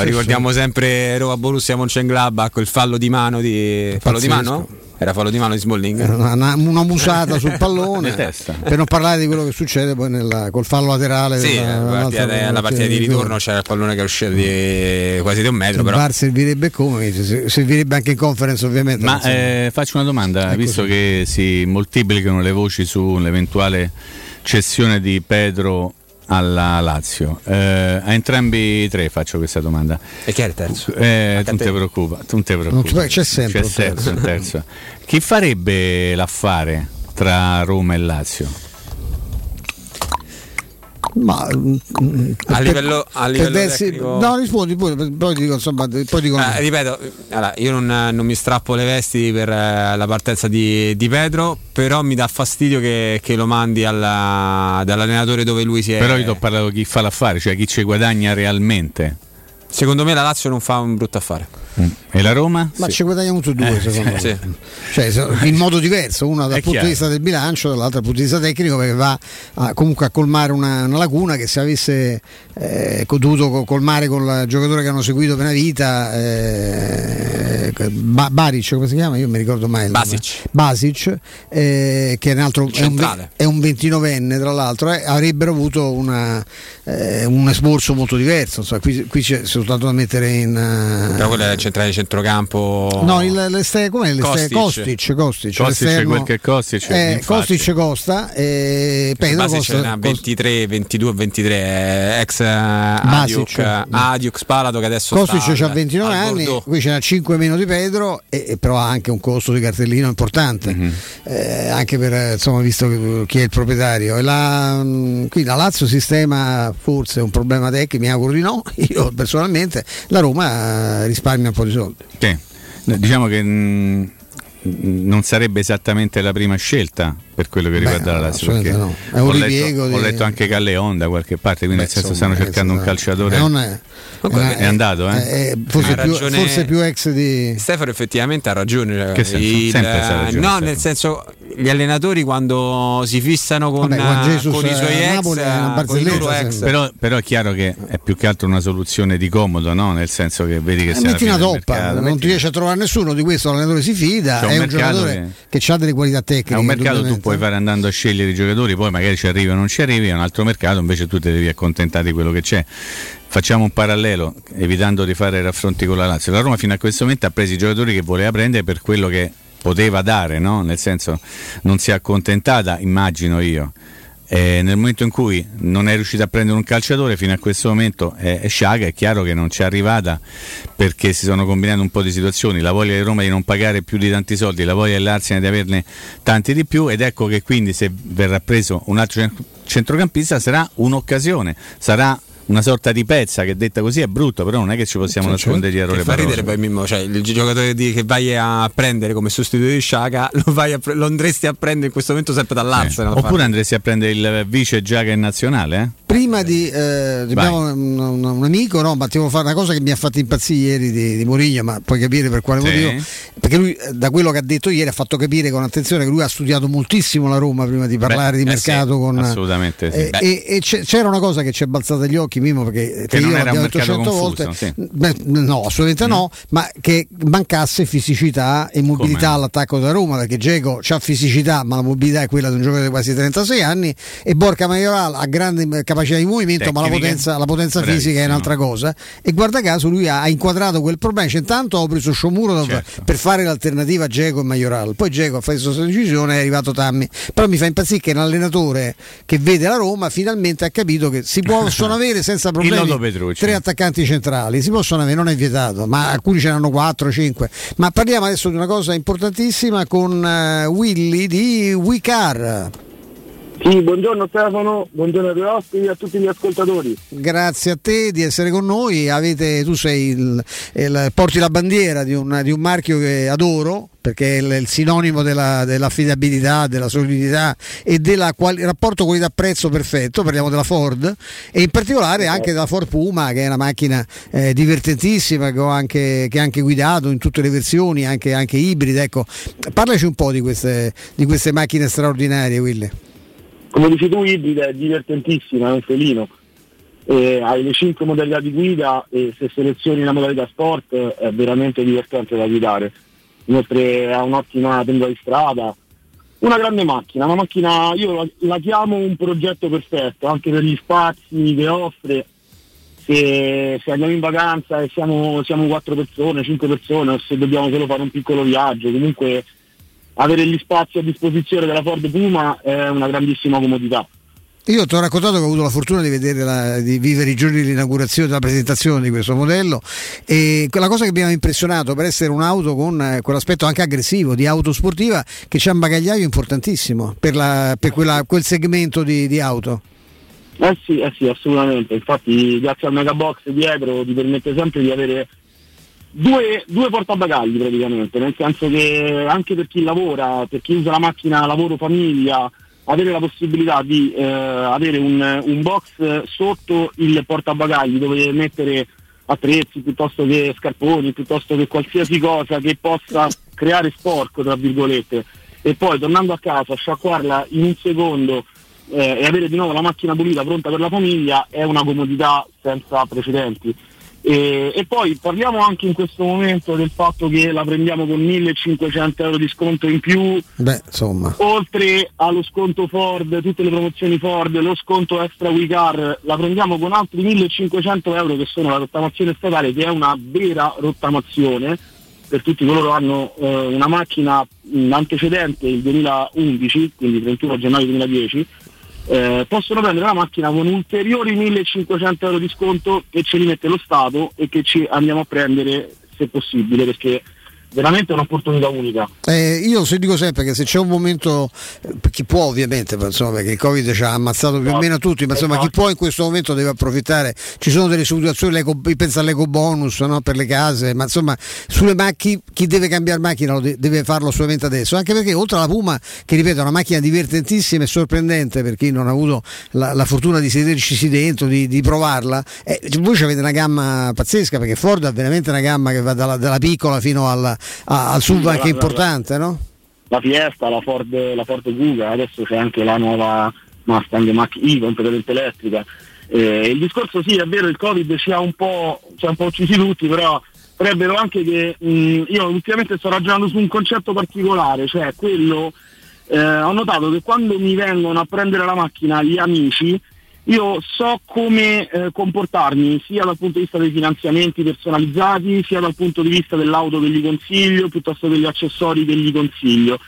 Sì, Ricordiamo sempre Roma Borussia Mönchengladbach, il fallo di mano di fallo di mano? Era fallo di mano di Smalling. Una, una musata sul pallone. per non parlare di quello che succede poi nella, col fallo laterale. Sì, della, la partita, de, la partita di ritorno c'era il pallone che è uscito di quasi di un metro. Il però. VAR servirebbe come? Servirebbe anche in conference ovviamente. Ma eh, faccio una domanda, è visto così. che si moltiplicano le voci sull'eventuale cessione di Pedro alla Lazio. Eh, a entrambi i tre faccio questa domanda. E chi è il terzo? Eh, non ti preoccupa, non te preoccupa. c'è sempre c'è un terzo, un terzo. Chi farebbe l'affare tra Roma e Lazio? Ma a livello, a livello versi, tecnico... no rispondi poi, poi dico insomma poi dico eh, ripeto allora, io non, non, mi strappo le vesti per eh, la partenza di, di, Pedro però mi dà fastidio che, che lo mandi alla, dall'allenatore dove lui si è però io ti ho parlato di chi fa l'affare cioè chi ci guadagna realmente secondo me la Lazio non fa un brutto affare Mm. E la Roma? Ma sì. ci guadagniamo tutti e due, eh, secondo sì. me. Cioè, in modo diverso, uno dal È punto chiaro. di vista del bilancio, dall'altro dal punto di vista tecnico, perché va a, comunque a colmare una, una, lacuna che se avesse eh, dovuto colmare con il giocatore che hanno seguito per una vita, eh, Baric, come si chiama? Io non mi ricordo mai. Basic. Basic, eh, che è un, altro, è un, è un 29enne, tra l'altro, eh, avrebbero avuto una, eh, un esborso molto diverso. Insomma, qui, qui c'è soltanto da mettere in. Uh, centrale di centrocampo. No, il, l'esterno, com'è l'esterno? Kostic. Kostic, Kostic quel che Kostic. Eh, Kostic costa. Eh, Pedro Costa, Costa, 23, 22, 23. Ex Adiuk, Adiuk Spalato che adesso Kostic ha 29 anni, qui ce n'ha 5 meno di Pedro, e, e, però ha anche un costo di cartellino importante. Mm-hmm. Eh, anche per insomma, visto chi è il proprietario. E la, qui la Lazio sistema forse un problema tecnico, mi auguro di no. Io personalmente la Roma risparmia po' di soldi. Sì. Diciamo che mh, non sarebbe esattamente la prima scelta per quello che riguarda Beh, la Lazio. No. Ho, letto, di... ho, letto, anche Calleon da qualche parte, quindi Beh, nel senso insomma, stanno cercando un calciatore. Non è, è, è, è andato, eh? È, forse, più, ragione... forse, più, ex di. Stefano effettivamente ha ragione. Che senso? Il... ragione, no, Stefano. nel senso gli allenatori quando si fissano con, Vabbè, con i suoi ex, con i loro ex. Però, però, è chiaro che è più che altro una soluzione di comodo, no? nel senso che vedi che eh, metti una toppa, non ti riesce a trovare nessuno di questo l'allenatore si fida, è un, giocatore che, che ha delle qualità tecniche. È un mercato tu puoi fare andando a scegliere i giocatori, poi magari ci arrivi o non ci arrivi, è un altro mercato, invece tu ti devi accontentare di quello che c'è. Facciamo un parallelo, evitando di fare raffronti con la Lazio. La Roma fino a questo momento ha preso i giocatori che voleva prendere per quello che poteva dare, no? nel senso non si è accontentata, immagino io. Eh, nel momento in cui non è riuscita a prendere un calciatore fino a questo momento è, è Sciaga, è chiaro che non ci è arrivata perché si sono combinate un po' di situazioni, la voglia di Roma di non pagare più di tanti soldi, la voglia dell'Arsenal di averne tanti di più ed ecco che quindi se verrà preso un altro centrocampista sarà un'occasione, sarà una sorta di pezza che detta così è brutto, però non è che ci possiamo cioè, nascondere dietro le parole. Fa ridere poi Mimmo, cioè il giocatore di, che vai a prendere come sostituto di Sciaga lo, pre- lo, andresti a prendere in questo momento sempre dall'Arsenal. Eh. Oppure andresti a prendere il vice Giaga in nazionale, eh? Prima di eh, abbiamo un, un, un, amico, no, ma ti devo fare una cosa che mi ha fatto impazzire ieri di, di Mourinho, ma puoi capire per quale sì. motivo? Perché lui eh, da quello che ha detto ieri ha fatto capire con attenzione che lui ha studiato moltissimo la Roma prima di parlare Beh, di mercato sì, con assolutamente sì. Eh, e, e, c'era una cosa che ci è balzata agli occhi Mimo perché che non era un mercato confuso, volte, sì. beh, no, assolutamente mm. no, ma che mancasse fisicità e mobilità Come? all'attacco della Roma, perché Geco ha fisicità, ma la mobilità è quella di un giocatore di quasi 36 anni e Borca Majoral ha grande capacità di movimento, Tecniche. ma la potenza, la potenza fisica è un'altra cosa. E guarda caso lui ha, inquadrato quel problema, cioè, intanto ha preso Sciomuro certo. per fare l'alternativa a Geco e Majoral, poi Geco ha fatto questa decisione è arrivato Tammy, però mi fa impazzire che un allenatore che vede la Roma finalmente ha capito che si possono avere senza problemi tre attaccanti centrali, si possono avere, non è vietato, ma alcuni ce n'hanno 4, 5. Ma parliamo adesso di una cosa importantissima con uh, Willy di WeCar. Sì, buongiorno Stefano, buongiorno ai tuoi ospiti e a tutti gli ascoltatori. Grazie a te di essere con noi. Avete, tu il, il, porti la bandiera di un, di un, marchio che adoro perché è il, il sinonimo della, dell'affidabilità, della solidità e del rapporto qualità-prezzo perfetto. Parliamo della Ford e in particolare anche della Ford Puma, che è una macchina eh, divertentissima che ho, anche, che anche guidato in tutte le versioni, anche, anche ibride. Ecco, parlaci un po' di queste, di queste macchine straordinarie, Willy come dici tu ibrida è divertentissima, è un felino. E hai le 5 modalità di guida e se selezioni la modalità sport è veramente divertente da guidare. inoltre ha un'ottima tenuta di strada. Una grande macchina, una macchina, io la, la chiamo un progetto perfetto, anche per gli spazi che offre. Se, se andiamo in vacanza e siamo, siamo quattro persone, cinque persone, o se dobbiamo solo fare un piccolo viaggio, comunque avere gli spazi a disposizione della Ford Puma è una grandissima comodità. Io ti ho raccontato che ho avuto la fortuna di, la, di vivere i giorni dell'inaugurazione, della presentazione di questo modello e quella cosa che mi ha impressionato per essere un'auto con eh, quell'aspetto anche aggressivo di auto sportiva che c'è un bagagliaio importantissimo per, la, per quella, quel segmento di, di auto. Eh sì, eh sì, assolutamente. Infatti, grazie al megabox dietro ti permette sempre di avere due, due portabagagli praticamente, nel senso che anche per chi lavora, per chi usa la macchina lavoro famiglia, avere la possibilità di eh, avere un, un, box sotto il portabagagli dove mettere attrezzi piuttosto che scarponi, piuttosto che qualsiasi cosa che possa creare sporco, tra virgolette, e poi tornando a casa sciacquarla in un secondo eh, e avere di nuovo la macchina pulita pronta per la famiglia è una comodità senza precedenti. E, e, poi parliamo anche in questo momento del fatto che la prendiamo con 1500 euro di sconto in più, Beh, insomma. oltre allo sconto Ford, tutte le promozioni Ford, lo sconto extra WeCar, la prendiamo con altri 1500 euro che sono la rottamazione statale, che è una vera rottamazione per tutti coloro che hanno eh, una macchina antecedente il 2011, quindi 31 gennaio 2010 eh, possono prendere la macchina con ulteriori 1500 euro di sconto che ce li lo Stato e che ci andiamo a prendere se possibile perché veramente un'opportunità unica. Eh, io se dico sempre che se c'è un momento, eh, chi può ovviamente, insomma, perché il Covid ci ha ammazzato più o meno tutti, ma insomma chi può in questo momento deve approfittare, ci sono delle situazioni, pensa all'eco bonus no, per le case, ma insomma sulle macchine, chi deve cambiare macchina deve farlo solamente adesso, anche perché oltre alla Puma, che ripeto è una macchina divertentissima e sorprendente per chi non ha avuto la, la fortuna di sederci dentro, di, di provarla, eh, voi avete una gamma pazzesca perché Ford ha veramente una gamma che va dalla, dalla piccola fino alla al sud anche importante, no? La Fiesta, la Ford, la Ford Kuga, adesso c'è anche la nuova Mustang Mach-E completamente elettrica. Eh, il discorso sì, è vero, il Covid ci ha un po', ci ha un po uccisi tutti, però però è vero anche che mh, io ultimamente sto ragionando su un concetto particolare, cioè quello, eh, ho notato che quando mi vengono a prendere la macchina gli amici, io so come eh, comportarmi sia dal punto di vista dei finanziamenti personalizzati, sia dal punto di vista dell'auto che gli consiglio, piuttosto degli accessori che gli consiglio.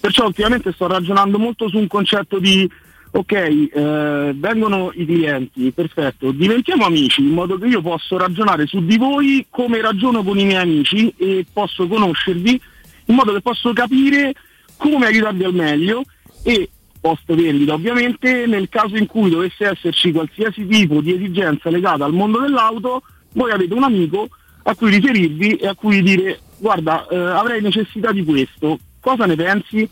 Perciò ultimamente sto ragionando molto su un concetto di ok, eh, vengono i clienti, perfetto, diventiamo amici in modo che io posso ragionare su di voi come ragiono con i miei amici e posso conoscervi in modo che posso capire come aiutarvi al meglio e post vendita ovviamente nel caso in cui dovesse esserci qualsiasi tipo di esigenza legata al mondo dell'auto voi avete un amico a cui riferirvi e a cui dire guarda eh, avrei necessità di questo cosa ne pensi?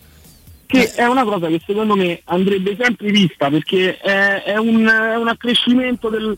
che è una cosa che secondo me andrebbe sempre vista perché è, è, un, è un accrescimento del,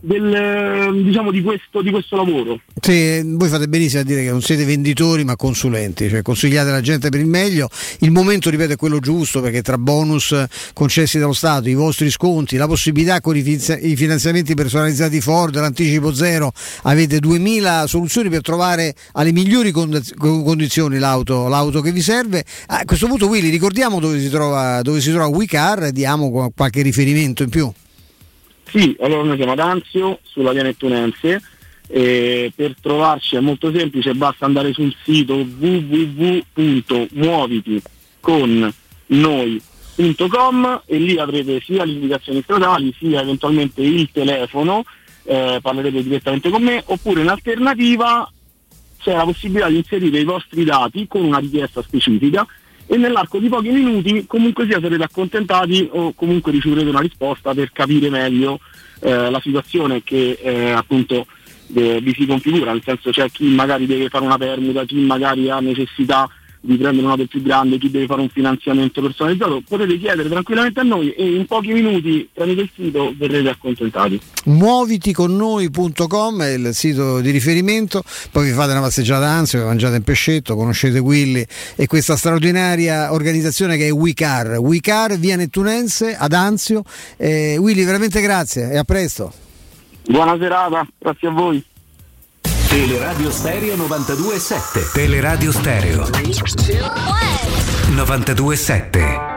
del, diciamo, di, questo, di questo lavoro. Sì, voi fate benissimo a dire che non siete venditori ma consulenti, cioè consigliate la gente per il meglio. Il momento, ripeto, è quello giusto perché tra bonus concessi dallo Stato, i vostri sconti, la possibilità con i finanziamenti personalizzati Ford, l'anticipo zero, avete 2000 soluzioni per trovare alle migliori condizioni l'auto, l'auto che vi serve. A questo punto Willy ricordiamo dove si trova, dove si trova WeCar e diamo qualche riferimento in più. Sì, allora noi siamo ad Anzio, sulla via Nettunense. E per trovarci è molto semplice, basta andare sul sito www.muoviti.noi.com e lì avrete sia le indicazioni stradali sia eventualmente il telefono, eh, parlerete direttamente con me, oppure in alternativa c'è la possibilità di inserire i vostri dati con una richiesta specifica e nell'arco di pochi minuti comunque sia sarete accontentati o comunque riceverete una risposta per capire meglio eh, la situazione che eh, appunto eh, vi si configura, nel senso c'è chi magari deve fare una permuta, chi magari ha necessità di prendere un'auto più grande, chi deve fare un finanziamento personalizzato, potete chiedere tranquillamente a noi e in pochi minuti tramite il sito verrete accontentati. Muoviticonnoi.com è il sito di riferimento, poi vi fate una passeggiata ansia, mangiate un pescetto, conoscete Willy e questa straordinaria organizzazione che è WeCar, WeCar via Nettunense ad Anzio. Eh, Willy veramente grazie e a presto. Buona serata, grazie a voi. Teleradio Stereo 92.7 Teleradio Stereo. 92.7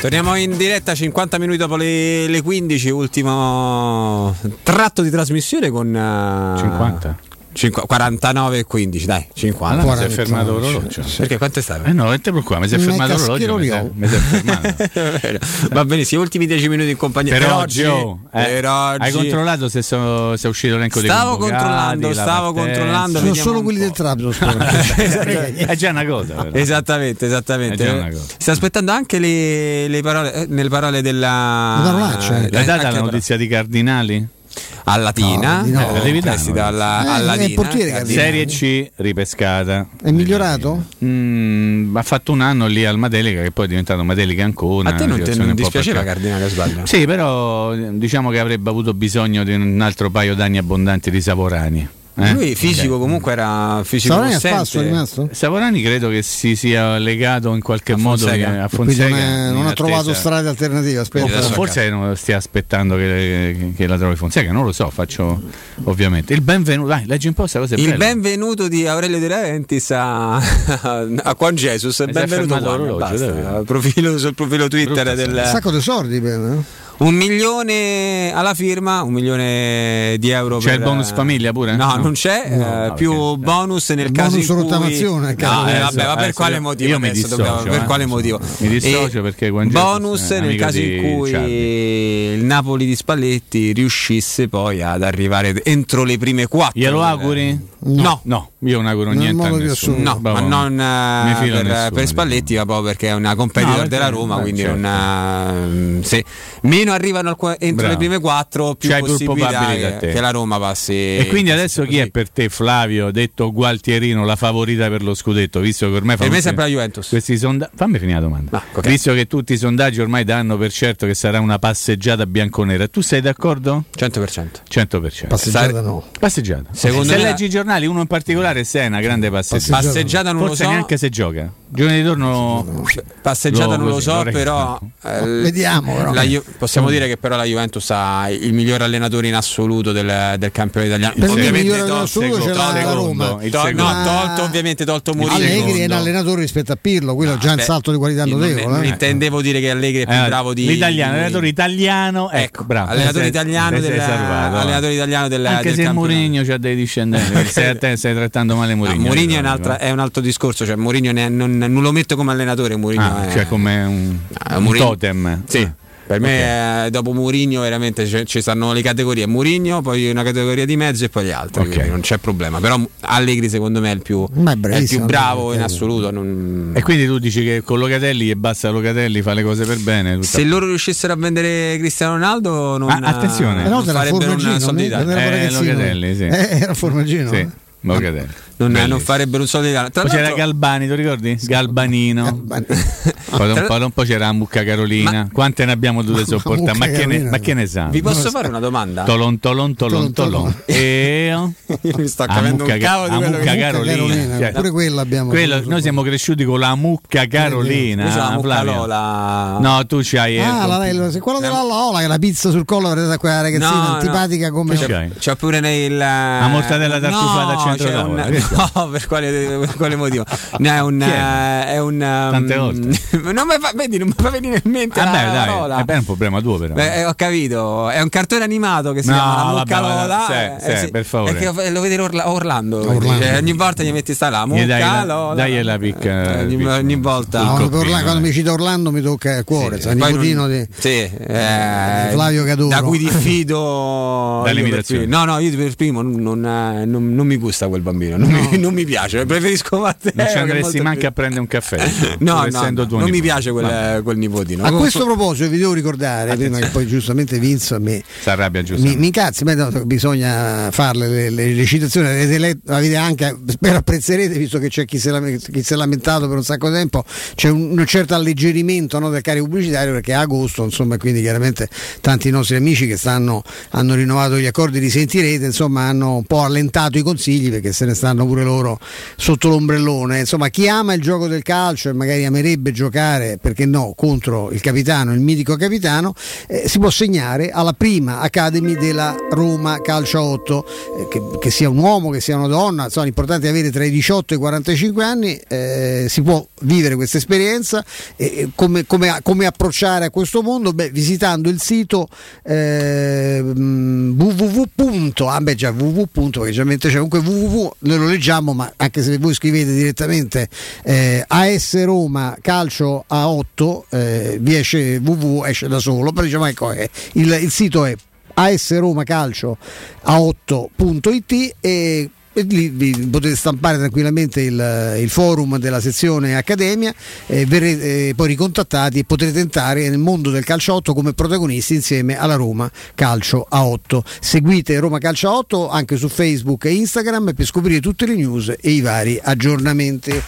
Torniamo in diretta 50 minuti dopo le, le 15, ultimo tratto di trasmissione con... Uh, 50. 49 e 15, dai, 50. Allora, mi si è fermato l'orologio. Perché quanto è stato? Eh no, non ti preoccupare, mi si è fermato l'orologio. Mi si è, fermato. Va benissimo, ultimi 10 minuti in compagnia. Per, per oggi, oh, eh, per oggi. Hai controllato se, so, se è uscito l'elenco dei Stavo controllando, stavo controllando. Sono solo quelli del Trabzonspor. è già una cosa. Però. Esattamente, esattamente. Sta aspettando anche le, le parole, eh, nelle parole della... Parolaccia. Hai data la notizia di Cardinali? A Latina, no, no, eh, no. alla, eh, a Latina. Serie C ripescata. È migliorato? Mm, ha fatto un anno lì al Madelica che poi è diventato Madelica Ancona. A te non, te, non dispiaceva Cardinale sbaglio? Sì, però diciamo che avrebbe avuto bisogno di un altro paio d'anni abbondanti di Savorani. Eh? Lui fisico okay. comunque era fisico Savorani Spasso è rimasto? Savorani credo che si sia legato in qualche a modo Fonseca. a Fonseca. Non, è, non ha trovato strade alternative. Aspetta. Forse non stia aspettando che, che, la trovi Fonseca, non lo so, faccio ovviamente. Il benvenuto, dai, leggi un po' questa cosa. Il bella. benvenuto di Aurelio De Laurentiis a, a Juan Jesus. Benvenuto Juan, profilo, sul profilo Twitter Brutta del... Un sacco di soldi per... Eh? Un milione alla firma, un milione di euro. C'è per, il bonus famiglia pure? No, no. non c'è. No, eh, più okay. bonus nel il caso bonus in cui. rottamazione. No, eh, vabbè, ma per quale motivo? Io mi dissocio, dobbiamo, per eh, quale motivo? Mi dissocio e perché bonus eh, nel caso in cui il Napoli di Spalletti riuscisse poi ad arrivare entro le prime quattro. Glielo auguri? No, no, io non auguro niente a nessuno. No, ma non uh, per, nessuno, per, Spalletti, ma proprio perché è una competitor no, della Roma, beh, quindi certo. una, se meno arrivano al, entro Bravo. le prime quattro, più C'hai possibilità che, che, la Roma passi. E quindi adesso chi è per te, Flavio, detto Gualtierino, la favorita per lo scudetto? Visto che ormai per me sempre la Juventus. Questi sondaggi. Fammi finire la domanda. Ah, okay. Visto che tutti i sondaggi ormai danno per certo che sarà una passeggiata bianconera, tu sei d'accordo? 100%. 100%. Passeggiata no. Passeggiata. Secondo se me... leggi i giornali, uno in particolare se è una grande passeggiata. Passeggiata non Forse lo so. neanche se gioca. Giorno di torno. Passeggiata lo, non lo so, lo però. Eh, Vediamo. Però. Ju- possiamo dire che però la Juventus ha il miglior allenatore in assoluto del, del campione italiano. Per ovviamente il in assoluto c'è la, la Roma. Il no, tolto ovviamente tolto Mourinho. Allegri è un allenatore rispetto a Pirlo, quello no, già un salto di qualità notevole. Eh. Intendevo dire che Allegri è più eh, bravo di. L'italiano, allenatore italiano. Ecco, bravo. Allenatore italiano del. Allenatore italiano del. Anche se Mourinho ha dei discendenti. Stai trattando male Mourinho. No, Mourinho è un altro discorso, cioè Mourinho non, non, lo metto come allenatore, Mourinho ah, è, cioè come un, ah, un Mourinho, totem. Sì. Per me okay. eh, dopo Mourinho veramente ci stanno le categorie Mourinho, poi una categoria di mezzo e poi gli altri, okay. non c'è problema. Però Allegri secondo me è il più, è il più bravo in assoluto. Non... E quindi tu dici che con Locatelli e basta Locatelli fa le cose per bene? Tutta... Se loro riuscissero a vendere Cristiano Ronaldo non, ah, attenzione. non farebbero un soldo di eh, Locatelli, sì. Eh, era Formaggino. Sì. Locatelli. Non, non, farebbero un soldo di lana. Poi c'era Galbani, ti ricordi? Galbanino. Galbani. poi, un po', un po' c'era Mucca Carolina. Ma, Quante ne abbiamo dovute sopportare? Ma che, ne, ma che ne sa? Vi posso fare una domanda? Tolon, tolon, tolon, tolon. E mi sto capendo un cavolo di quello Mucca Carolina. Cioè, pure quella abbiamo. Quello, noi siamo cresciuti con la Mucca Carolina. la mucca Lola. No, tu c'hai. Ah, la, la, quello della Lola, che la pizza sul collo presa quella ragazzina antipatica come. C'è, c'è pure nel. La mortadella tartufata a centro tavola. No, per quale per quale motivo? No, è un. È un Tante volte. non mi fa, vedi, non mi fa venire in mente. Vabbè, la dai, parola. è un problema tuo, però. Beh, ho capito. È un cartone animato che si no, chiama La Mucca vabbè, Lola. Sì, eh, sì, per favore. Perché lo vede Orla, Orlando. Orlando. Cioè, ogni volta gli metti sta la Mucca dai, Lola. Dai la picca. Ogni, ogni volta. No, Orlando, quando mi cita Orlando mi tocca il cuore. Sì, nipotino non, di, sì, eh, Flavio Cadoro. Da cui diffido. Dall'imitazione. No, no, io per primo non, non, non, non mi gusta quel bambino. Non, no. Mi, non mi piace. Preferisco Matteo. Non ci andresti più... a prendere un caffè. no, no, no non mi piace quel, quel nipotino. A questo proposito vi devo ricordare, Attenzione. prima che poi giustamente Vince mi, si arrabbia mi, mi cazzi, bisogna farle le, le, le citazioni, avete, letto, avete anche, spero apprezzerete, visto che c'è chi si, chi si è lamentato per un sacco di tempo, c'è un, un certo alleggerimento no, del carico pubblicitario perché è agosto, insomma, quindi chiaramente tanti nostri amici che stanno, hanno rinnovato gli accordi di sentirete, insomma, hanno un po' allentato i consigli perché se ne stanno pure loro sotto l'ombrellone. Insomma, chi ama il gioco del calcio e magari amerebbe giocare perché no, contro il capitano, il mitico capitano, eh, si può segnare alla prima Academy della Roma Calcio 8, eh, che, che, sia un uomo, che sia una donna, insomma l'importante è avere tra i 18 e i 45 anni, eh, si può vivere questa esperienza, come, come, come, approcciare a questo mondo? Beh, visitando il sito eh, www. Ah beh già www. perché già c'è comunque www, noi lo leggiamo, ma anche se voi scrivete direttamente eh, AS Roma Calcio A8 eh, vi esce www esce da solo, però diciamo ecco eh, il, il sito è asromacalcio a8.it e e lì potete stampare tranquillamente il, il forum della sezione Accademia, eh, verrete eh, poi ricontattati e potrete entrare nel mondo del calcio 8 come protagonisti insieme alla Roma Calcio a 8. Seguite Roma Calcio a 8 anche su Facebook e Instagram per scoprire tutte le news e i vari aggiornamenti.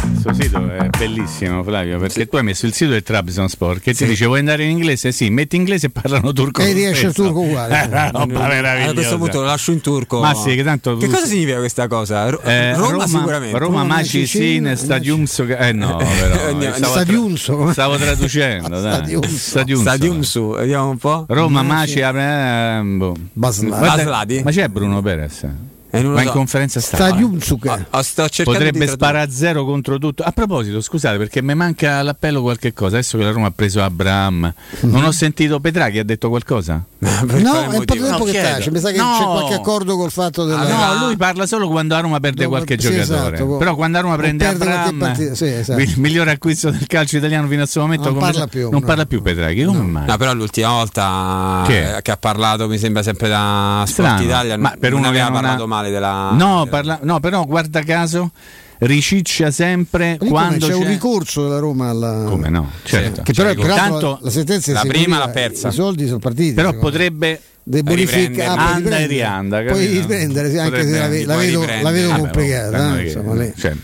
Questo sito è bellissimo, Flavio, perché sì. tu hai messo il sito del Trabzonspor che sì. ti dice vuoi andare in inglese? Sì, metti inglese e parlano turco. E riesce il turco uguale. Eh, meravigliosa. A questo punto lo lascio in turco. Ma sì, che tanto. Che cosa significa questa cosa? Ro- eh, Roma, Roma, sicuramente. Roma Maci Sin Stadiumso. Eh no, però. Stadiumso. Stavo traducendo. Stadiumso. Stadiumso. Vediamo un po'. Roma Maci. Eh, boh. Basladi. Ma c'è Bruno Perez? Va in so. conferenza stampa. Stadium Zucca. Ah, Potrebbe sparare a zero contro tutto. A proposito, scusate, perché mi manca all'appello qualche cosa. Adesso che la Roma ha preso Abraham, mm-hmm. non ho sentito Petraghi ha detto qualcosa? No, è un po' di tempo no, che tace. Mi sa che no. c'è qualche accordo col fatto della. Ah, no, lui parla solo quando a Roma perde no, qualche sì, giocatore. Esatto. Però quando a Roma prende Abraham, sì, esatto. il migliore acquisto del calcio italiano fino a questo momento, non parla più. Non parla più Petraghi. Come mai? No, però l'ultima volta che? che? ha parlato, mi sembra sempre da Sport Italia, ma per uno aveva parlato male della. No, parla- no, però guarda caso riciccia sempre Lì quando c'è, c'è, un ricorso della Roma alla... come no? Certo. che però, Tanto, la, la sentenza la prima l'ha persa. i soldi sono partiti però potrebbe debonifica ah, anda e rianda poi riprendere anche se la, la vedo, la vedo complicata eh, insomma, cioè,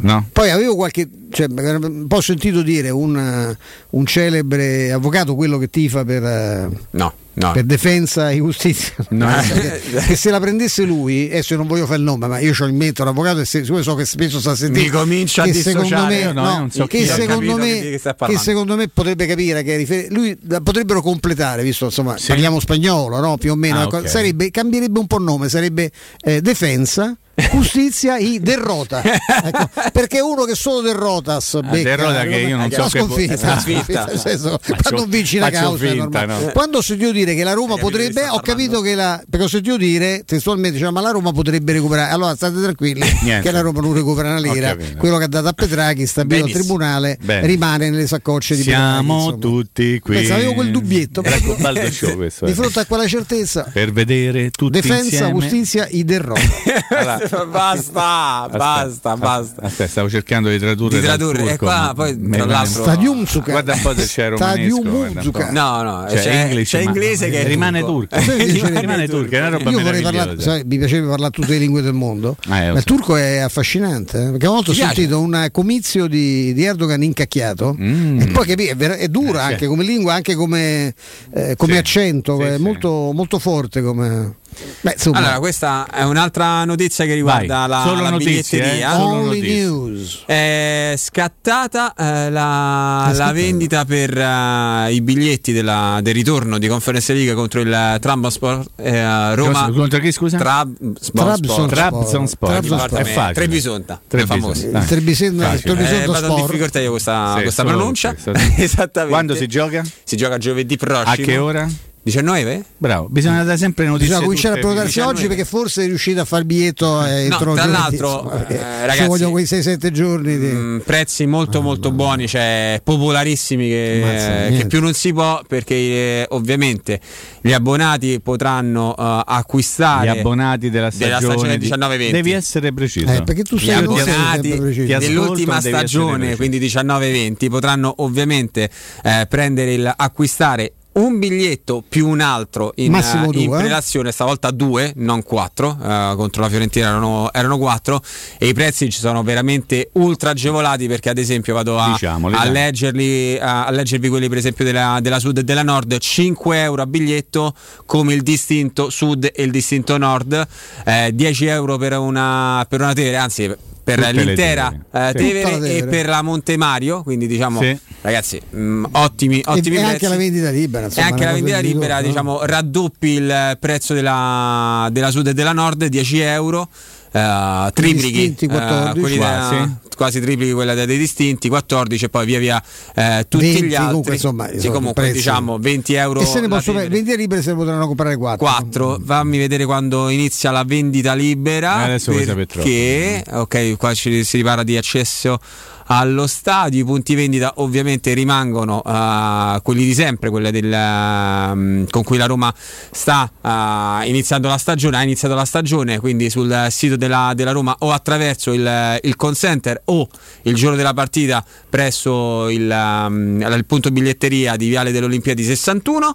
no? poi avevo qualche cioè, un po' sentito dire un, un celebre avvocato quello che tifa per eh, no No. per difesa e giustizia no. che se la prendesse lui adesso non voglio fare il nome ma io ho in mente un avvocato e se, so che spesso sta sentendo mi comincia che a secondo me, no, so che, secondo me, che, che, secondo me potrebbe capire che rifer- lui potrebbero completare visto insomma sì. parliamo spagnolo no? più o meno ah, okay. sarebbe, cambierebbe un po' il nome sarebbe eh, defensa Giustizia i derrota. Ecco, perché uno che solo derrotas ah, derrota che io non so sconfitta, sconfitta. Senso, quando vinci la causa finta, no? quando ho sentito dire che la Roma potrebbe ho capito che la perché ho sentito dire testualmente cioè, ma la Roma potrebbe recuperare. Allora state tranquilli che la Roma non recupera una lira. quello che ha dato a Petrachi stabilito al tribunale Benissimo. rimane nelle saccocce di siamo Petrachi, tutti qui. Pensa, avevo quel dubbietto. Ecco, show questo, di eh. fronte a quella certezza. Per vedere tutti defensa insieme. giustizia i derrota. Allora, basta, basta, basta. Aspetta, stavo cercando di tradurre. Di tradurre, e qua poi tra l'altro. Stadium Guarda un po' se c'è romanesco. No, no, c'è, c'è, English, c'è inglese che rimane turco. rimane turco, è una roba Io vorrei parlare, sai, mi piacerebbe parlare tutte le lingue del mondo. Ah, ma il turco è affascinante, eh? perché una volta ho sentito un comizio di, di Erdogan incacchiato mm. e poi capì, è, dura eh, anche come lingua, anche come, eh, come sì, accento, sì, è sì. Molto, molto forte come Beh, allora, questa è un'altra notizia che riguarda Vai. la, Solo la notizie, biglietteria. Eh? Only news. È scattata eh, la, la, vendita per uh, i biglietti della, del ritorno di Conference League contro il Trabzonspor eh, Roma. Contro chi scusa? Trabzonspor. Trabzonspor. È facile. Trebisonta. Famosi. Il Trebisonta eh, in difficoltà io questa, sì, questa pronuncia. Esattamente. Quando si gioca? Si gioca giovedì prossimo. A che ora? 19? Bravo, bisogna dare sempre notizie. Bisogna cominciare a prenotarsi oggi perché forse è riuscito a fare il biglietto eh, no, tra l'altro, eh, ragazzi, ci vogliono quei 6-7 giorni. Di... Mh, prezzi molto, ah, molto no. buoni, cioè popolarissimi che, Mazza, che, più non si può perché eh, ovviamente gli abbonati potranno uh, acquistare gli abbonati della stagione, della stagione 19-20. Devi essere preciso. Eh, perché tu gli abbonati dell'ultima stagione, quindi 19-20, potranno ovviamente eh, prendere il acquistare un biglietto più un altro in, uh, in prelazione, stavolta due, non quattro, uh, contro la Fiorentina erano, erano, quattro e i prezzi ci sono veramente ultra agevolati perché ad esempio vado a, a, leggerli, a, a, leggervi quelli per esempio della, della, Sud e della Nord, 5 euro a biglietto come il distinto Sud e il distinto Nord, eh, 10 euro per una, per una tele, anzi per Tutte l'intera Tevere. eh, Sì. Tevere la e Tevere. per la Montemario, quindi diciamo Sì. ragazzi, mh, ottimi, ottimi e, e prezzi. anche la vendita libera. E insomma, anche una la vendita di libera, no? diciamo, raddoppi il prezzo della, della Sud e della Nord, 10 euro. Eh, triplichi distinti, 14, quelli da- quasi. quasi triplichi quella dei distinti 14 e poi via via eh, tutti 20 gli altri comunque, insomma, sì, comunque diciamo 20 euro E se ne possono vendita libera se ne potranno comprare 4. 4 fammi vedere quando inizia la vendita libera Eh, adesso vuoi sapere perché ok qua ci- si riparla di accesso allo stadio. I punti vendita ovviamente rimangono eh, quelli di sempre quelli del, ehm, con cui la Roma sta eh, iniziando la stagione ha iniziato la stagione quindi sul sito della, della Roma o attraverso il, il call center o il giorno della partita presso il, ehm, il punto biglietteria di Viale delle Olimpiadi 61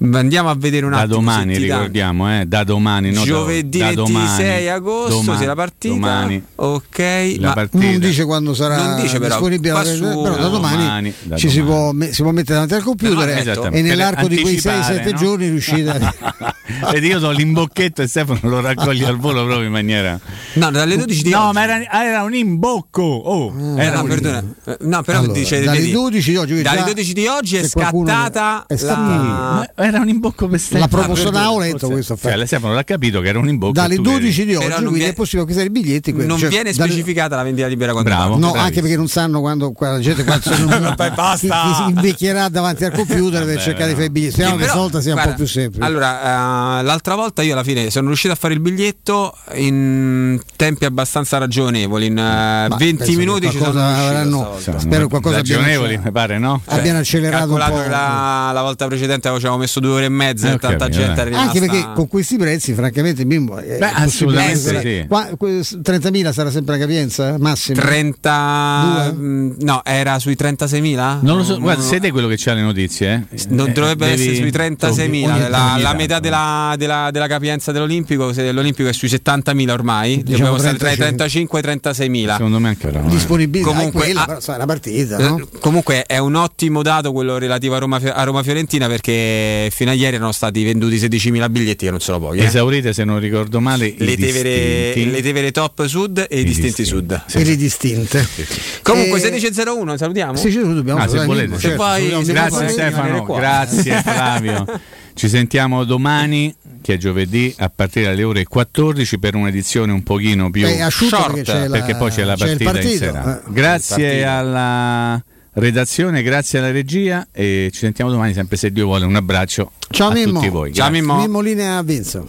Andiamo a vedere un da attimo. domani se ti dà- ricordiamo, eh, da domani, no, Giovedì da 26 domani. agosto Domani, sì, la partita. Domani. Ok, La ma partita. Non dice quando sarà Non dice però, disponibile, la- però da domani, domani, da ci si può, si può mettere davanti al computer Però, e- esattamente. e nell'arco di quei anticipare, 6-7 no? giorni riuscite a... Vedi, io do l'imbocchetto e Stefano lo raccoglie al volo proprio in maniera. No, dalle 12 di No, oggi. ma era, era un imbocco. Oh, Eh, era no, un perdona. Eh, No, però Allora, dice dalle vedi, 12 di oggi, dalle già- 12 di oggi è scattata è la... Era un imbocco per Stefano. La promozione Ah, ho letto questo Cioè, fatto. Stefano l'ha capito che era un imbocco. Dalle e tu 12 di Però oggi, non quindi viene- è possibile acquistare i biglietti. quindi, non cioè, viene dalle- specificata la vendita libera quando Bravo. No, Bravissimo. anche perché non sanno quando qua la gente quando sono- Poi basta. chi, chi si invecchierà davanti al computer per cercare di fare i biglietti. Speriamo che però, stavolta sia un po' più semplice. Allora, eh, l'altra volta io alla fine sono riuscito a fare il biglietto in tempi abbastanza ragionevoli. In eh, Ma 20 penso che minuti ci sono avranno-. Spero qualcosa Ragionevoli, accelerato. mi pare, no? Cioè, abbiano accelerato un po'. la, la volta precedente avevo messo due ore e mezza Eh, e tanta capito, gente è rimasta Anche perché con questi prezzi, francamente, Mimmo, è Beh, assolutamente essere- sì. Qua- que- 30.000 sarà sempre la capienza? Massimo? 30 Due? mm, no era sui 36.000 Non lo so, No, guarda, no. sei te quello che c'ha le notizie. Eh? non Eh, dovrebbe devi- essere sui 36.000 ogni- la, ogni la metà della, della- della capienza dell'Olimpico se l'Olimpico è sui 70.000 ormai Diciamo dobbiamo stare tra i 35. 35 e i 36.000 Secondo me anche no. eh. Disponibilità Comunque, è quella, ah, però sai, è una partita, no? Eh, Comunque è un ottimo dato quello relativo a Roma, a Roma Fiorentina perché fino a ieri erano stati venduti 16.000 biglietti che non sono pochi. eh. Esaurite, se non ricordo male, i Le tevere, le Tevere top sud e i, distinti, distinti. sud. E le distinte. Comunque Eh, 16.01 salutiamo. Sì, sì, dobbiamo Ah, se volete, sì. certo, Poi- Mimmo Grazie rimanere Stefano, grazie Flavio. Ci sentiamo domani, che è giovedì, a partire dalle ore 14 per un'edizione un pochino più asciutto short, perché c'è la- poi c'è la c'è partita in partito, sera. eh. Grazie alla redazione, grazie alla regia e ci sentiamo domani sempre se Dio vuole. Un abbraccio Ciao a Mimmo. tutti voi. Ciao Grazie. Mimmo. Mimmo linea a Vinzo.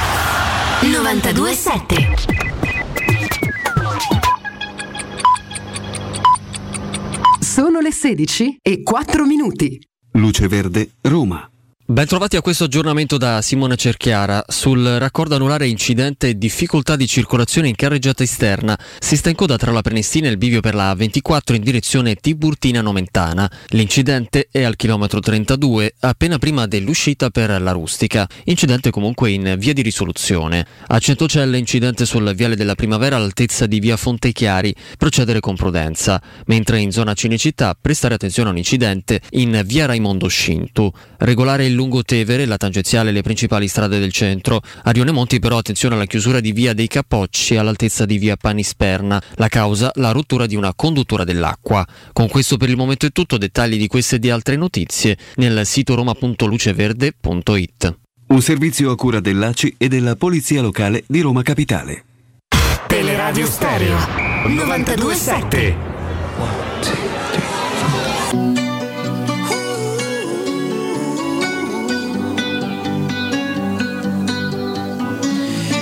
927 Sono le 16 e 4 minuti. Luce Verde, Roma. Bentrovati a questo aggiornamento da Simone Cerchiara. Sul raccordo anulare incidente e difficoltà di circolazione in carreggiata esterna. Si sta in coda tra la Prenestina e il bivio per la 24 in direzione Tiburtina-Nomentana. L'incidente è al chilometro 32, appena prima dell'uscita per la Rustica. Incidente comunque in via di risoluzione. A Centocelle incidente sul viale della Primavera all'altezza di via Fontechiari. Procedere con prudenza. Mentre in zona Cinecittà prestare attenzione a un incidente in via Raimondo Scintu. Regolare il Lungotevere, la tangenziale e le principali strade del centro. A Rione Monti però attenzione alla chiusura di via dei Capocci all'altezza di via Panisperna. La causa? La rottura di una conduttura dell'acqua. Con questo per il momento è tutto, dettagli di queste e di altre notizie nel sito roma.luceverde.it. Un servizio a cura dell'ACI e della Polizia Locale di Roma Capitale. Teleradio Stereo 927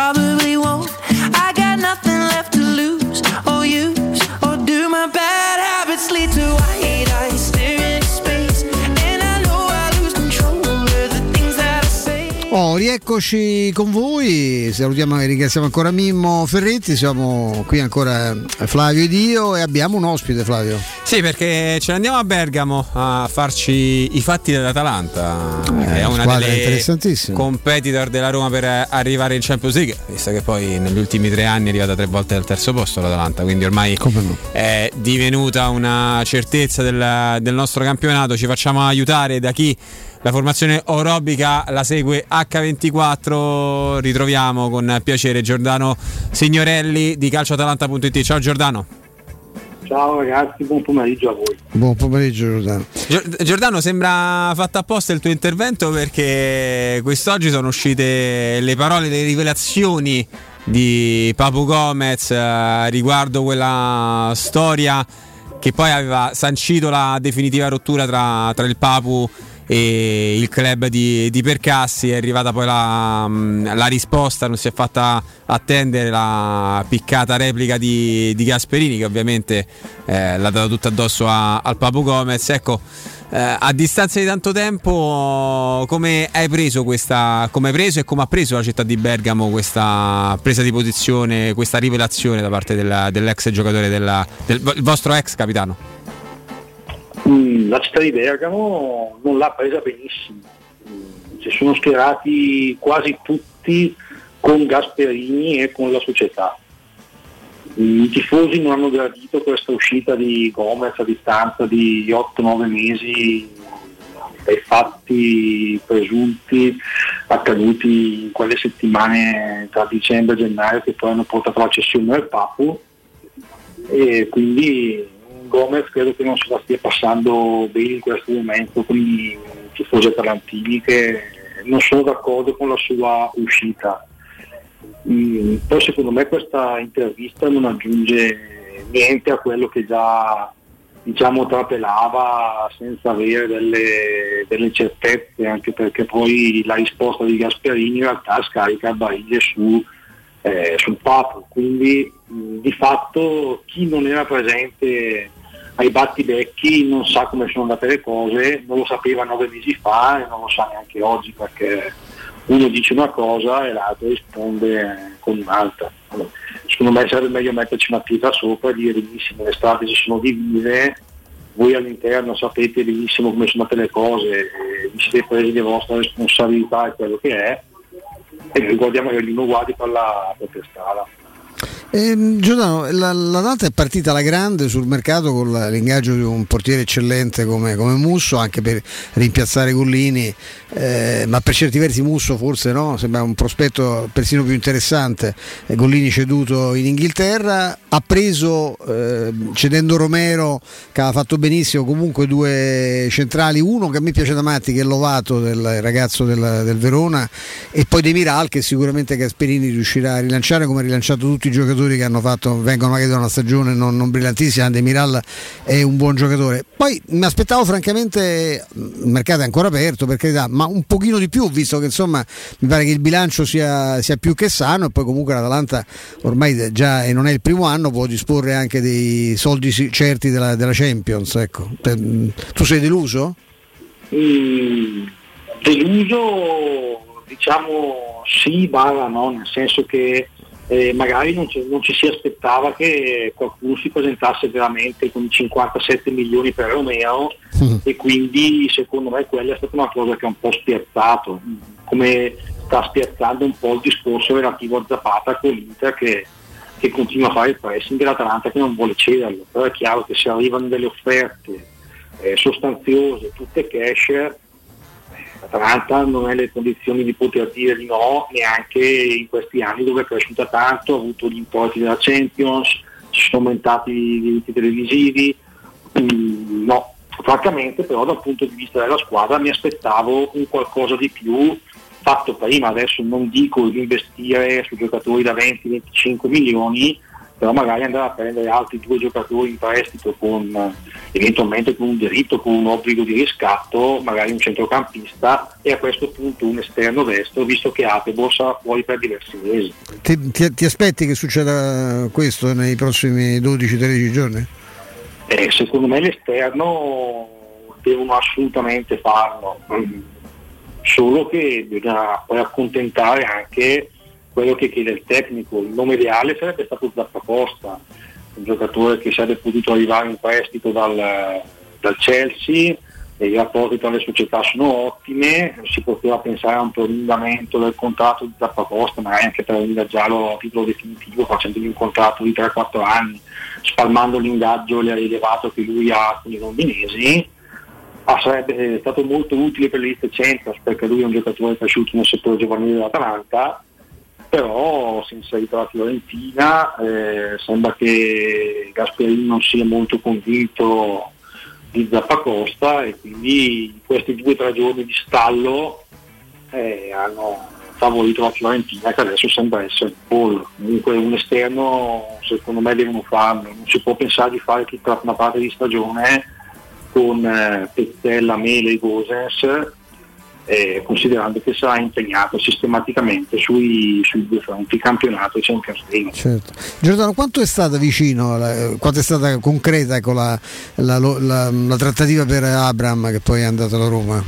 Probably Oh, rieccoci con voi, salutiamo e ringraziamo ancora Mimmo Ferretti, siamo qui ancora Flavio ed io e abbiamo un ospite Flavio. Sì, perché ce ne andiamo a Bergamo a farci i fatti dell'Atalanta. Eh, è una squadra delle interessantissima. competitor della Roma per arrivare in Champions League, visto che poi negli ultimi tre anni è arrivata tre volte al terzo posto l'Atalanta, quindi ormai è divenuta una certezza del, del nostro campionato. Ci facciamo aiutare da chi la formazione orobica la segue H24. Ritroviamo con piacere Giordano Signorelli di calcioatalanta.it. Ciao Giordano. Ciao ragazzi, buon pomeriggio a voi. Buon pomeriggio Giordano. Gio- Giordano, sembra fatto apposta il tuo intervento perché quest'oggi sono uscite le parole, le rivelazioni di Papu Gomez eh, riguardo quella storia che poi aveva sancito la definitiva rottura tra, tra il Papu e il club di, di Percassi. È arrivata poi la, mh, la risposta, non si è fatta attendere la piccata replica di, di Gasperini che ovviamente eh, l'ha data tutta addosso a- al Papu Gomez. Ecco, eh, a distanza di tanto tempo, come hai preso questa, come hai preso e come ha preso la città di Bergamo questa presa di posizione, questa rivelazione da parte della- dell'ex giocatore, della- del il vostro ex capitano? Mm, La città di Bergamo non l'ha presa benissimo. Mm, Si sono schierati quasi tutti con Gasperini e con la società. Mm, I tifosi non hanno gradito questa uscita di Gomez a distanza di 8-9 mesi dai fatti presunti accaduti in quelle settimane tra dicembre e gennaio che poi hanno portato alla cessione del Papu e quindi Gomez credo che non se la stia passando bene in questo momento con i tifosi atalantini che non sono d'accordo con la sua uscita. Mm, poi secondo me questa intervista non aggiunge niente a quello che già diciamo trapelava senza avere delle, delle certezze, anche perché poi la risposta di Gasperini in realtà scarica barile su, eh, sul Papu, quindi mh, di fatto chi non era presente ai battibecchi non sa come sono andate le cose, non lo sapeva nove mesi fa e non lo sa neanche oggi perché uno dice una cosa e l'altro risponde con un'altra. Allora, secondo me sarebbe meglio metterci una pietra sopra e dire benissimo le strade si sono divise, voi all'interno sapete benissimo come sono andate le cose, vi siete presi le vostre responsabilità e quello che è e ricordiamo che ognuno guardi per la propria strada. Ehm, Giordano, la, la Data è partita alla grande sul mercato con l'ingaggio di un portiere eccellente come, come Musso, anche per rimpiazzare Gollini, eh, ma per certi versi Musso forse no, sembra un prospetto persino più interessante. Eh, ceduto in Inghilterra, ha preso eh, cedendo Romero che ha fatto benissimo, comunque due centrali, uno che a me piace da matti che è Lovato del ragazzo del, del Verona e poi De Miral che sicuramente Gasperini riuscirà a rilanciare come ha rilanciato tutti i giocatori che hanno fatto, vengono magari da una stagione non, non brillantissima, De Miral è un buon giocatore. Poi mi aspettavo francamente, il mercato è ancora aperto per carità, ma un pochino di più, visto che insomma mi pare che il bilancio sia, sia più che sano e poi comunque l'Atalanta ormai già e non è il primo anno può disporre anche dei soldi certi della, della Champions. Ecco. Tu sei deluso? Mm, deluso diciamo sì barra no nel senso che eh, magari non ci, non ci si aspettava che qualcuno si presentasse veramente con i 57 milioni per Romeo e quindi secondo me quella è stata una cosa che ha un po' spiazzato. Come sta spiazzando un po' il discorso relativo a Zapata con l'Inter che, che continua a fare il pressing dell'Atalanta che non vuole cederlo. Però è chiaro che se arrivano delle offerte eh, sostanziose, tutte cash, l'Atalanta non è nelle condizioni di poter dire di no neanche in questi anni dove è cresciuta tanto, ha avuto gli importi della Champions, ci sono aumentati i diritti televisivi, Mm, no, francamente però dal punto di vista della squadra mi aspettavo un qualcosa di più fatto prima, adesso non dico di investire su giocatori da 20-25 milioni, però magari andare a prendere altri due giocatori in prestito con eventualmente con un diritto, con un obbligo di riscatto, magari un centrocampista e a questo punto un esterno destro, visto che Atebor sarà fuori per diversi mesi. Ti, ti, ti aspetti che succeda questo nei prossimi 12-13 giorni? Eh, secondo me l'esterno devono assolutamente farlo, mm. solo che bisogna poi accontentare anche quello che chiede il tecnico. Il nome ideale sarebbe stato Zappacosta, un giocatore che sarebbe potuto arrivare in prestito dal, dal Chelsea i rapporti tra le società sono ottime, si poteva pensare a un prolungamento del contratto di Zappacosta, magari anche per ingaggiarlo a titolo definitivo, facendogli un contratto di 3-4 anni, spalmando l'ingaggio elevato che lui ha con i londinesi. Ah, sarebbe stato molto utile per le liste Centros perché lui è un giocatore cresciuto nel settore giovanile dell'Atalanta però si è inserito la Fiorentina, eh, sembra che Gasperini non sia molto convinto di Zappacosta e quindi questi due o tre giorni di stallo eh, hanno favorito la Fiorentina che adesso sembra essere il pollo. Comunque un esterno secondo me devono farlo, non si può pensare di fare tutta una parte di stagione con eh, Pezzella, Mele e Gosens eh, considerando che sarà impegnato sistematicamente sui, sui due fronti, campionato e Champions League. Certo. Giordano, quanto è stata vicino, la, quanto è stata concreta ecco, la, la, la, trattativa per Abram che poi è andato alla Roma?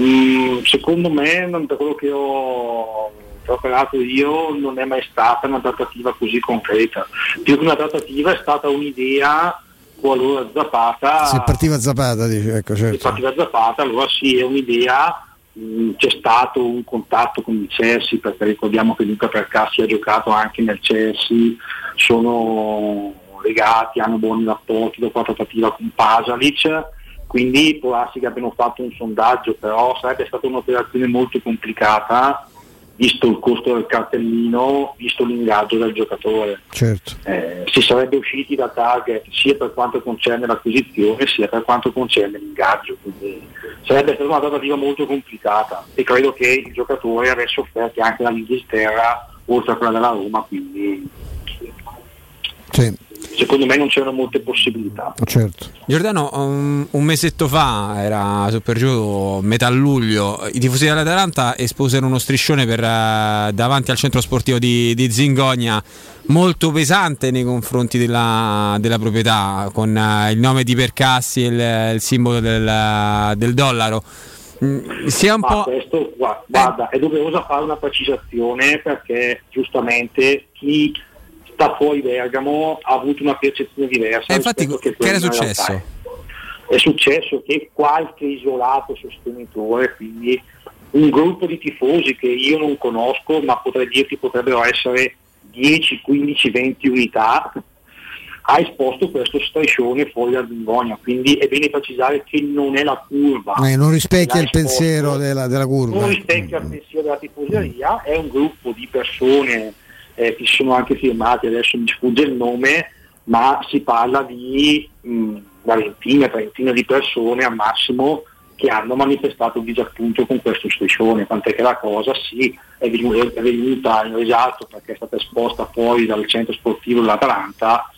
Mm, secondo me, da quello che ho operato io, non è mai stata una trattativa così concreta. Più che una trattativa è stata un'idea qualora Zapata se partiva Zapata dice, ecco, certo. se partiva Zapata allora sì è un'idea mh, c'è stato un contatto con il Chelsea perché ricordiamo che Luca Percassi ha giocato anche nel Chelsea sono legati, hanno buoni rapporti dopo la trattativa con Pasalic quindi può darsi che abbiano fatto un sondaggio però sarebbe stata un'operazione molto complicata visto il costo del cartellino, visto l'ingaggio del giocatore. Certo. Eh, si sarebbe usciti da target sia per quanto concerne l'acquisizione sia per quanto concerne l'ingaggio. Quindi sarebbe stata una trattativa molto complicata e credo che il giocatore avesse offerti anche dall'Inghilterra oltre a quella della Roma, quindi sì secondo me non c'erano molte possibilità. Certo. Giordano, un, un, mesetto fa, era su per giù, metà luglio, i tifosi dell'Atalanta esposero uno striscione per, uh, davanti al centro sportivo di, di, Zingogna molto pesante nei confronti della, della proprietà, con uh, il nome di Percassi e il, il simbolo del, del dollaro. Mm, sia un po'... questo, guarda, eh. è doverosa fare una precisazione perché giustamente chi sta fuori Bergamo ha avuto una percezione diversa. E infatti, che, che era successo? È successo che qualche isolato sostenitore, quindi un gruppo di tifosi che io non conosco, ma potrei dirti potrebbero essere 10, 15, 20 unità, ha esposto questo striscione fuori dal Bingogna, quindi è bene precisare che non è la curva. Eh, non rispecchia il pensiero della, della, curva. Non rispecchia il pensiero della tifoseria, è un gruppo di persone eh, che sono anche firmati, adesso mi sfugge il nome, ma si parla di una ventina, trentina di persone al massimo che hanno manifestato disappunto con questo striscione, tant'è che la cosa sì è venuta in risalto perché è stata esposta fuori dal centro sportivo dell'Atalanta,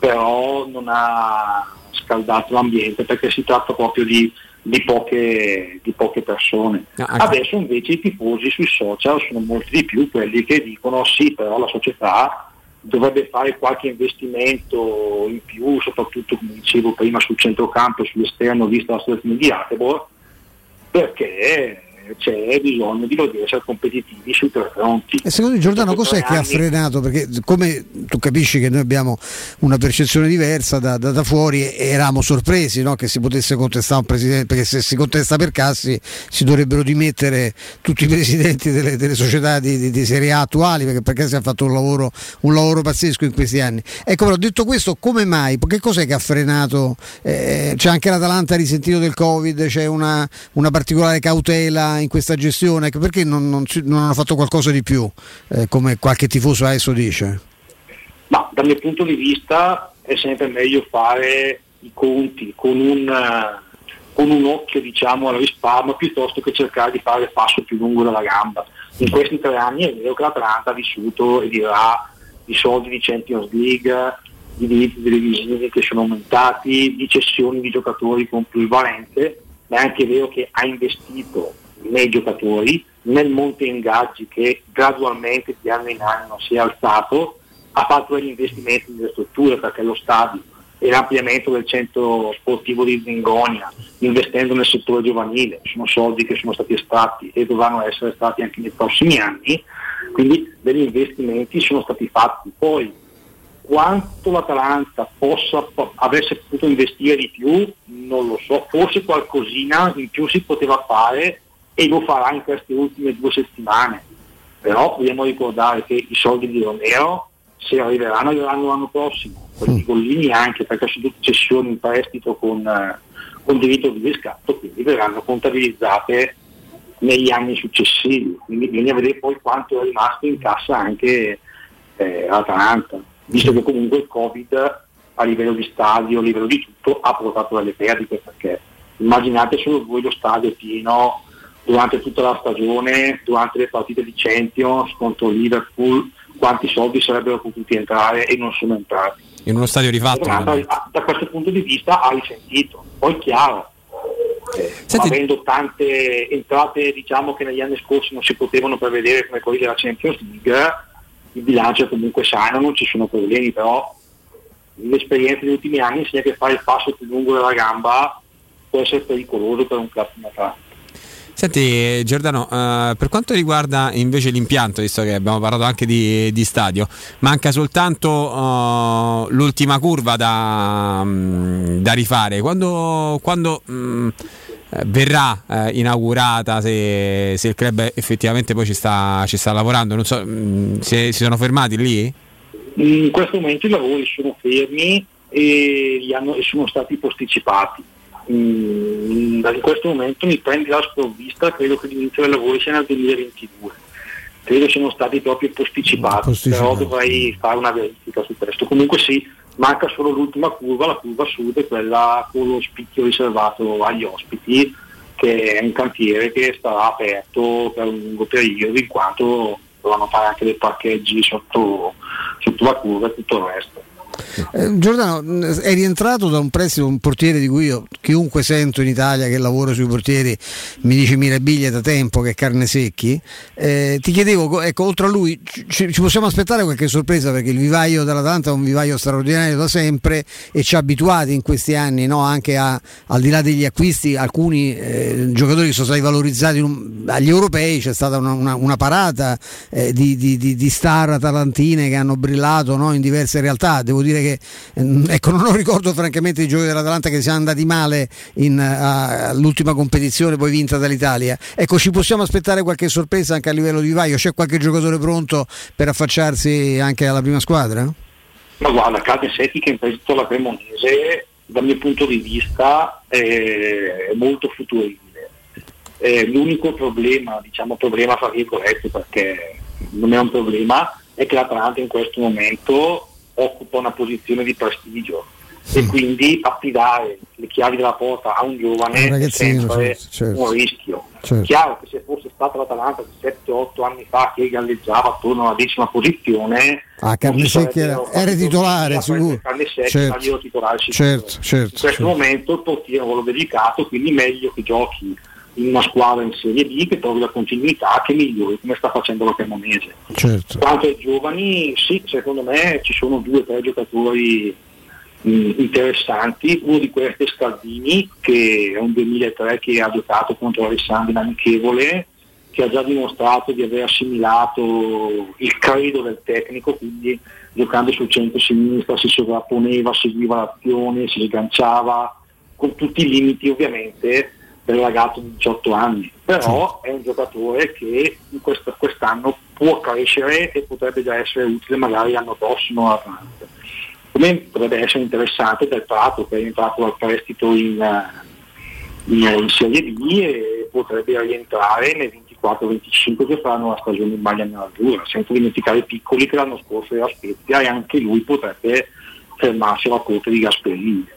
però non ha scaldato l'ambiente perché si tratta proprio di di poche, di poche persone. Ah, Adesso invece i tifosi sui social sono molti di più quelli che dicono sì, però la società dovrebbe fare qualche investimento in più, soprattutto come dicevo prima sul centrocampo e sull'esterno, vista la situazione di Atebor, perché c'è bisogno di essere competitivi sui tre fronti. E secondo Giordano cos'è che ha frenato? Perché come tu capisci che noi abbiamo una percezione diversa da, da, da fuori eravamo sorpresi no? che si potesse contestare un presidente, perché se si contesta per Cassi si dovrebbero dimettere tutti i presidenti delle, delle società di, di, di, Serie A attuali perché, perché si è fatto un lavoro, un lavoro, pazzesco in questi anni. Ecco però detto questo come mai? Che cos'è che ha frenato? Eh, c'è anche l'Atalanta risentito del Covid, c'è una, una particolare cautela in questa gestione? Perché non, non, non hanno fatto qualcosa di più, eh, come qualche tifoso adesso dice? Ma dal mio punto di vista è sempre meglio fare i conti con un, con un occhio diciamo, al risparmio piuttosto che cercare di fare il passo più lungo della gamba. In questi tre anni è vero che l'Atlanta ha vissuto e dirà di soldi di Champions League, di diritti televisivi che sono aumentati, di cessioni di giocatori con più valenze, ma è anche vero che ha investito nei giocatori, nel monte ingaggi che gradualmente di anno in anno si è alzato, ha fatto degli investimenti nelle strutture perché lo stadio e l'ampliamento del centro sportivo di Zingonia, investendo nel settore giovanile, sono soldi che sono stati estratti e dovranno essere estratti anche nei prossimi anni, quindi degli investimenti sono stati fatti. Poi quanto l'Atalanta possa, avesse potuto investire di più, non lo so, forse qualcosina in più si poteva fare e lo farà in queste ultime due settimane, però dobbiamo ricordare che i soldi di Romero se arriveranno arriveranno l'anno prossimo, quelli di Gollini anche perché sono tutte cessioni in prestito con, eh, con diritto di riscatto, quindi verranno contabilizzate negli anni successivi, quindi bisogna vedere poi quanto è rimasto in cassa anche eh, Atalanta, visto che comunque il Covid a livello di stadio, a livello di tutto ha portato delle perdite perché immaginate solo voi lo stadio pieno durante tutta la stagione, durante le partite di Champions contro Liverpool, quanti soldi sarebbero potuti entrare e non sono entrati. In uno stadio rifatto. Da, da questo punto di vista ha risentito. Poi chiaro, eh, avendo tante entrate diciamo, che negli anni scorsi non si potevano prevedere come quelli della Champions League, il bilancio è comunque sano, non ci sono problemi, però l'esperienza degli ultimi anni insegna che fare il passo più lungo della gamba può essere pericoloso per un club come Atalanta. Senti Giordano, uh, per quanto riguarda invece l'impianto, visto che abbiamo parlato anche di, di stadio, manca soltanto uh, l'ultima curva da, um, da rifare. Quando, quando um, verrà uh, inaugurata, se, se, il club effettivamente poi ci sta, ci sta lavorando, non so, um, si, si sono fermati lì? In questo momento i lavori sono fermi e, hanno, e sono stati posticipati in, in questo momento mi prendi la sprovvista, credo che l'inizio dei lavori sia nel 2022. Credo siano stati proprio posticipati, posticipati. però dovrei fare una verifica su questo. Comunque sì, manca solo l'ultima curva, la curva sud, quella con lo spicchio riservato agli ospiti, che è un cantiere che sarà aperto per un lungo periodo in quanto dovranno fare anche dei parcheggi sotto, sotto la curva e tutto il resto. Eh, Giordano, è rientrato da un prestito un portiere di cui io chiunque sento in Italia che lavora sui portieri mi dice mirabiglia da tempo che è carne secchi. Eh, ti chiedevo, ecco, oltre a lui ci, ci, possiamo aspettare qualche sorpresa perché il vivaio dell'Atalanta è un vivaio straordinario da sempre e ci ha abituati in questi anni no? anche a, al di là degli acquisti, alcuni eh, giocatori che sono stati valorizzati un, agli europei, c'è stata una, una, una parata eh, di, di, di, di, star atalantine che hanno brillato no? in diverse realtà. Devo dire che ehm, ecco, non ricordo francamente i giochi dell'Atalanta che siano andati male in, uh, all'ultima competizione poi vinta dall'Italia. Ecco, ci possiamo aspettare qualche sorpresa anche a livello di Vaio? C'è qualche giocatore pronto per affacciarsi anche alla prima squadra? Ma guarda, Cade Setti che in prestito alla Cremonese dal mio punto di vista è molto futuribile. Eh, l'unico problema, diciamo problema fra virgolette perché non è un problema, è che l'Atalanta in questo momento occupa una posizione di prestigio sì. e quindi affidare le chiavi della porta a un giovane è sempre certo, certo. un rischio. Certo. Chiaro che se fosse stata l'Atalanta 7-8 anni fa che galleggiava attorno alla decima posizione, ah, Carnesecchi era, era titolare, sicuro. Certo. titolare certo, certo, in questo certo. momento il portiere è un ruolo dedicato, quindi meglio che giochi in una squadra in Serie B che trovi la continuità che migliori come sta facendo la Cremonese. Certo. Quanto ai giovani, sì, secondo me ci sono due o tre giocatori mh, interessanti, uno di questi è Scaldini che è un 2003 che ha giocato contro Alessandro in amichevole che ha già dimostrato di aver assimilato il credo del tecnico, quindi giocando sul centro-sinistra si sovrapponeva, seguiva l'azione, si sganciava, con tutti i limiti ovviamente il ragazzo di 18 anni, però è un giocatore che questo, quest'anno può crescere e potrebbe già essere utile magari l'anno prossimo a Atlanta. Come potrebbe essere interessante del Prato che è entrato dal prestito in, in, in Serie B e potrebbe rientrare nei 24-25 che faranno la stagione in maglia nerazzurra, senza dimenticare i piccoli che l'anno scorso era Spezia e anche lui potrebbe fermarsi alla corte di Gasperini.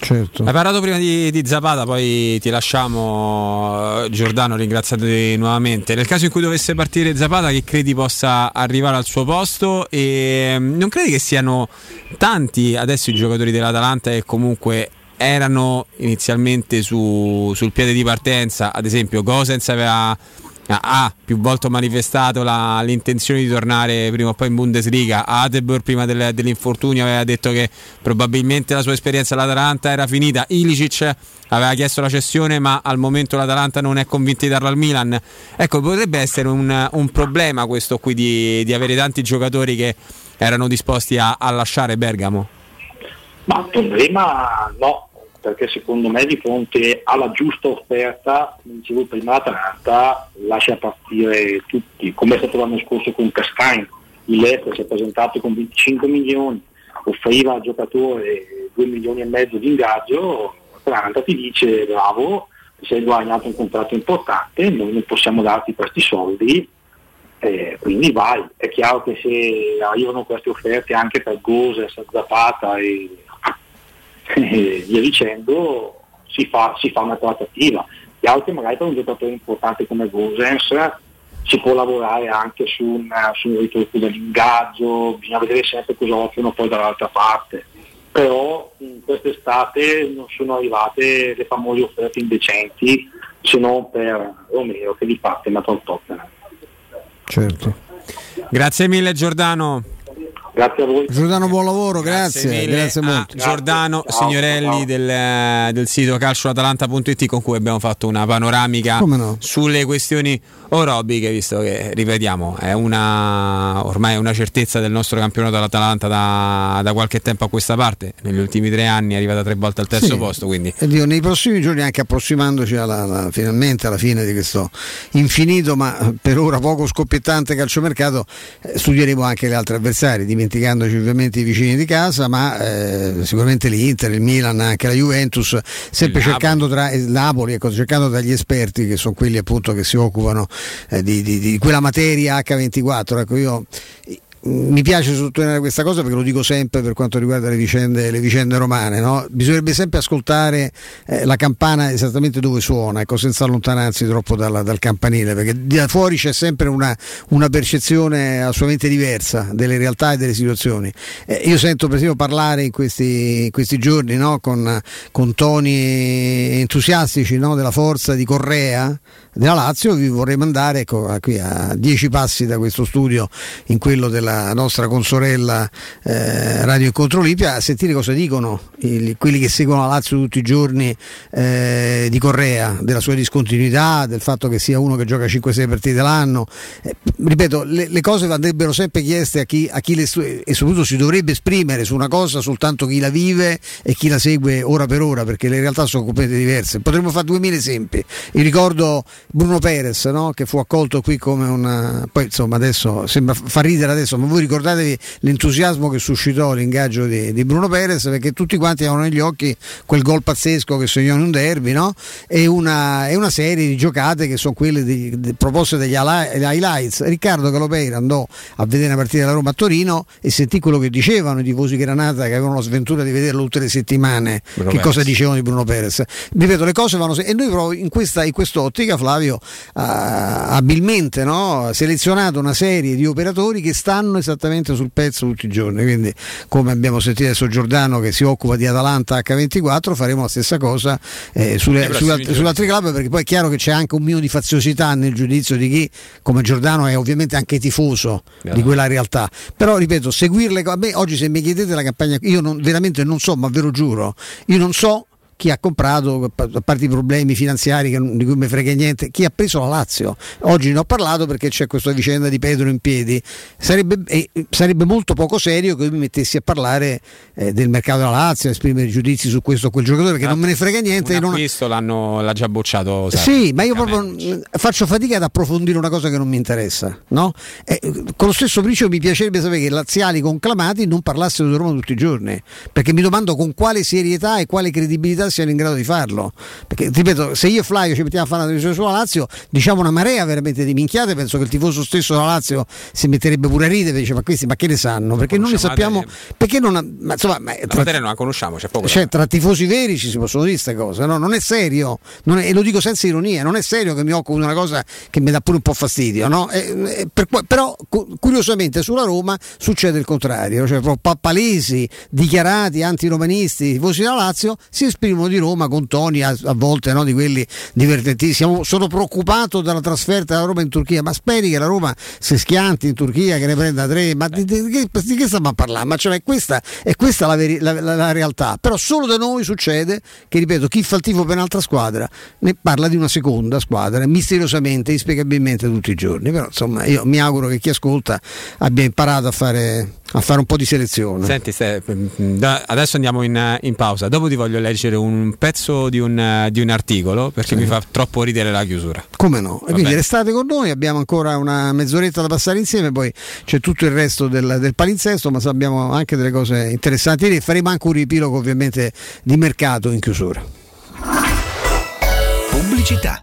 Certo. Hai parlato prima di, di, Zapata, poi ti lasciamo Giordano ringraziandoti nuovamente. Nel caso in cui dovesse partire Zapata, che credi possa arrivare al suo posto? E mm, non credi che siano tanti adesso i giocatori dell'Atalanta che comunque erano inizialmente su, sul piede di partenza? Ad esempio, Gosens aveva ha più volte manifestato la, l'intenzione di tornare prima o poi in Bundesliga. Atebor prima del, dell'infortunio aveva detto che probabilmente la sua esperienza all'Atalanta era finita. Ilicic aveva chiesto la cessione, ma al momento l'Atalanta non è convinta di darla al Milan. Ecco, potrebbe essere un, un problema questo qui di, di, avere tanti giocatori che erano disposti a, a lasciare Bergamo. Ma il problema no, perché secondo me di fronte alla giusta offerta, come dicevo prima, l'Atalanta lascia partire tutti, come è stato l'anno scorso con Castain, il Lecco si è presentato con 25 milioni, offriva al giocatore 2 milioni e mezzo di ingaggio, l'Atalanta ti dice bravo, ti sei guadagnato un contratto importante, noi non possiamo darti questi soldi, eh, quindi vai. È chiaro che se arrivano queste offerte anche per Gose, Zapata e e via dicendo si fa, si fa una trattativa. Gli altri magari per un giocatore importante come Gosens si può lavorare anche su un, su un ritocco dell'ingaggio, bisogna vedere sempre cosa offrono poi dall'altra parte. Però in quest'estate non sono arrivate le famose offerte indecenti se non per Romeo che li parte ma Tottenham. Certo. Grazie mille Giordano. Grazie a voi. Giordano, buon lavoro, grazie. Grazie, grazie molto. Giordano grazie. Signorelli del, del, sito calcioatalanta.it con cui abbiamo fatto una panoramica no? sulle questioni orobiche, visto che, ripetiamo, è una, ormai una certezza del nostro campionato dell'Atalanta da, da, qualche tempo a questa parte. Negli ultimi tre anni è arrivata tre volte al terzo sì. posto. Quindi. Dio, nei prossimi giorni, anche approssimandoci alla, alla, finalmente alla fine di questo infinito, ma per ora poco scoppiettante calciomercato, eh, studieremo anche gli altri avversari dimenticandoci ovviamente i vicini di casa, ma eh, sicuramente l'Inter, il Milan, anche la Juventus, sempre cercando tra il Napoli, ecco, cercando tra gli esperti che sono quelli appunto che si occupano eh, di, di, di, quella materia H24. Ecco, io mi piace sottolineare questa cosa perché lo dico sempre per quanto riguarda le vicende, le vicende romane, no? bisognerebbe sempre ascoltare eh, la campana esattamente dove suona, ecco, senza allontanarsi troppo dalla, dal campanile, perché da fuori c'è sempre una, una, percezione assolutamente diversa delle realtà e delle situazioni. Eh, io sento per esempio parlare in questi, in questi giorni no? con, con, toni entusiastici no? della forza di Correa della Lazio, vi vorrei mandare ecco, qui a dieci passi da questo studio in quello della la nostra consorella eh, Radio Incontro Olimpia a sentire cosa dicono il, quelli che seguono la Lazio tutti i giorni eh, di Correa, della sua discontinuità, del fatto che sia uno che gioca 5-6 partite l'anno. Eh, ripeto, le, le, cose andrebbero sempre chieste a chi, a chi le e soprattutto si dovrebbe esprimere su una cosa soltanto chi la vive e chi la segue ora per ora, perché le realtà sono completamente diverse. Potremmo fare 2000 esempi. Io ricordo Bruno Perez no? che fu accolto qui come una... poi insomma adesso sembra fa ridere adesso ma voi ricordatevi l'entusiasmo che suscitò l'ingaggio di, di, Bruno Perez perché tutti quanti avevano negli occhi quel gol pazzesco che segnò in un derby no? e, una, e, una, serie di giocate che sono quelle di, di, proposte degli highlights Riccardo Calopeira andò a vedere una partita della Roma a Torino e sentì quello che dicevano i tifosi Granata che avevano la sventura di vederlo tutte le settimane Bruno che Perez. cosa dicevano di Bruno Perez ripeto le cose vanno e noi proprio in questa in quest'ottica Flavio ha abilmente no? selezionato una serie di operatori che stanno esattamente sul pezzo tutti i giorni. Quindi, come abbiamo sentito adesso Giordano che si occupa di Atalanta H24, faremo la stessa cosa eh, sulle, sulle altre club, perché poi è chiaro che c'è anche un minimo di faziosità nel giudizio di chi, come Giordano, è ovviamente anche tifoso yeah. di quella realtà. Però ripeto, seguirle. Me oggi se mi chiedete la campagna, io non, veramente non so, ma ve lo giuro, io non so chi ha comprato, a parte i problemi finanziari che, di cui mi frega niente, chi ha preso la Lazio. Oggi ne ho parlato perché c'è questa vicenda di Pedro in piedi. Sarebbe, eh, sarebbe molto poco serio che io mi mettessi a parlare eh, del mercato della Lazio, a esprimere giudizi su questo o quel giocatore perché ah, non me ne frega niente. Un non... l'ha già bocciato. Sì, ma io proprio faccio fatica ad approfondire una cosa che non mi interessa. No? Eh, con lo stesso principio mi piacerebbe sapere che i laziali conclamati non parlassero di Roma tutti i giorni, perché mi domando con quale serietà e quale credibilità siano in grado di farlo. Perché, ripeto, se io e Flavio ci mettiamo a fare una televisione sulla Lazio, diciamo una marea veramente di minchiate, penso che il tifoso stesso della Lazio si metterebbe pure a ridere, dice ma questi ma che ne sanno? Perché non ne sappiamo, perché non, ma, insomma, ma, La materia non la conosciamo, c'è poco. da cioè, tra tifosi veri ci si possono dire queste cose, no? non è serio, non è- e lo dico senza ironia, non è serio che mi occupo di una cosa che mi dà pure un po' fastidio, no? E- per però cu- curiosamente sulla Roma succede il contrario, cioè proprio pa- palesi, dichiarati antiromanisti, tifosi della Lazio si esprimono di Roma con toni a, a volte no, di quelli divertentissimi. Sono preoccupato della trasferta della Roma in Turchia, ma speri che la Roma si schianti in Turchia, che ne prenda tre, ma di, di- di di che stiamo a parlare? Ma cioè, questa, è questa la, veri- la- la- la realtà, però solo da noi succede che, ripeto, chi fa il tifo per un'altra squadra ne parla di una seconda squadra, misteriosamente, inspiegabilmente tutti i giorni, però insomma io mi auguro che chi ascolta abbia imparato a fare, a fare un po' di selezione. Senti, Ste- da- adesso andiamo in, in pausa. Dopo ti voglio leggere un pezzo di un, di un articolo perché mi fa troppo ridere la chiusura. Come no? E Va quindi bene. restate con noi, abbiamo ancora una mezz'oretta da passare insieme, poi c'è tutto il resto del, del palinsesto, ma abbiamo anche delle cose interessanti e faremo anche un riepilogo ovviamente di mercato in chiusura. Pubblicità.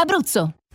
Abruzzo.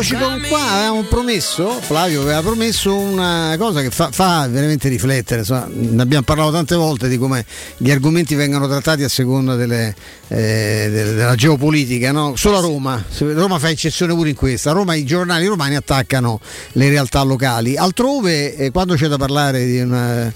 Eccoci con qua, avevamo promesso, Flavio aveva promesso una cosa che fa, fa veramente riflettere, insomma, ne abbiamo parlato tante volte di come gli argomenti vengano trattati a seconda delle, eh, della geopolitica, no? solo a Roma, Roma fa eccezione pure in questa, a Roma i giornali romani attaccano le realtà locali, altrove eh, quando c'è da parlare di, una-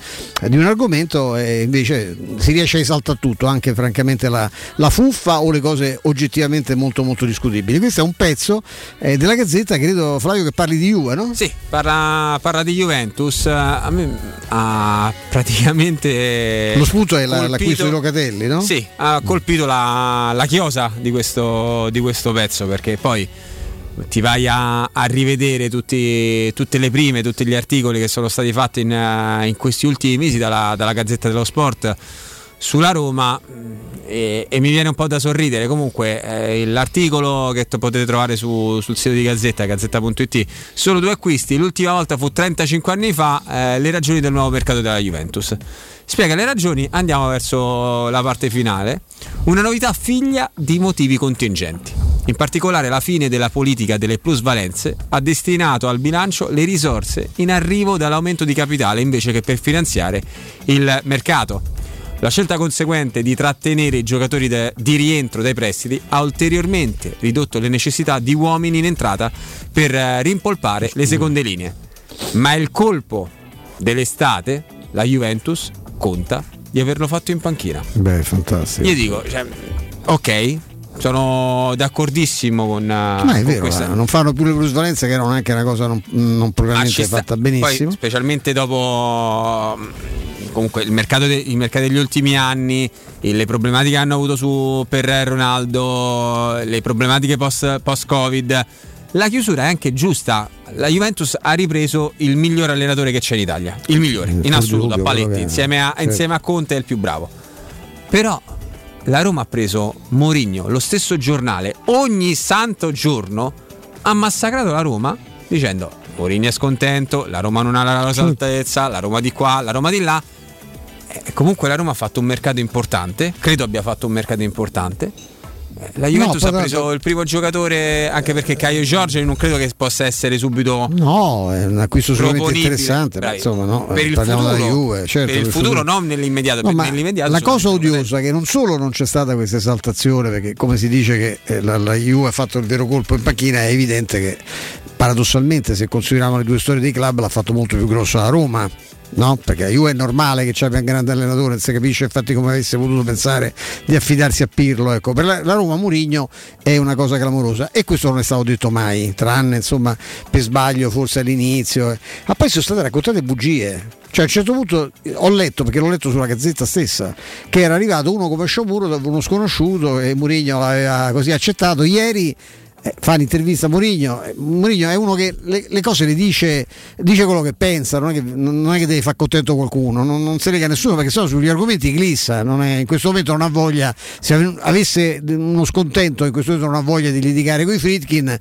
di un argomento eh, invece si riesce a esaltare tutto, anche francamente la, la fuffa o le cose oggettivamente molto molto discutibili. Questo è un pezzo eh, della Gazzetta, credo Flavio che parli di Juve, no? Sì, parla, parla di Juventus. A me ha praticamente. Lo spunto è la- l'acquisto di Locatelli, no? Sì, ha colpito la, la chiosa di questo, di questo pezzo perché poi ti vai a, a rivedere tutti- tutte le prime, tutti gli articoli che sono stati fatti in, in questi ultimi mesi dalla, dalla Gazzetta dello Sport sulla Roma mh, e, e mi viene un po' da sorridere. Comunque eh, l'articolo che t- potete trovare su- sul sito di Gazzetta, gazzetta.it, solo due acquisti, l'ultima volta fu 35 anni fa, eh, le ragioni del nuovo mercato della Juventus. Spiega le ragioni, andiamo verso la parte finale. Una novità figlia di motivi contingenti. In particolare la fine della politica delle plusvalenze ha destinato al bilancio le risorse in arrivo dall'aumento di capitale invece che per finanziare il mercato. La scelta conseguente di trattenere i giocatori de- di rientro dai prestiti ha ulteriormente ridotto le necessità di uomini in entrata per eh, rimpolpare le seconde linee. Ma il colpo dell'estate, la Juventus conta di averlo fatto in panchina. Beh, fantastico. Io dico, cioè, ok, sono d'accordissimo con, eh, Ma è con vero, questa- eh, non fanno più le plusvalenze che erano anche una cosa non, non Ah, propriamente sta. fatta benissimo. Poi, specialmente dopo mm, comunque il mercato, de- il mercato degli ultimi anni, le problematiche che hanno avuto su, per Ronaldo, le problematiche post, post-Covid. La chiusura è anche giusta. La Juventus ha ripreso il miglior allenatore che c'è in Italia. Il migliore, in assoluto, a Paletti. Insieme a, Certo. insieme a Conte è il più bravo. Però la Roma ha preso Mourinho, lo stesso giornale, ogni santo giorno ha massacrato la Roma dicendo Mourinho è scontento, la Roma non ha la rosa all'altezza, la Roma di qua, la Roma di là. Eh, comunque la Roma ha fatto un mercato importante, credo abbia fatto un mercato importante. La Juventus No, ha preso il primo giocatore, anche perché Caio Giorgio non credo che possa essere subito No, è un acquisto sicuramente interessante, ma insomma, no, per il parliamo futuro, della Juve, certo, per il futuro, non nell'immediato, No, nell'immediato la cosa odiosa è che non solo non c'è stata questa esaltazione, perché come si dice che eh, la, la Juve ha fatto il vero colpo in panchina, è evidente che paradossalmente se consideriamo le due storie dei club l'ha fatto molto più grosso la Roma. No? Perché la Juve è normale che c'abbia un grande allenatore, non si capisce infatti come avesse potuto pensare di affidarsi a Pirlo. Ecco. Per la, Roma Murigno è una cosa clamorosa e questo non è stato detto mai, tranne insomma per sbaglio forse all'inizio. eh. Ma poi sono state raccontate bugie. Cioè a un certo punto eh, ho letto, perché l'ho letto sulla gazzetta stessa, che era arrivato uno come Sciomuro, uno sconosciuto e Murigno l'aveva così accettato. Ieri eh, fa un'intervista a Mourinho eh, Mourinho è uno che le, le cose le dice dice quello che pensa non è che, non è che deve far contento qualcuno non, non si lega nessuno perché sennò sugli argomenti glissa non è- in questo momento non ha voglia se ave- avesse uno scontento in questo momento non ha voglia di litigare con i Fritkin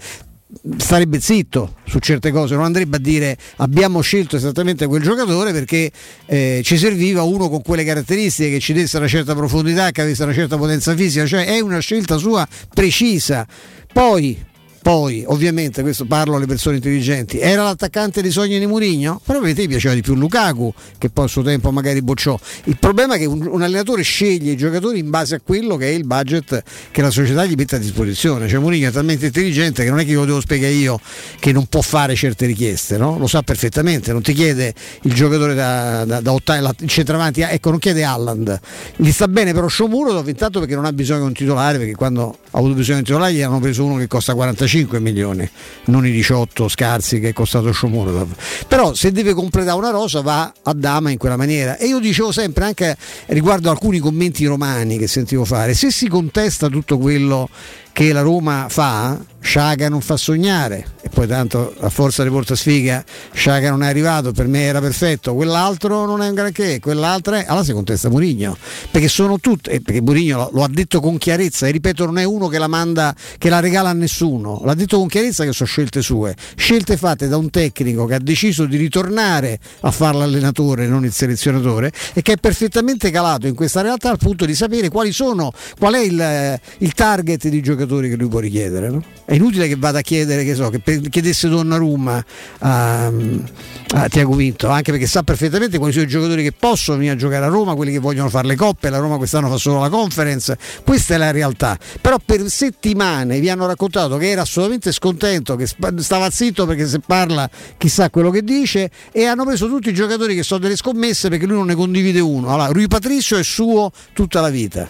starebbe zitto su certe cose, non andrebbe a dire abbiamo scelto esattamente quel giocatore perché eh, ci serviva uno con quelle caratteristiche che ci desse una certa profondità, che avesse una certa potenza fisica, cioè è una scelta sua precisa. Poi poi, ovviamente, questo parlo alle persone intelligenti, era l'attaccante dei sogni di Mourinho? Probabilmente gli piaceva di più Lukaku, che poi a suo tempo magari bocciò. Il problema è che un, un allenatore sceglie i giocatori in base a quello che è il budget che la società gli mette a disposizione. Cioè Mourinho è talmente intelligente che non è che glielo devo spiegare io che non può fare certe richieste, no? Lo sa perfettamente, non ti chiede il giocatore da, da, da otta- la- il centravanti, ecco, non chiede Alland. Gli sta bene però Sciomuro, intanto perché non ha bisogno di un titolare, perché quando ha avuto bisogno di un titolare gli hanno preso uno che costa 45 milioni, non i 18 scarsi che è costato Sciomuro. Però se deve completare una rosa va a dama in quella maniera. E io dicevo sempre anche riguardo alcuni commenti romani che sentivo fare, se si contesta tutto quello che la Roma fa, Sciaga non fa sognare e poi tanto a forza di porta sfiga Sciaga non è arrivato, per me era perfetto, quell'altro non è un granché, quell'altro è, allora si contesta Murigno, perché sono tutte, e perché Murigno lo, lo ha detto con chiarezza e ripeto non è uno che la manda, che la regala a nessuno, l'ha detto con chiarezza che sono scelte sue, scelte fatte da un tecnico che ha deciso di ritornare a fare l'allenatore, non il selezionatore e che è perfettamente calato in questa realtà al punto di sapere quali sono, qual è il, il target di giocatori che lui può richiedere. No? È inutile che vada a chiedere, che so, che chiedesse Donnarumma a, a Tiago Vinto, anche perché sa perfettamente quali sono i giocatori che possono venire a giocare a Roma, quelli che vogliono fare le coppe, la Roma quest'anno fa solo la conference, questa è la realtà. Però per settimane vi hanno raccontato che era assolutamente scontento, che stava zitto perché se parla chissà quello che dice e hanno preso tutti i giocatori che sono delle scommesse perché lui non ne condivide uno. Allora, Rui Patricio è suo tutta la vita.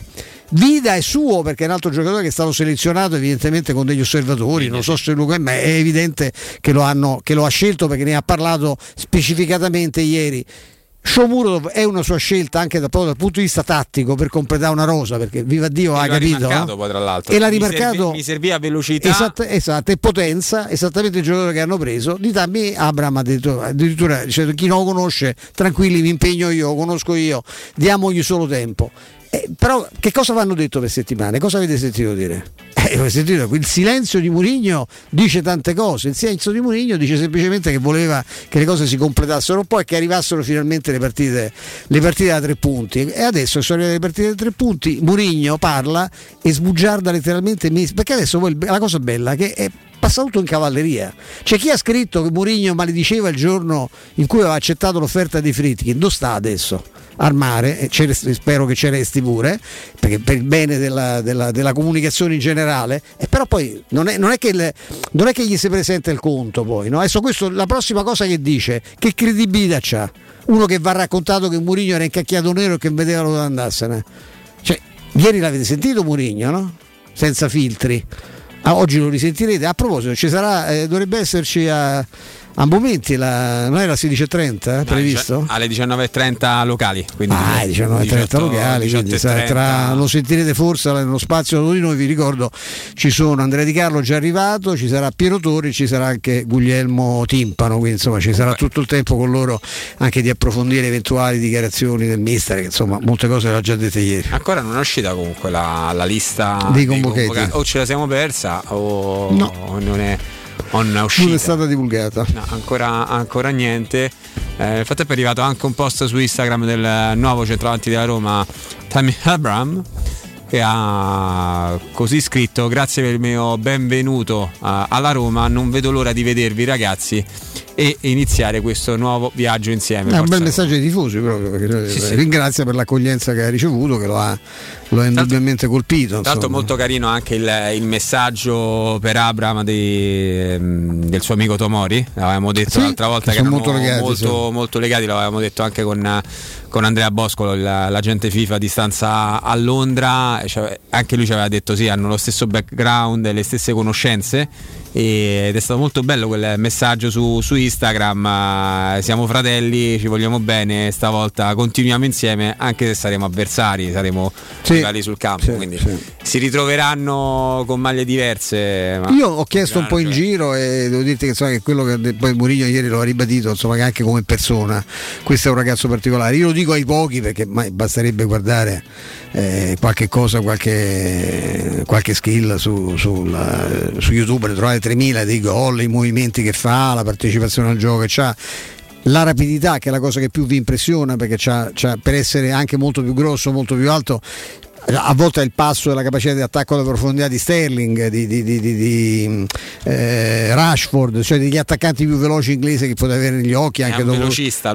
Vida è suo perché è un altro giocatore che è stato selezionato evidentemente con degli osservatori, non so se Luca ma è evidente che lo, hanno, che lo ha scelto perché ne ha parlato specificatamente ieri. Shomurov è una sua scelta anche da, dal punto di vista tattico per completare una rosa perché viva Dio ha capito no? poi tra l'altro e l'ha Mi rimarcato servi- mi serviva velocità Esatto, esatto, e potenza, esattamente il giocatore che hanno preso. Di Tammy Abram ha detto addirittura dice, chi non lo conosce, tranquilli, mi impegno io, lo conosco io, diamogli solo tempo. Eh, però che cosa vanno detto per settimane? Cosa avete sentito dire? Eh, sentito, il silenzio di Murigno dice tante cose, il silenzio di Murigno dice semplicemente che voleva che le cose si completassero un po' e che arrivassero finalmente le partite, le partite da tre punti. E adesso sono arrivate le partite da tre punti, Murigno parla e sbugiarda letteralmente perché adesso poi la cosa bella è che è passa tutto in cavalleria. C'è chi ha scritto che Murigno malediceva il giorno in cui aveva accettato l'offerta dei Fritkin. Dove sta adesso? Al mare, ce spero che ci resti pure, perché per il bene della, della- della comunicazione in generale, e però poi non è, non è che il- non è che gli si presenta il conto poi. no? Adesso questo, la prossima cosa che dice, che credibilità c'ha? Uno che va raccontato che Murigno era incacchiato nero e che vedeva di andarsene. Cioè, ieri l'avete sentito Murigno, no? Senza filtri. Ah, oggi lo risentirete. A proposito, sarà, eh, dovrebbe esserci a, a momenti, la, non era 16.30 eh, previsto? alle 19.30 locali quindi Ah, 19.30 locali, quindi sa- tra- lo sentirete forse nello spazio di noi, vi ricordo ci sono Andrea Di Carlo già arrivato, ci sarà Piero Torri, ci sarà anche Guglielmo Timpano, quindi insomma ci sarà tutto il tempo con loro anche di approfondire eventuali dichiarazioni del mister, che insomma molte cose le ha già dette ieri. ancora non è uscita comunque la, la lista Dei convocati. o ce la siamo persa o No. non è non è uscita Non è stata divulgata. No, ancora, ancora niente. Eh, nel frattempo è arrivato anche un post su Instagram del nuovo centravanti della Roma, Tammy Abraham, che ha così scritto: Grazie per il mio benvenuto eh, alla Roma. Non vedo l'ora di vedervi, ragazzi, e iniziare questo nuovo viaggio insieme. È un bel messaggio ai tifosi proprio, perché, eh, Sì, sì. ringrazia per l'accoglienza che ha ricevuto, che lo ha, lo ha indubbiamente colpito. Tra l'altro insomma. molto carino anche il, il messaggio per Abram di- ehm, del suo amico Tomori, l'avevamo detto Sì, l'altra volta che che molto legati, molto, molto legati, l'avevamo detto anche con, con Andrea Boscolo, l'agente FIFA a distanza a Londra, cioè, anche lui ci aveva detto sì, hanno lo stesso background le stesse conoscenze ed è stato molto bello quel messaggio su, su Instagram, eh, siamo fratelli, ci vogliamo bene, stavolta continuiamo insieme anche se saremo avversari, saremo rivali sul campo, quindi si ritroveranno con maglie diverse. ma- Io ho chiesto un po' in giro e devo dirti che, insomma, che quello che poi Mourinho ieri lo ha ribadito, insomma, che anche come persona questo è un ragazzo particolare. Io lo dico ai pochi perché ma basterebbe guardare eh, qualche cosa, qualche, qualche skill su, sul- su YouTube, ne trovate 3000 dei gol, i movimenti che fa, la partecipazione al gioco che ha. La rapidità che è la cosa che più vi impressiona perché c'ha- c'ha- per essere anche molto più grosso, molto più alto, a volte è il passo e la capacità di attacco alla profondità di Sterling, di, di- di- di- di, eh, Rashford, cioè degli attaccanti più veloci inglesi che potete avere negli occhi anche dopo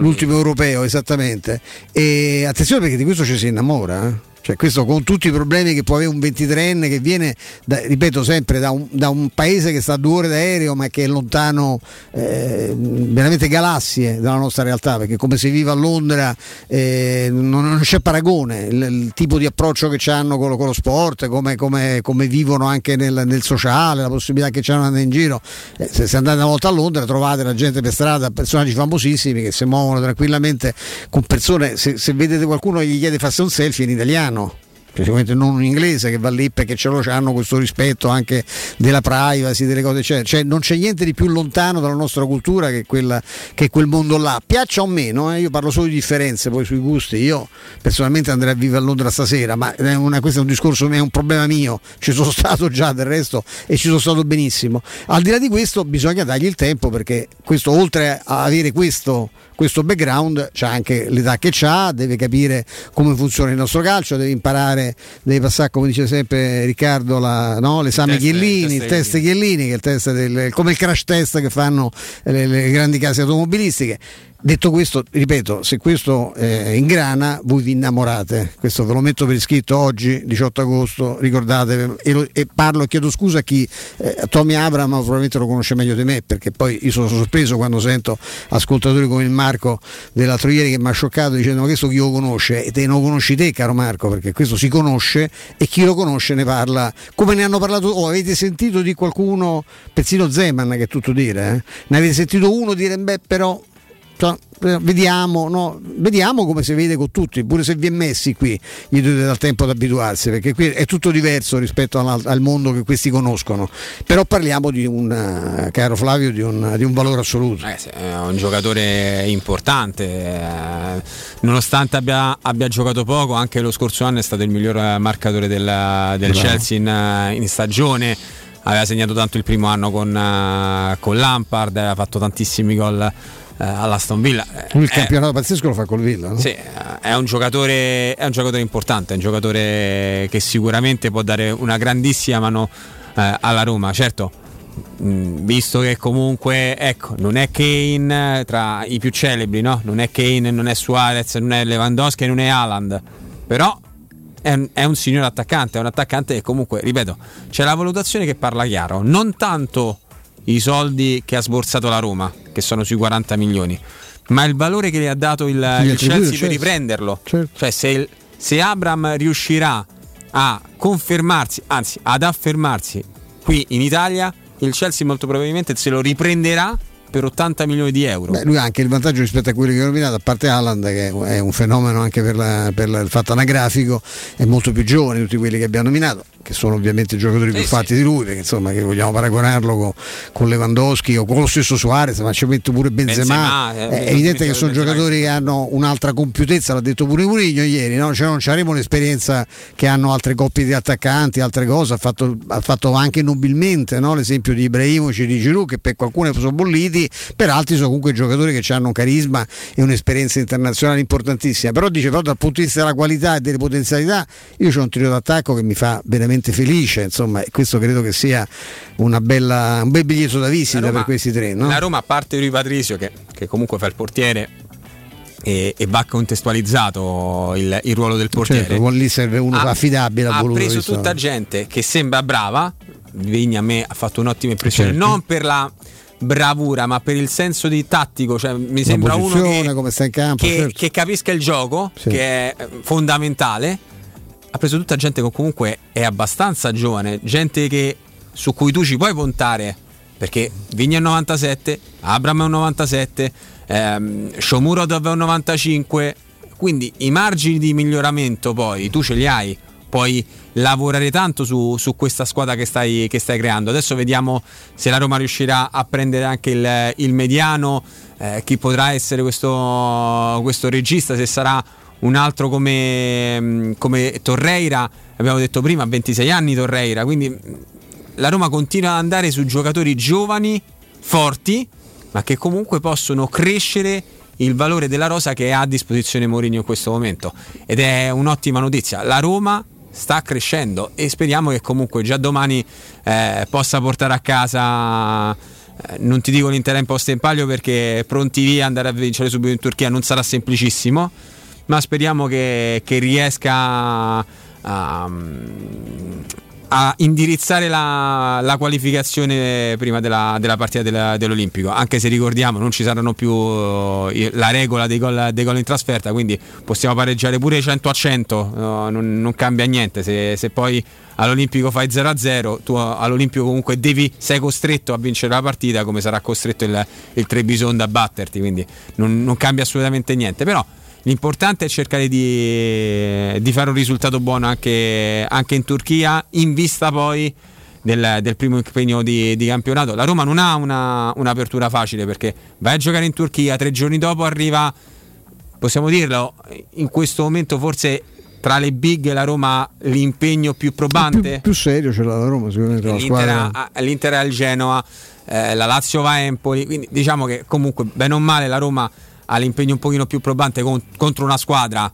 l'ultimo europeo, esattamente. E attenzione perché di questo ci si innamora. eh. Cioè, questo con tutti i problemi che può avere un 23enne che viene, da- ripeto sempre, da un, da un paese che sta a due ore d'aereo ma che è lontano eh, veramente galassie dalla nostra realtà, perché come si vive a Londra eh, non, non c'è paragone, il, il tipo di approccio che hanno con, con lo sport, come, come- come vivono anche nel, nel sociale, la possibilità che hanno di andare in giro. Eh, se, se andate una volta a Londra trovate la gente per strada, personaggi famosissimi che si muovono tranquillamente con persone, se, se vedete qualcuno gli chiede farsi un selfie in italiano. Cioè, sicuramente non un inglese che va lì perché ce lo hanno questo rispetto anche della privacy, delle cose eccetera. Cioè, non c'è niente di più lontano dalla nostra cultura che, quella, che quel mondo là. Piaccia o meno, eh, io parlo solo di differenze, poi sui gusti. Io personalmente andrei a vivere a Londra stasera, ma una- questo è un discorso, è un problema mio. Ci sono stato già del resto e ci sono stato benissimo. Al di là di questo bisogna dargli il tempo perché questo oltre a avere questo questo background, c'ha anche l'età che ha, deve capire come funziona il nostro calcio, deve imparare, deve passare, come dice sempre Riccardo, la, no? l'esame test- Chiellini, il il test test Chiellini, che è il test del, come il crash test che fanno le, le grandi case automobilistiche. Detto questo, ripeto, se questo eh, ingrana, voi vi innamorate. Questo ve lo metto per iscritto oggi, 18 agosto, ricordate, e, lo- e parlo e chiedo scusa a chi eh, Tommy Abram probabilmente lo conosce meglio di me, perché poi io sono sorpreso quando sento ascoltatori come il Marco dell'altro ieri che mi ha scioccato dicendo ma questo chi lo conosce? E te non conosci te, caro Marco, perché questo si conosce e chi lo conosce ne parla. Come ne hanno parlato? Oh, avete sentito di qualcuno, persino Zeman, che è tutto dire, eh? ne avete sentito uno dire, beh però cioè, eh, vediamo, no? vediamo come si vede con tutti, pure se vi è messi qui, gli dovete dal tempo ad abituarsi, perché qui è tutto diverso rispetto al, mondo che questi conoscono. Però parliamo di un, eh, caro Flavio, di un, di un valore assoluto. Eh è un giocatore importante, eh, nonostante abbia, abbia giocato poco, anche lo scorso anno è stato il miglior marcatore del, del. Chelsea in, in stagione, aveva segnato tanto il primo anno con, con Lampard, aveva fatto tantissimi gol all'Aston Villa. Lui il Eh, campionato pazzesco lo fa col Villa, no? sì, eh, è un, giocatore, è un giocatore importante, è un giocatore che sicuramente può dare una grandissima mano eh, alla Roma. Certo, mh, visto che comunque, ecco, non è Kane eh, tra i più celebri, no? Non è Kane, non è Suarez, non è Lewandowski, non è Haaland, però è un, è un signor attaccante, è un attaccante che comunque, ripeto, c'è la valutazione che parla chiaro, non tanto i soldi che ha sborsato la Roma, che sono sui 40 milioni, ma il valore che le ha dato il, il Chelsea per certo. riprenderlo. Cioè se, il- se Abram riuscirà a confermarsi, anzi ad affermarsi qui in Italia, il Chelsea molto probabilmente se lo riprenderà per 80 milioni di euro. Beh, lui ha anche il vantaggio rispetto a quelli che ho nominato, a parte Haaland che è un fenomeno anche per, la- per la- il fatto anagrafico, è molto più giovane di tutti quelli che abbiamo nominato, che sono ovviamente i giocatori più fatti di lui, perché insomma che vogliamo paragonarlo con, con Lewandowski o con lo stesso Suarez, ma ci metto pure Benzema, Benzema, eh, è Benzema, evidente che sono Benzema. giocatori che hanno un'altra compiutezza, l'ha detto pure Murigno ieri, no? cioè non avremo l'esperienza che hanno altre coppie di attaccanti, altre cose, ha fatto, ha fatto anche nobilmente no? l'esempio di Ibrahimovic e di Giroud che per qualcuno sono bolliti, per altri sono comunque giocatori che hanno un carisma e un'esperienza internazionale importantissima, però dice però dal punto di vista della qualità e delle potenzialità io ho un trio d'attacco che mi fa veramente felice, insomma, e questo credo che sia una bella, un bel biglietto da visita Roma- per questi tre. No? La Roma, a parte Rui Patrizio, che, che comunque fa il portiere e, e va contestualizzato il, il ruolo del portiere. Certo, lì serve uno ha, affidabile. ha voluto, preso tutta gente che sembra brava. Vigna a me ha fatto un'ottima impressione, Certo. non per la bravura, ma per il senso di tattico. Cioè, mi sembra uno che, campo. che- certo. che capisca il gioco, Sì. che è eh, fondamentale. Ha preso tutta gente che comunque è abbastanza giovane, gente che, su cui tu ci puoi puntare. Perché Vigna è un 97, Abram è un 97, ehm, Shomurodov è un 95. Quindi i margini di miglioramento poi tu ce li hai. Puoi lavorare tanto su, su questa squadra che stai, che stai creando. Adesso vediamo se la Roma riuscirà a prendere anche il, il mediano, eh, chi potrà essere questo, questo regista, se sarà un altro come, mm, come Torreira, abbiamo detto prima, ha 26 anni Torreira, quindi mm, la Roma continua ad andare su giocatori giovani, forti, ma che comunque possono crescere il valore della rosa che ha a disposizione Mourinho in questo momento. Ed è un'ottima notizia. La Roma sta crescendo e speriamo che comunque già domani eh, possa portare a casa. eh, Non ti dico l'Inter in posta in palio perché pronti via andare a vincere subito in Turchia non sarà semplicissimo, ma speriamo che, che riesca a indirizzare la, la qualificazione prima della, della partita della- dell'Olimpico, anche se ricordiamo non ci saranno più eh, la regola dei gol, dei gol in trasferta, quindi possiamo pareggiare pure 100 a 100, no, non, non cambia niente, se, se poi all'Olimpico fai 0 a 0, tu all'Olimpico comunque devi, sei costretto a vincere la partita come sarà costretto il, il Trebisonda a batterti, quindi non, non cambia assolutamente niente, però L'importante è cercare di, di fare un risultato buono anche, anche in Turchia, in vista poi del, del primo impegno di, di campionato. La Roma non ha una- un'apertura facile perché vai a giocare in Turchia, tre giorni dopo arriva, possiamo dirlo, in questo momento forse tra le big la Roma l'impegno più probante. più, più serio ce l'ha la Roma sicuramente la L'Inter, squadra l'Inter al Genoa, eh, la Lazio va a Empoli, quindi diciamo che comunque bene o male la Roma ha l'impegno un pochino più probante con- contro una squadra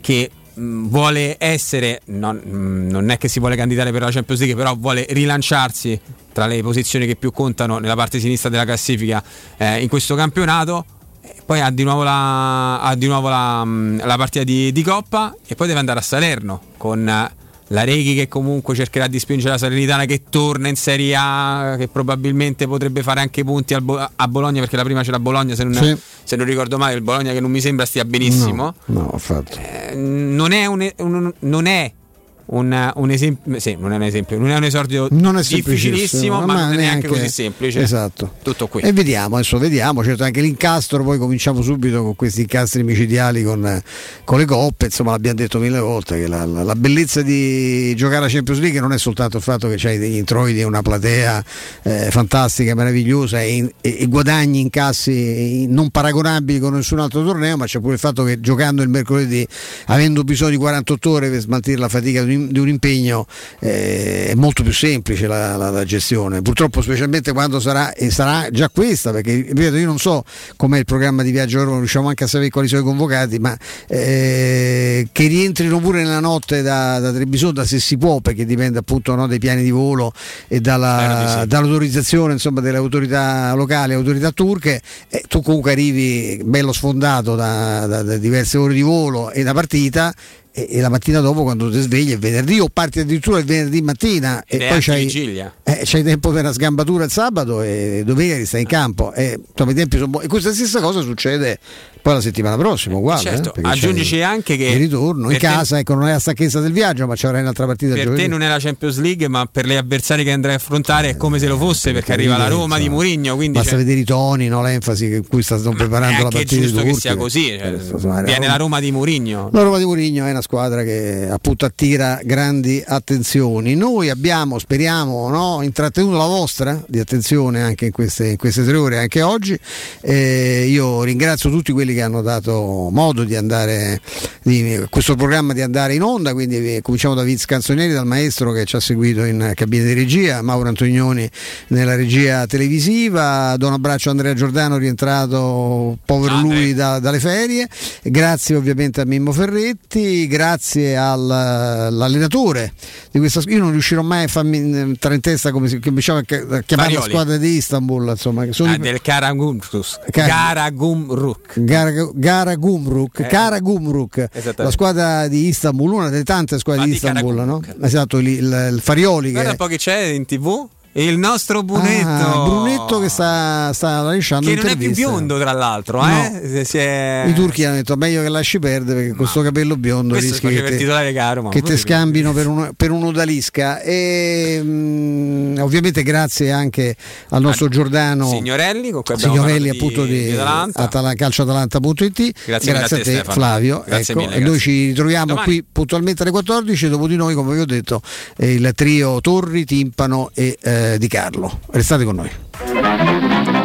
che mh, vuole essere, non, mh, non è che si vuole candidare per la Champions League, però vuole rilanciarsi tra le posizioni che più contano nella parte sinistra della classifica eh, in questo campionato. Poi ha di nuovo la, di nuovo la, mh, la partita di, di Coppa e poi deve andare a Salerno con eh, la Reghi che comunque cercherà di spingere la Salernitana che torna in Serie A, che probabilmente potrebbe fare anche punti a Bologna perché la prima c'era Bologna se non, Sì. se non ricordo male, il Bologna che non mi sembra stia benissimo. No, no, affatto. Eh, non è un, un- non è un, un esempio, sì, non è un esempio, non è un esordio Non è difficilissimo, ma, ma non è neanche neanche- così semplice. Esatto. Tutto qui. E vediamo, adesso vediamo, certo anche l'incastro, poi cominciamo subito con questi incastri micidiali con, con le coppe, insomma l'abbiamo detto mille volte che la, la- la bellezza di giocare a Champions League non è soltanto il fatto che c'hai degli introiti e una platea eh, fantastica, meravigliosa e, e- e guadagni incassi non paragonabili con nessun altro torneo, ma c'è pure il fatto che giocando il mercoledì, avendo bisogno di 48 ore per smaltire la fatica di un, di un impegno, eh, è molto più semplice la, la- la gestione. Purtroppo, specialmente quando sarà, e sarà già questa, perché ripeto, io non so com'è il programma di viaggio a Roma, non riusciamo anche a sapere quali sono i convocati, ma eh, che rientrino pure nella notte da, da Trebisonda se si può, perché dipende appunto no, dai piani di volo e dalla- dall'autorizzazione insomma, delle autorità locali, autorità turche, e tu comunque arrivi bello sfondato da, da- da diverse ore di volo e da partita. E, e la mattina dopo quando ti svegli è venerdì o parti addirittura il venerdì mattina Ed e poi c'hai, eh, c'hai tempo per una sgambatura il sabato e domenica stai in campo e, insomma, i tempi sono buoni. e questa stessa cosa succede poi la settimana prossima uguale certo, eh, perché aggiungici anche che il ritorno in te- casa ecco non è la stanchezza del viaggio ma ci avrai un'altra partita per giovedì te non è la Champions League, ma per gli avversari che andrai a affrontare è come se lo fosse, perché arriva la Roma di Mourinho, quindi basta cioè, vedere i toni no, l'enfasi con cui stanno è preparando la partita giusto di che sia così. cioè, insomma, viene Roma- la Roma di Mourinho. La Roma di Mourinho è una squadra che appunto attira grandi attenzioni. Noi abbiamo, speriamo, no, intrattenuto la vostra di attenzione anche in queste, in queste tre ore, anche oggi. Eh, io ringrazio tutti quelli che hanno dato modo di andare, di, questo programma di andare in onda, quindi eh, cominciamo da Vince Canzonieri, dal maestro che ci ha seguito in cabina di regia, Mauro Antonioni nella regia televisiva, do un abbraccio a Andrea Giordano rientrato povero lui da- dalle ferie, grazie ovviamente a Mimmo Ferretti, grazie al- all'allenatore di questa squadra, io non riuscirò mai a farmi entrare in testa come si cominciamo a chiamare la squadra di Istanbul, insomma, che sono Ah, i- del Karagumruk. Car- Karagumruk. Gara, Gara Gumruk, Eh. Kara Gumruk, la squadra di Istanbul, una delle tante squadre di di Istanbul, no? Esatto, il, il- il Farioli Guarda che un po' che c'è in tv. Il nostro Brunetto. Ah, Brunetto che sta, sta lasciando che non è più biondo, tra l'altro. Eh? Si è- I turchi hanno detto meglio che lasci perdere perché con questo capello biondo rischi che te, titolare caro, che te scambino per, uno, per un odalisca. E, mm, ovviamente grazie anche al nostro Giordano Signorelli, con cui Signorelli appunto di, di Atalanta. Atala- calcioatalanta.it Grazie mille a te, Stefano. Flavio Grazie ecco, mille, e noi grazie. ci ritroviamo Domani. qui puntualmente alle 14 dopo di noi come vi ho detto eh, il trio Torri, Timpano e eh, Di Carlo. Restate con noi